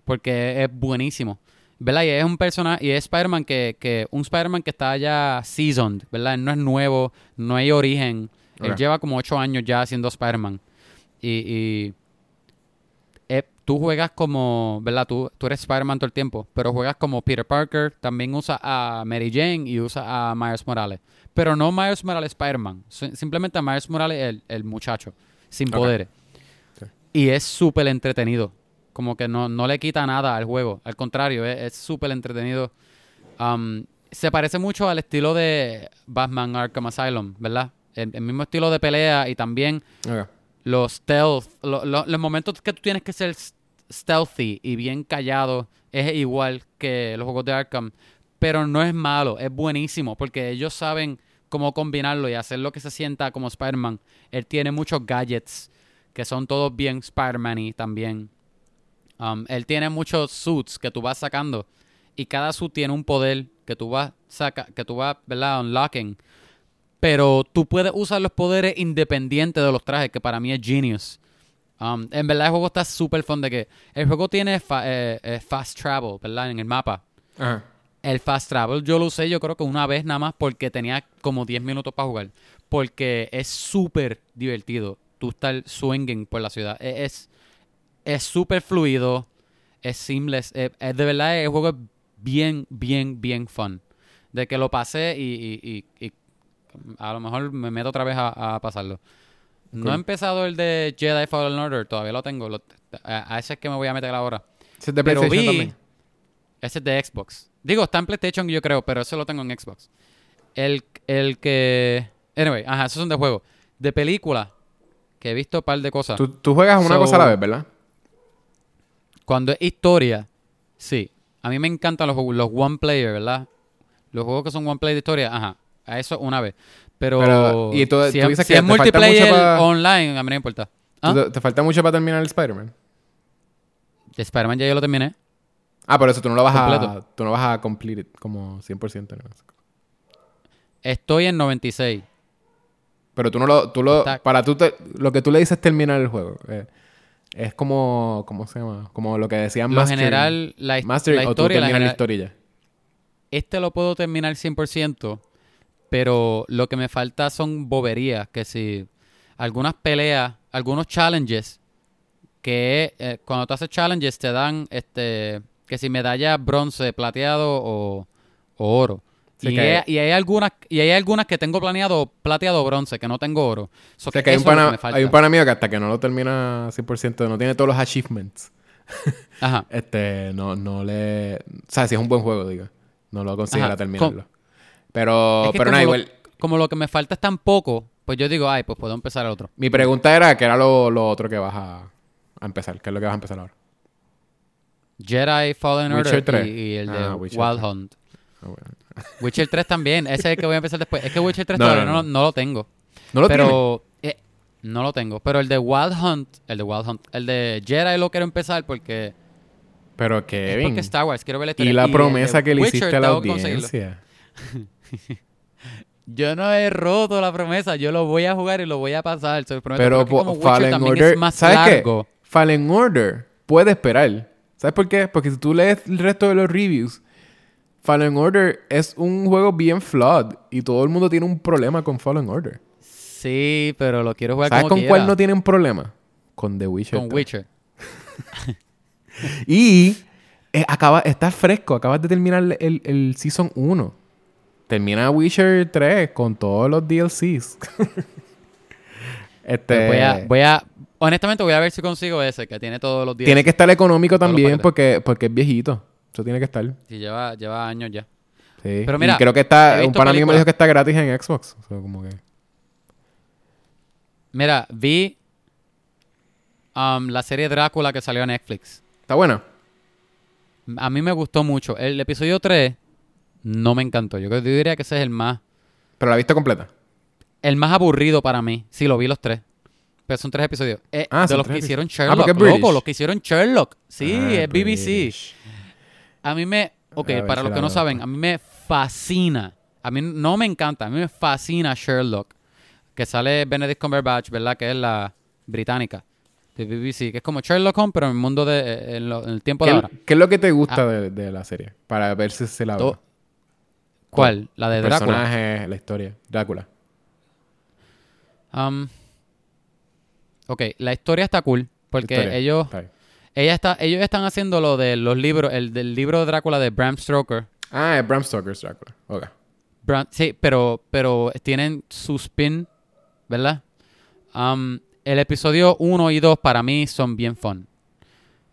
Porque es buenísimo. ¿Verdad? Y es un personaje, y es Spider-Man que, que, un Spider-Man que está ya seasoned, ¿verdad? Él no es nuevo, no hay origen. Él lleva como ocho años ya siendo Spider-Man. Y, y tú juegas como, ¿verdad? Tú, tú eres Spider-Man todo el tiempo, pero juegas como Peter Parker, también usa a Mary Jane y usa a Miles Morales. Pero no Miles Morales Spider-Man, si- simplemente a Miles Morales el, el muchacho, sin poderes. Y es súper entretenido. Como que no, no le quita nada al juego. Al contrario, es súper entretenido. Um, se parece mucho al estilo de Batman Arkham Asylum, ¿verdad? El, el mismo estilo de pelea y también los stealth, lo- lo- los momentos que tú tienes que ser stealthy y bien callado es igual que los juegos de Arkham, pero no es malo, es buenísimo porque ellos saben cómo combinarlo y hacer lo que se sienta como Spider-Man. Él tiene muchos gadgets que son todos bien Spider-Man y también. Um, él tiene muchos suits que tú vas sacando y cada suit tiene un poder que tú vas saca, que tú vas, ¿verdad? Unlocking. Pero tú puedes usar los poderes independientes de los trajes, que para mí es genius. Um, en verdad el juego está súper fun de que el juego tiene fa- eh, eh, fast travel, ¿verdad? En el mapa. El fast travel yo lo usé yo creo que una vez nada más porque tenía como 10 minutos para jugar. Porque es súper divertido tú estar swinging por la ciudad. E- Es es súper fluido, es seamless. Es, es de verdad el juego es bien, bien, bien fun. De que lo pasé y, y- y- y A lo mejor me meto otra vez a, a pasarlo. No he empezado el de Jedi Fallen Order, todavía lo tengo. lo- a, a ese es que me voy a meter ahora. Ese es de Pero PlayStation vi... también. Ese es de Xbox. Digo, está en PlayStation yo creo, pero ese lo tengo en Xbox. El, el que... Anyway, ajá, esos son de juego. De película, que he visto un par de cosas. Tú, tú juegas una So- cosa a la vez, ¿verdad? Cuando es historia, sí. A mí me encantan los los one player, ¿verdad? Los juegos que son one player de historia, ajá. A eso una vez. Pero, Pero, y tú- si, tú es, dices si que es te falta multiplayer pa- online, a mí no me importa. ¿Ah? ¿Tú- ¿Te, te falta mucho para terminar el Spider-Man? De Spider-Man ya yo lo terminé. Ah, por eso tú no lo vas a... Completo. Tú no vas a complete it como 100%. ¿no? Estoy en 96. Pero tú no lo... Tú lo Está- para tú... te- lo que tú le dices terminar el juego. eh, es como... ¿Cómo se llama? Como lo que decían Master... general, la, la o tú historia, la terminas la general- historia ya. este lo puedo terminar 100%, pero lo que me falta son boberías, que si algunas peleas, algunos challenges, que eh, cuando tú haces challenges te dan, este, que si medalla bronce, plateado o, o oro. Y, que- hay, y hay algunas y hay algunas que tengo planeado plateado bronce, que no tengo oro. So O sea, que hay un, pana, me falta. hay un pana mío que hasta que no lo termina 100%, no tiene todos los achievements. Ajá. <laughs> Este, no, no le... O sea, si es un buen juego, digo. No lo considera terminarlo. Pero, Es que pero nada, lo- igual... como lo que me falta es tan poco, pues yo digo, ay, pues puedo empezar el otro. Mi pregunta era, ¿qué era lo, lo otro que vas a, a empezar? ¿Qué es lo que vas a empezar ahora? Jedi Fallen Witcher Order 3. y, y el de Ah, Wild 3. Hunt. Ah, bueno. <laughs> Witcher 3 también, ese es el que voy a empezar después. Es que Witcher 3 No, todavía no, no, lo tengo. ¿No lo pero eh, no lo tengo. Pero el de Wild Hunt, el de Wild Hunt, el de Jedi lo quiero empezar porque Pero es Kevin. porque Star Wars, quiero ver la historia. Y la promesa que le Witcher hiciste a la audiencia. <laughs> Yo no he roto la promesa, yo lo voy a jugar y lo voy a pasar, se lo prometo, Pero como Fallen también Order... es más ¿Sabes largo. qué? Fallen Order puede esperar. ¿Sabes por qué? Porque si tú lees el resto de los reviews, Fallen Order es un juego bien flawed. Y todo el mundo tiene un problema con Fallen Order. Sí, pero lo quiero jugar ¿Sabes como con quiera. cuál no tienen problema? Con The Witcher. Con 3. Witcher. <laughs> Y eh, acaba, está fresco. Acabas de terminar el, el Season 1. Termina Witcher 3 con todos los DLCs. este, <laughs> Pues voy a, voy a, honestamente voy a ver si consigo ese que tiene todos los días. tiene que estar económico también porque, porque es viejito. Eso tiene que estar. Sí, lleva, lleva años ya. Sí. Pero mira, y creo que está... Un pana mío me dijo que está gratis en Xbox. O sea, como que... Mira, vi um, la serie Drácula que salió en Netflix. Está buena. A mí me gustó mucho. El episodio 3 no me encantó. Yo diría que ese es el más, Pero la viste completa. el más aburrido para mí. Sí, lo vi los tres. Pero son tres episodios. Eh, Ah, de los que hicieron. Ah, Sherlock, es loco, los que hicieron Sherlock. Sí, Ah, es BBC. British. A mí me... Ok, A para los que no saben, a mí me fascina. A mí no me encanta, a mí me fascina Sherlock. Que sale Benedict Cumberbatch, ¿verdad? Que es la británica de BBC. Que es como Sherlock Holmes, pero en el mundo de... En, lo- en el tiempo ¿Qué, de ahora. qué es lo que te gusta Ah. de, de la serie? Para ver si se la ve. ¿Cuál? La de Drácula. personaje, la historia. Drácula. Um, ok, la historia está cool. Porque Historia. ellos... Está. Ella está, ellos están haciendo lo de los libros, el del libro de Drácula de Bram Stoker. Ah, es Bram Stoker's Drácula. Ok. Bram- sí, pero, pero tienen su spin, ¿verdad? Um, el episodio 1 y 2 para mí son bien fun.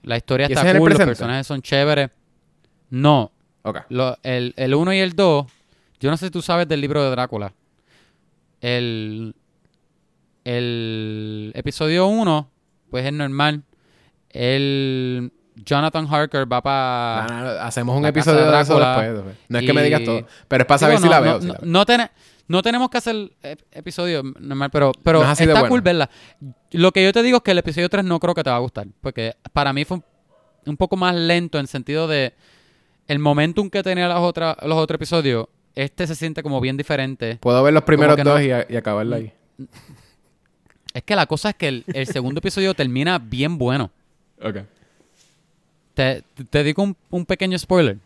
La historia ¿Y está es cool, los personajes son chéveres. No, Ok. lo- el, el 1 y el 2, yo no sé si tú sabes del libro de Drácula. El, el episodio 1, pues es normal. El Jonathan Harker va para... No, no, no, hacemos un la episodio de de eso Drácula después, después. No es que me y- digas todo. Pero es para saber Digo, si la veo. si No, la veo. no ten- no tenemos que hacer ep- episodio normal, pero, pero No es así de está bueno. cool verla. Lo que yo te digo es que el episodio 3 no creo que te va a gustar. Porque para mí fue un, un poco más lento en sentido de el momentum que tenía las otras, los otros episodios. Este se siente como bien diferente. Puedo ver los primeros no- dos y, a- y acabarla ahí. Es que la cosa es que el, el segundo episodio termina bien bueno. Ok. Te, te digo un, un pequeño spoiler.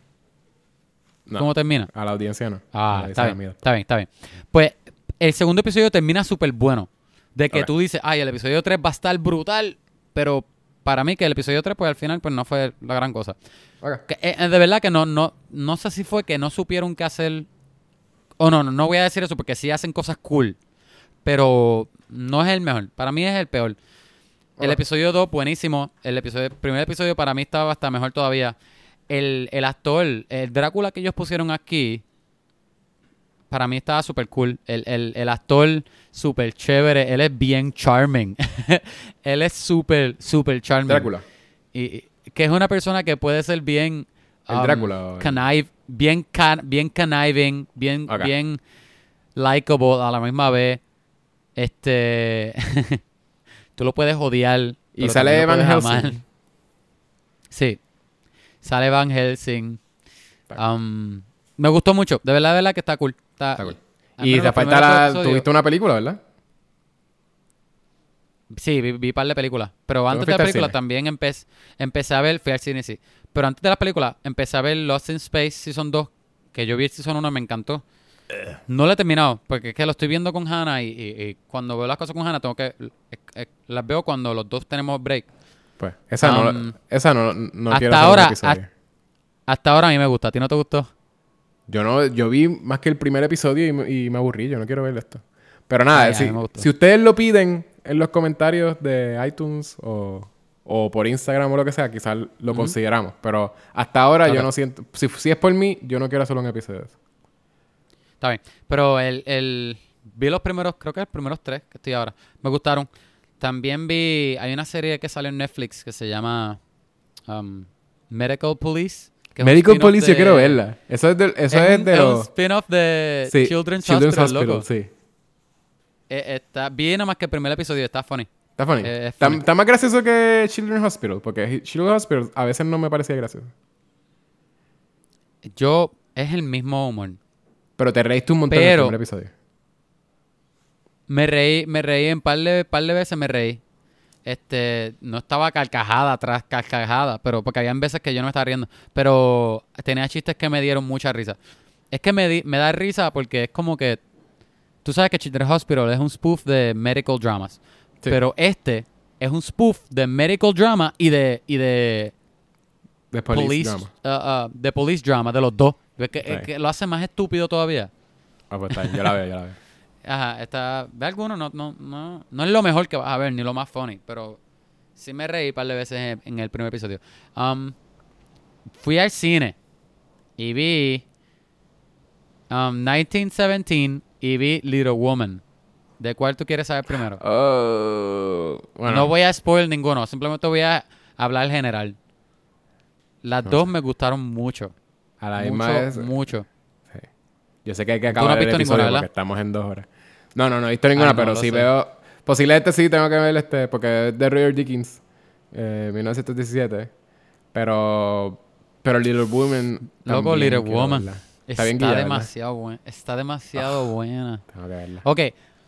No. ¿Cómo termina? A la audiencia no. Ah, está bien, está bien, está bien. Pues el segundo episodio termina súper bueno. De que tú dices, ay, el episodio 3 va a estar brutal, pero para mí que el episodio 3, pues al final, pues no fue la gran cosa. Que, eh, de verdad que no, no, no sé si fue que no supieron qué hacer O no, no, no voy a decir eso porque sí hacen cosas cool. Pero no es el mejor. Para mí es el peor. El episodio 2, buenísimo. El episodio, el primer episodio para mí estaba hasta mejor todavía. El, el actor, el Drácula que ellos pusieron aquí, para mí estaba súper cool. El, el, el actor súper chévere. Él es bien charming. <laughs> él es súper, súper charming. Drácula. Y, y- que es una persona que puede ser bien... El um, Drácula, o- connive- bien, can- bien conniving, bien, bien likable a la misma vez. Este... <laughs> tú lo puedes odiar. Y sale Van Helsing. amar. <laughs> Sí. Sale Van Helsing. Um, me gustó mucho. De verdad, de verdad que está cool. Está, Está cool. Y te falta la... Tuviste una película, ¿verdad? Sí, vi, vi par de películas. Pero antes de la película también empecé, empecé a ver, fui al cine, sí. Pero antes de la película empecé a ver Lost in Space Season 2, que yo vi el Season 1 y me encantó. No lo he terminado, porque es que lo estoy viendo con Hannah y, y- y cuando veo las cosas con Hannah tengo que... las veo cuando los dos tenemos break. Pues, esa no... Um, esa no, no hasta quiero ahora. Hasta ahora a mí me gusta. ¿A ti no te gustó? Yo no... Yo vi más que el primer episodio y, me- y me aburrí. Yo no quiero ver esto. Pero nada, Ay, si, si ustedes lo piden en los comentarios de iTunes o, o por Instagram o lo que sea, quizás lo consideramos. Pero hasta ahora yo no siento... Si, si es por mí, yo no quiero hacer un episodio de eso. Está bien. Pero el, el... Vi los primeros, creo que los primeros tres que estoy ahora. Me gustaron. También vi... Hay una serie que salió en Netflix que se llama um, Medical Police. Medical Police, yo quiero verla. Eso es de, eso es un, de los... spin-off de Sí, Children's, Hospital, loco. sí. Eh, está bien nada más que el primer episodio, está funny. Está funny. Eh, es está, funny. está más gracioso que Children's Hospital, porque Children's Hospital a veces no me parecía gracioso. Yo, es el mismo humor. Pero te reíste un montón en el primer episodio. Me reí, me reí en par de, par de veces me reí. Este, no estaba carcajada tras carcajada, pero porque habían veces que yo no me estaba riendo. Pero tenía chistes que me dieron mucha risa. Es que me, di- me da risa porque es como que. Tú sabes que Children's Hospital es un spoof de medical dramas. Sí. Pero este es un spoof de medical drama y de, y de De police, police, drama. uh, uh, de police drama, de los dos. Es que, es Sí. que lo hace más estúpido todavía. Ah, pues está bien. Yo la veo, yo la veo. <laughs> Ajá, está. Ve alguno, no, no, no, no es lo mejor que vas a ver, ni lo más funny, pero sí me reí un par de veces en, en el primer episodio. Um, fui al cine y vi um, 1917 y vi Little Woman. ¿De cuál tú quieres saber primero? Oh, bueno. No voy a spoil ninguno, simplemente voy a hablar general. Las dos me gustaron mucho. a la mucho, misma vez. mucho. sí. Yo sé que hay que no acabar has el episodio ninguna, porque estamos en dos horas. No, no, no he visto ninguna, no, pero sí sé. veo. Posiblemente sí tengo que ver este, porque es de Roger Dickens, eh, 1917. Pero. Pero Little Woman. Loco, Little Woman. verla. Está, bien demasiado buena. Está demasiado buena. Tengo que verla. Ok,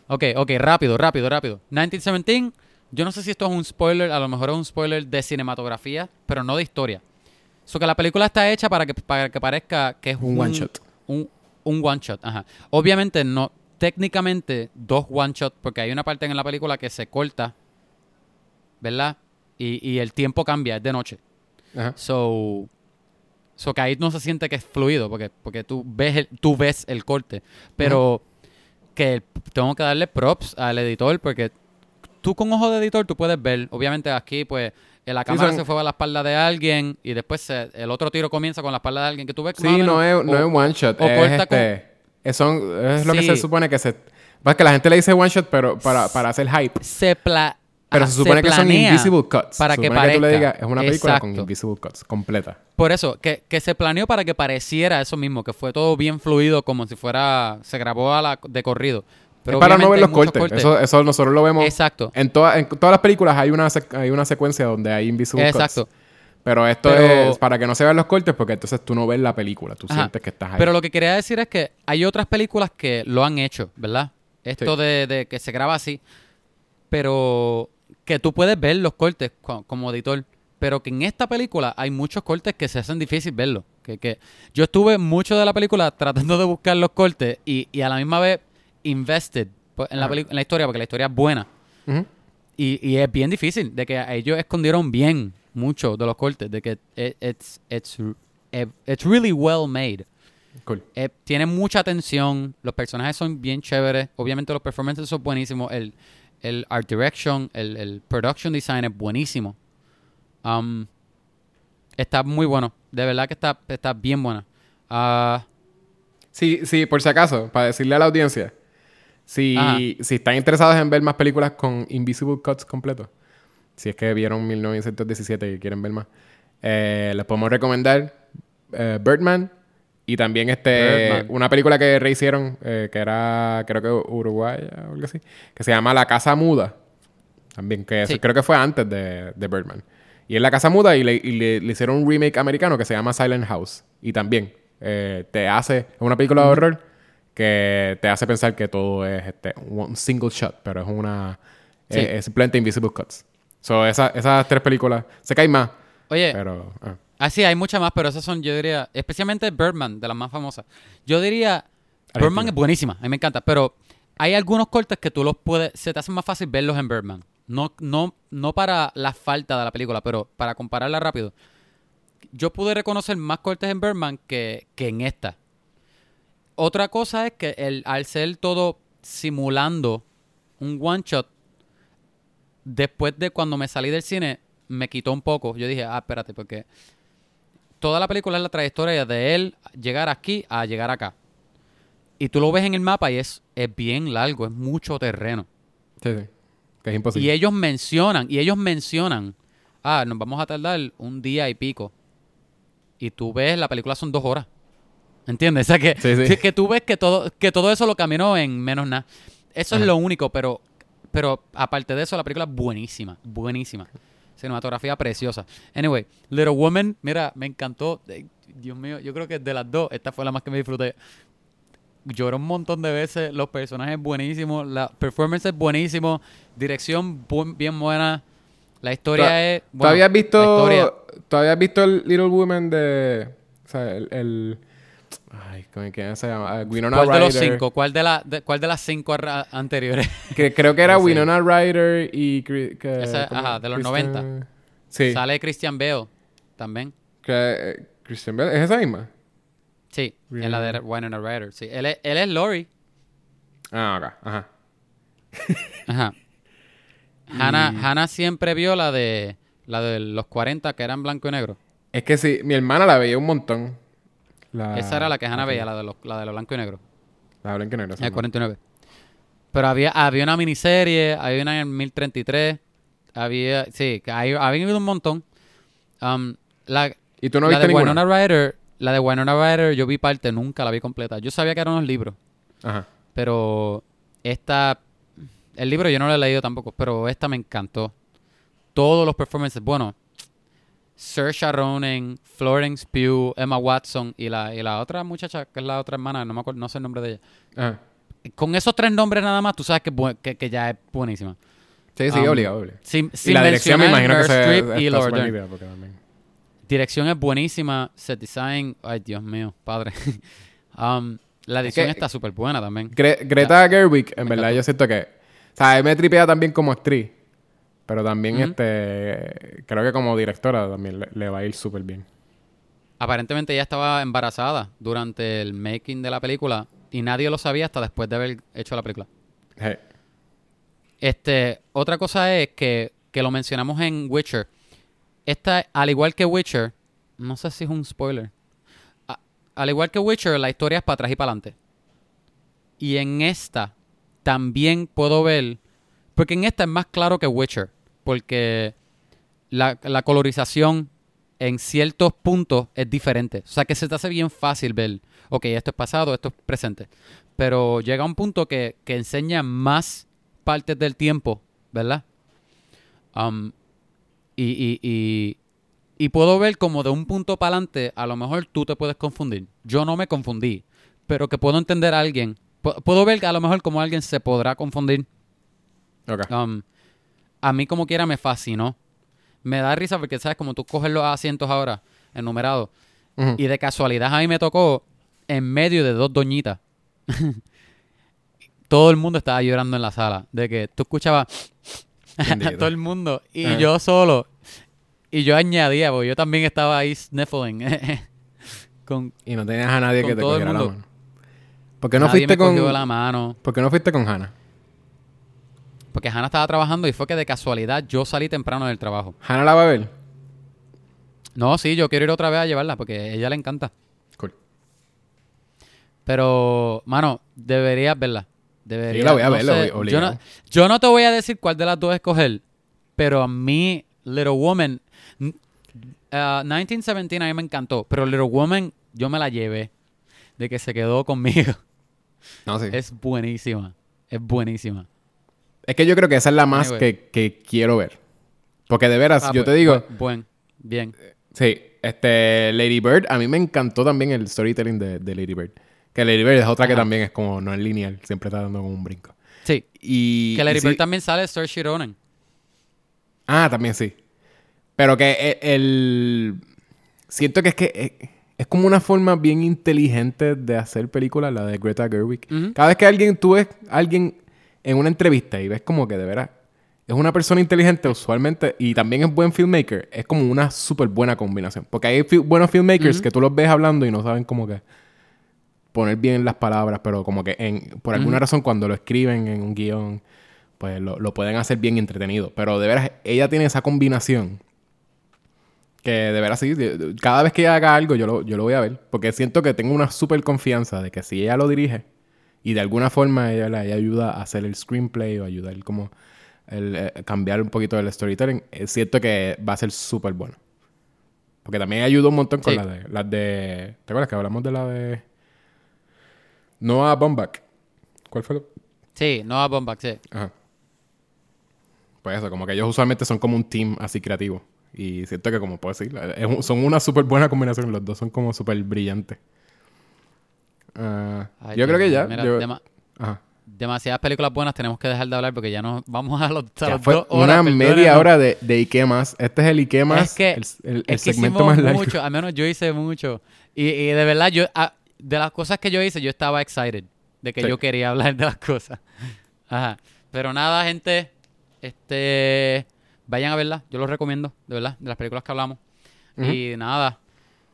ok, ok, rápido, rápido, rápido. 1917, yo no sé si esto es un spoiler, a lo mejor es un spoiler de cinematografía, pero no de historia. So que la película está hecha para que, para que parezca que es Un one shot. Un, un one shot, ajá. Obviamente no, técnicamente dos one shot, porque hay una parte en la película que se corta, ¿verdad? Y, y el tiempo cambia, es de noche. Ajá. So, so que ahí no se siente que es fluido, porque, porque tú ves el, tú ves el corte. Pero que tengo que darle props al editor, porque tú con ojo de editor tú puedes ver. Obviamente aquí, pues, la cámara son- se fue a la espalda de alguien y después se- el otro tiro comienza con la espalda de alguien que tú ves. Sí, menos, no es, no o- es one shot. o es, corta con- este, es, son, es lo que se supone que se. Es que la gente le dice one shot, pero para, para hacer hype. se pla- Pero ah, se supone que son invisible cuts. Para se que supone que tú le parezca. digas, es una película con Exacto. invisible cuts, completa. Por eso, que, que se planeó para que pareciera eso mismo, que fue todo bien fluido, como si fuera, se grabó a la, de corrido. Pero es para no ver los cortes. Eso, eso nosotros lo vemos. Exacto. En, toda- en todas las películas hay una, hay una secuencia donde hay invisible Exacto. cuts. Pero esto Pero- es para que no se vean los cortes porque entonces tú no ves la película. Tú Ajá. sientes que estás ahí. Pero lo que quería decir es que hay otras películas que lo han hecho, ¿verdad? Esto Sí. de, de que se graba así, pero que tú puedes ver los cortes co- como editor. Pero que en esta película hay muchos cortes que se hacen difícil verlo. Que, que yo estuve mucho de la película tratando de buscar los cortes y, y a la misma vez invested pues, en la, peli- en la historia, porque la historia es buena. Y, y es bien difícil, de que ellos escondieron bien mucho de los cortes, de que it- it's, it's, it's really well made. Cool. Eh, tiene mucha tensión, los personajes son bien chéveres, obviamente los performances son buenísimos, el, el art direction, el, el production design es buenísimo. Um, está muy bueno, de verdad que está, está bien buena. Ah, Sí, sí, por si acaso, para decirle a la audiencia, si, Ajá. si están interesados en ver más películas con Invisible Cuts completos, si es que vieron 1917 y quieren ver más, eh, les podemos recomendar eh, Birdman y también este Birdman. una película que rehicieron, eh, que era, creo que Uruguay o algo así, que se llama La Casa Muda. También, que eso- creo que fue antes de, de Birdman. Y es La Casa Muda y, le, y le- le hicieron un remake americano que se llama Silent House. Y también eh, te hace, es una película de horror que te hace pensar que todo es este, un single shot, pero es una, Sí. es, es simplemente Invisible Cuts. So, esa- esas tres películas, sé que hay más, oye, pero... ah. Ah, sí, hay muchas más, pero esas son, yo diría, especialmente Birdman, de las más famosas. Yo diría, Argentina. Birdman es buenísima, a mí me encanta, pero hay algunos cortes que tú los puedes, se te hace más fácil verlos en Birdman. No, no, no para la falta de la película, pero para compararla rápido. Yo pude reconocer más cortes en Birdman que, que en esta. Otra cosa es que el, al ser todo simulando un one shot, después de cuando me salí del cine, me quitó un poco. Yo dije, ah, espérate, porque toda la película es la trayectoria de él llegar aquí a llegar acá. Y tú lo ves en el mapa y es, es bien largo, es mucho terreno. Sí, sí. Que es imposible. Y ellos mencionan, y ellos mencionan, ah, nos vamos a tardar un día y pico. Y tú ves, la película son dos horas. ¿Entiendes? O sea, que, Sí, sí. que, tú ves que todo, que todo eso lo caminó en menos nada. Eso Ajá. es lo único, pero, pero aparte de eso, la película es buenísima, buenísima. Cinematografía preciosa. Anyway, Little Woman, mira, me encantó. Eh, Dios mío, yo creo que de las dos, esta fue la más que me disfruté. Lloré un montón de veces, los personajes buenísimos, la performance es buenísimo, dirección bu- bien buena, la historia ¿Tú- es... ¿Tú bueno, habías la visto, ¿tú habías visto el Little Woman de... O sea, el... el ay, ¿cómo es que se llama? Ah, Winona ¿Cuál de los Ryder. cinco? ¿Cuál de, la, de- cuál de las cinco anteriores? <laughs> Que creo que era <laughs> No sé. Winona Ryder y... Que, Esa- ajá, de los Kristen- 90. Sí. Sale Christian Bale también. Que, eh, Christian Bale. ¿Es esa misma? Sí, en la de Winona Ryder. Sí. Él, es, él es Lori. Ah, acá. Ajá. <laughs> Ajá. Hannah, Hannah siempre vio la de la de los 40 que eran blanco y negro. Es que sí, mi hermana la veía un montón. La, Esa era la que Hannah veía, la de los, la de los blanco y negro. La blanca y negra, esa El no. 49. Pero había, había una miniserie, había una en 1033. Había, sí, hay- había habido un montón. Um, la, ¿Y tú no la viste de ninguna? Winona Ryder, la de Winona Ryder, yo vi parte, nunca la vi completa. Yo sabía que eran unos libros, Ajá. pero esta, el libro yo no lo he leído tampoco, pero esta me encantó. Todos los performances, bueno, Saoirse Ronan, Florence Pugh, Emma Watson y la, y la otra muchacha que es la otra hermana, no me acuerdo, no sé el nombre de ella. Ajá. Con esos tres nombres nada más, tú sabes que, que, que ya es buenísima. Sí, sí, Um, obligado, obligado. Sin, Y la dirección me imagino que se y porque también... Dirección es buenísima, set design, ay Dios mío, padre. <laughs> Um, la edición que- está súper buena también. Gre- Greta Gerwig, en verdad, yo siento que... O sea, me tripea también como actriz. Pero también, este... Creo que como directora también le, le va a ir súper bien. Aparentemente ella estaba embarazada durante el making de la película y nadie lo sabía hasta después de haber hecho la película. Hey. Este, otra cosa es que, que lo mencionamos en Witcher. Esta, al igual que Witcher, no sé si es un spoiler. A- al igual que Witcher, la historia es para atrás y para adelante. Y en esta también puedo ver, porque en esta es más claro que Witcher, porque la, colorización en ciertos puntos es diferente. O sea que se te hace bien fácil ver, ok, esto es pasado, esto es presente. Pero llega un punto que, enseña más partes del tiempo, ¿verdad? Um, y, y, y, y puedo ver como de un punto para adelante, a lo mejor tú te puedes confundir. Yo no me confundí, pero que puedo entender a alguien. Pu- Puedo ver a lo mejor como alguien se podrá confundir. Um, a mí como quiera me fascinó. Me da risa porque, ¿sabes? Como tú coges los asientos ahora, enumerados, Ujú. y de casualidad a mí me tocó en medio de dos doñitas. <laughs> Todo el mundo estaba llorando en la sala. De que tú escuchabas <laughs> a todo el mundo y yo solo. Y yo añadía, porque yo también estaba ahí sniffling. <laughs> con Y no tenías a nadie que te cogiera la mundo. mano. ¿Por qué no nadie fuiste me con la mano. ¿Por qué no fuiste con Hannah? Porque Hannah estaba trabajando y fue que de casualidad yo salí temprano del trabajo. ¿Hannah la va a ver? No, sí, yo quiero ir otra vez a llevarla porque a ella le encanta. Cool. Pero, mano, deberías verla. Deberías. Sí, la voy a no ver, la sé, voy- yo, no, yo no te voy a decir cuál de las dos escoger, pero a mí, Little Woman, ah, 1917 a mí me encantó, pero Little Woman yo me la llevé de que se quedó conmigo. No, sí. Es, Es buenísima, es que yo creo que esa es la más Anyway. que, que quiero ver. Porque de veras, Ah, yo pues, te digo, bu- Buen, bien. sí, este Lady Bird, a mí me encantó también el storytelling de, de Lady Bird. Que Lady Bird es otra que también es como no es lineal, siempre está dando como un brinco. Sí, Y, que Lady y sí- Bird también sale Saoirse Ronan. Ah, también sí. Pero que e- el... Siento que es que es, es como una forma bien inteligente de hacer películas, la de Greta Gerwig. Cada vez que alguien, tú ves alguien en una entrevista y ves como que de veras es una persona inteligente usualmente y también es buen filmmaker, es como una súper buena combinación. Porque hay fi- buenos filmmakers que tú los ves hablando y no saben como que poner bien las palabras, pero como que en, por alguna razón cuando lo escriben en un guion, pues lo, lo pueden hacer bien entretenido. Pero de veras, ella tiene esa combinación que de veras sí, cada vez que ella haga algo yo lo, yo lo voy a ver, porque siento que tengo una súper confianza de que si ella lo dirige y de alguna forma ella, la- ella ayuda a hacer el screenplay o ayudar como el, eh, cambiar un poquito el storytelling, es cierto que va a ser súper bueno. Porque también ayudó un montón con Sí. las de, las de... ¿Te acuerdas que hablamos de la de... Noah Baumbach? ¿Cuál fue? Sí, Noah Baumbach, sí. Ajá. Pues eso, como que ellos usualmente son como un team así creativo. Y siento que, como puedo decir, es un- son una súper buena combinación. Los dos son como súper brillantes. Ah, Ay, yo creo que ya. mío, mira, yo- dema- Ajá. demasiadas películas buenas, tenemos que dejar de hablar porque ya no vamos a los, a dos horas, una media hora de, de Ike más. Este es el Ike más. Es que- el, el- el es que segmento más largo. mucho, al menos yo hice mucho. Y, y de verdad, yo ah, de las cosas que yo hice, yo estaba excited de que Sí. yo quería hablar de las cosas. Ajá. Pero nada, gente, este vayan a verla, yo los recomiendo, de verdad, de las películas que hablamos. Ujú. Y nada,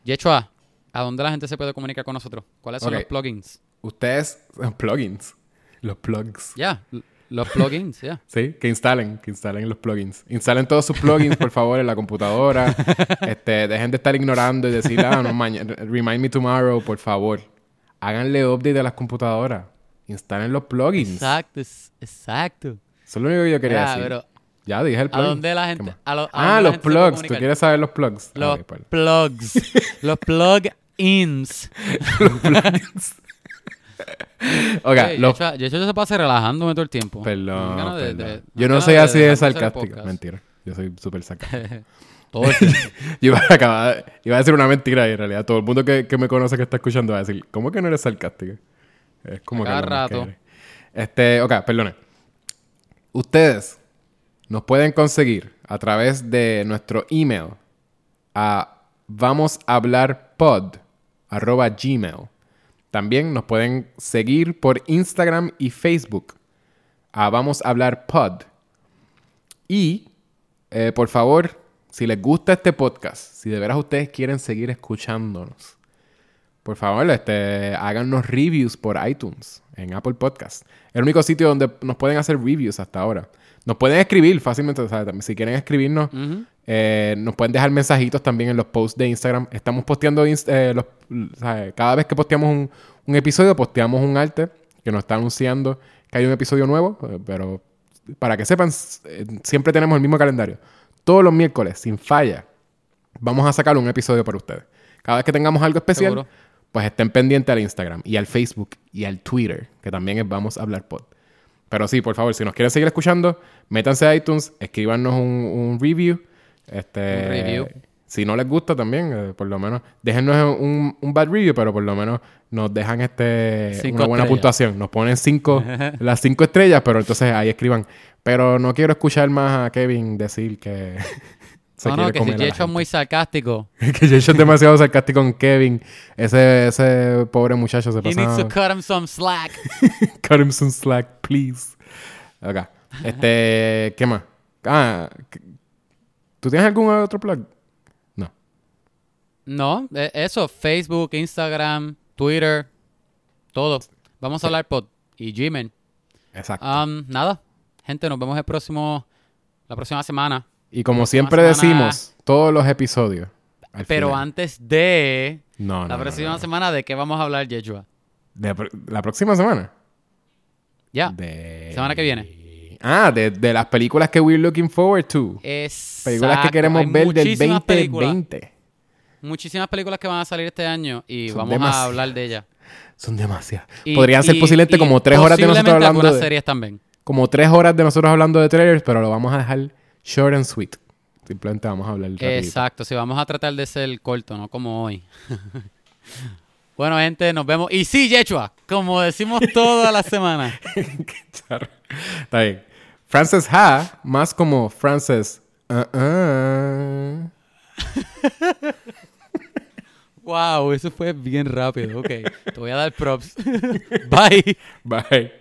Yechua, ¿a dónde la gente se puede comunicar con nosotros? ¿Cuáles son los plugins? Ustedes, <laughs> plugins. Los plugs. Ya, los plugins, ya. <laughs> Sí, que instalen, que instalen los plugins. Instalen todos sus plugins, por favor, en la computadora. <laughs> este, dejen de estar ignorando y decir, ah, no, mañana, remind me tomorrow, por favor. Háganle update a las computadoras. Instalen los plugins. Exacto, exacto. Eso es lo único que yo quería Ya, decir. pero Ya dije el ¿A plugin. dónde la ¿Qué gente? a lo- a Ah, los plugs. ¿Tú quieres saber los plugs? Los ok, pues. plugs. <laughs> los plug-ins. <laughs> Ok, Oye, los... Yoshua- Yoshua se pasa relajándome todo el tiempo. Perdón, de- de- Yo no soy así de sarcástico. Mentira. Yo soy súper sarcástico. <laughs> Todo el tiempo. Yo iba a, acabar- iba a decir una mentira y en realidad todo el mundo que, que me conoce que está escuchando va a decir, ¿cómo que no eres sarcástico? Es como A que cada rato. Este, ok, perdone. Ustedes nos pueden conseguir a través de nuestro email a vamos a hablar pod arroba gmail. También nos pueden seguir por Instagram y Facebook a vamos a hablar pod. Y eh, por favor, si les gusta este podcast, si de veras ustedes quieren seguir escuchándonos, por favor, este, háganos reviews por iTunes, en Apple Podcast. El único sitio donde nos pueden hacer reviews hasta ahora. Nos pueden escribir fácilmente, o sea, también si quieren escribirnos, eh, nos pueden dejar mensajitos también en los posts de Instagram. Estamos posteando, eh, los, cada vez que posteamos un, un episodio, posteamos un arte que nos está anunciando que hay un episodio nuevo, eh, pero para que sepan, siempre tenemos el mismo calendario. Todos los miércoles, sin falla, vamos a sacar un episodio para ustedes. Cada vez que tengamos algo especial, Seguro. pues estén pendientes al Instagram y al Facebook y al Twitter, que también es Vamos a Hablar Pod. Pero sí, por favor, si nos quieren seguir escuchando, métanse a iTunes, escríbanos un, un review. Este, Un review. Si no les gusta también, eh, por lo menos, déjennos un, un bad review, pero por lo menos nos dejan este Cinco una buena estrellas. puntuación. Nos ponen cinco, <laughs> las cinco estrellas, pero entonces ahí escriban. Pero no quiero escuchar más a Kevin decir que se no, no, que si Yecho es muy sarcástico. <laughs> que Jason es <laughs> demasiado sarcástico con Kevin. Ese, ese pobre muchacho se He needs to pasa. cut him some slack. <laughs> Cut him some slack, please. Ok. Este, ¿qué más? Ah, ¿tú tienes algún otro plug? No. No, eh, eso, Facebook, Instagram, Twitter, todo. Vamos a hablar pod y Gmail. Exacto. Um, nada, gente, nos vemos el próximo, la próxima semana. Y como siempre decimos, todos los episodios. Pero final. antes de No, no, la no, próxima no, semana, ¿de qué vamos a hablar, Yeshua? De la próxima semana. Ya, De... semana que viene. Ah, de, de las películas que we're looking forward to. Es Películas que queremos ver del 2020. Muchísimas películas que van a salir este año y Son vamos demasiadas. a hablar de ellas. Son demasiadas. Y- Podrían ser y- posiblemente y como tres horas de nosotros hablando algunas de... series también. Como tres horas de nosotros hablando de trailers, pero lo vamos a dejar short and sweet. Simplemente vamos a hablar rapidito. Exacto, si vamos a tratar de ser corto, no como hoy. <laughs> bueno, gente, nos vemos. Y sí, Yechua, como decimos toda la semana. <laughs> Está bien. Frances Ha, más como Frances... uh-uh. <laughs> wow, eso fue bien rápido. Ok, te voy a dar props. Bye. Bye.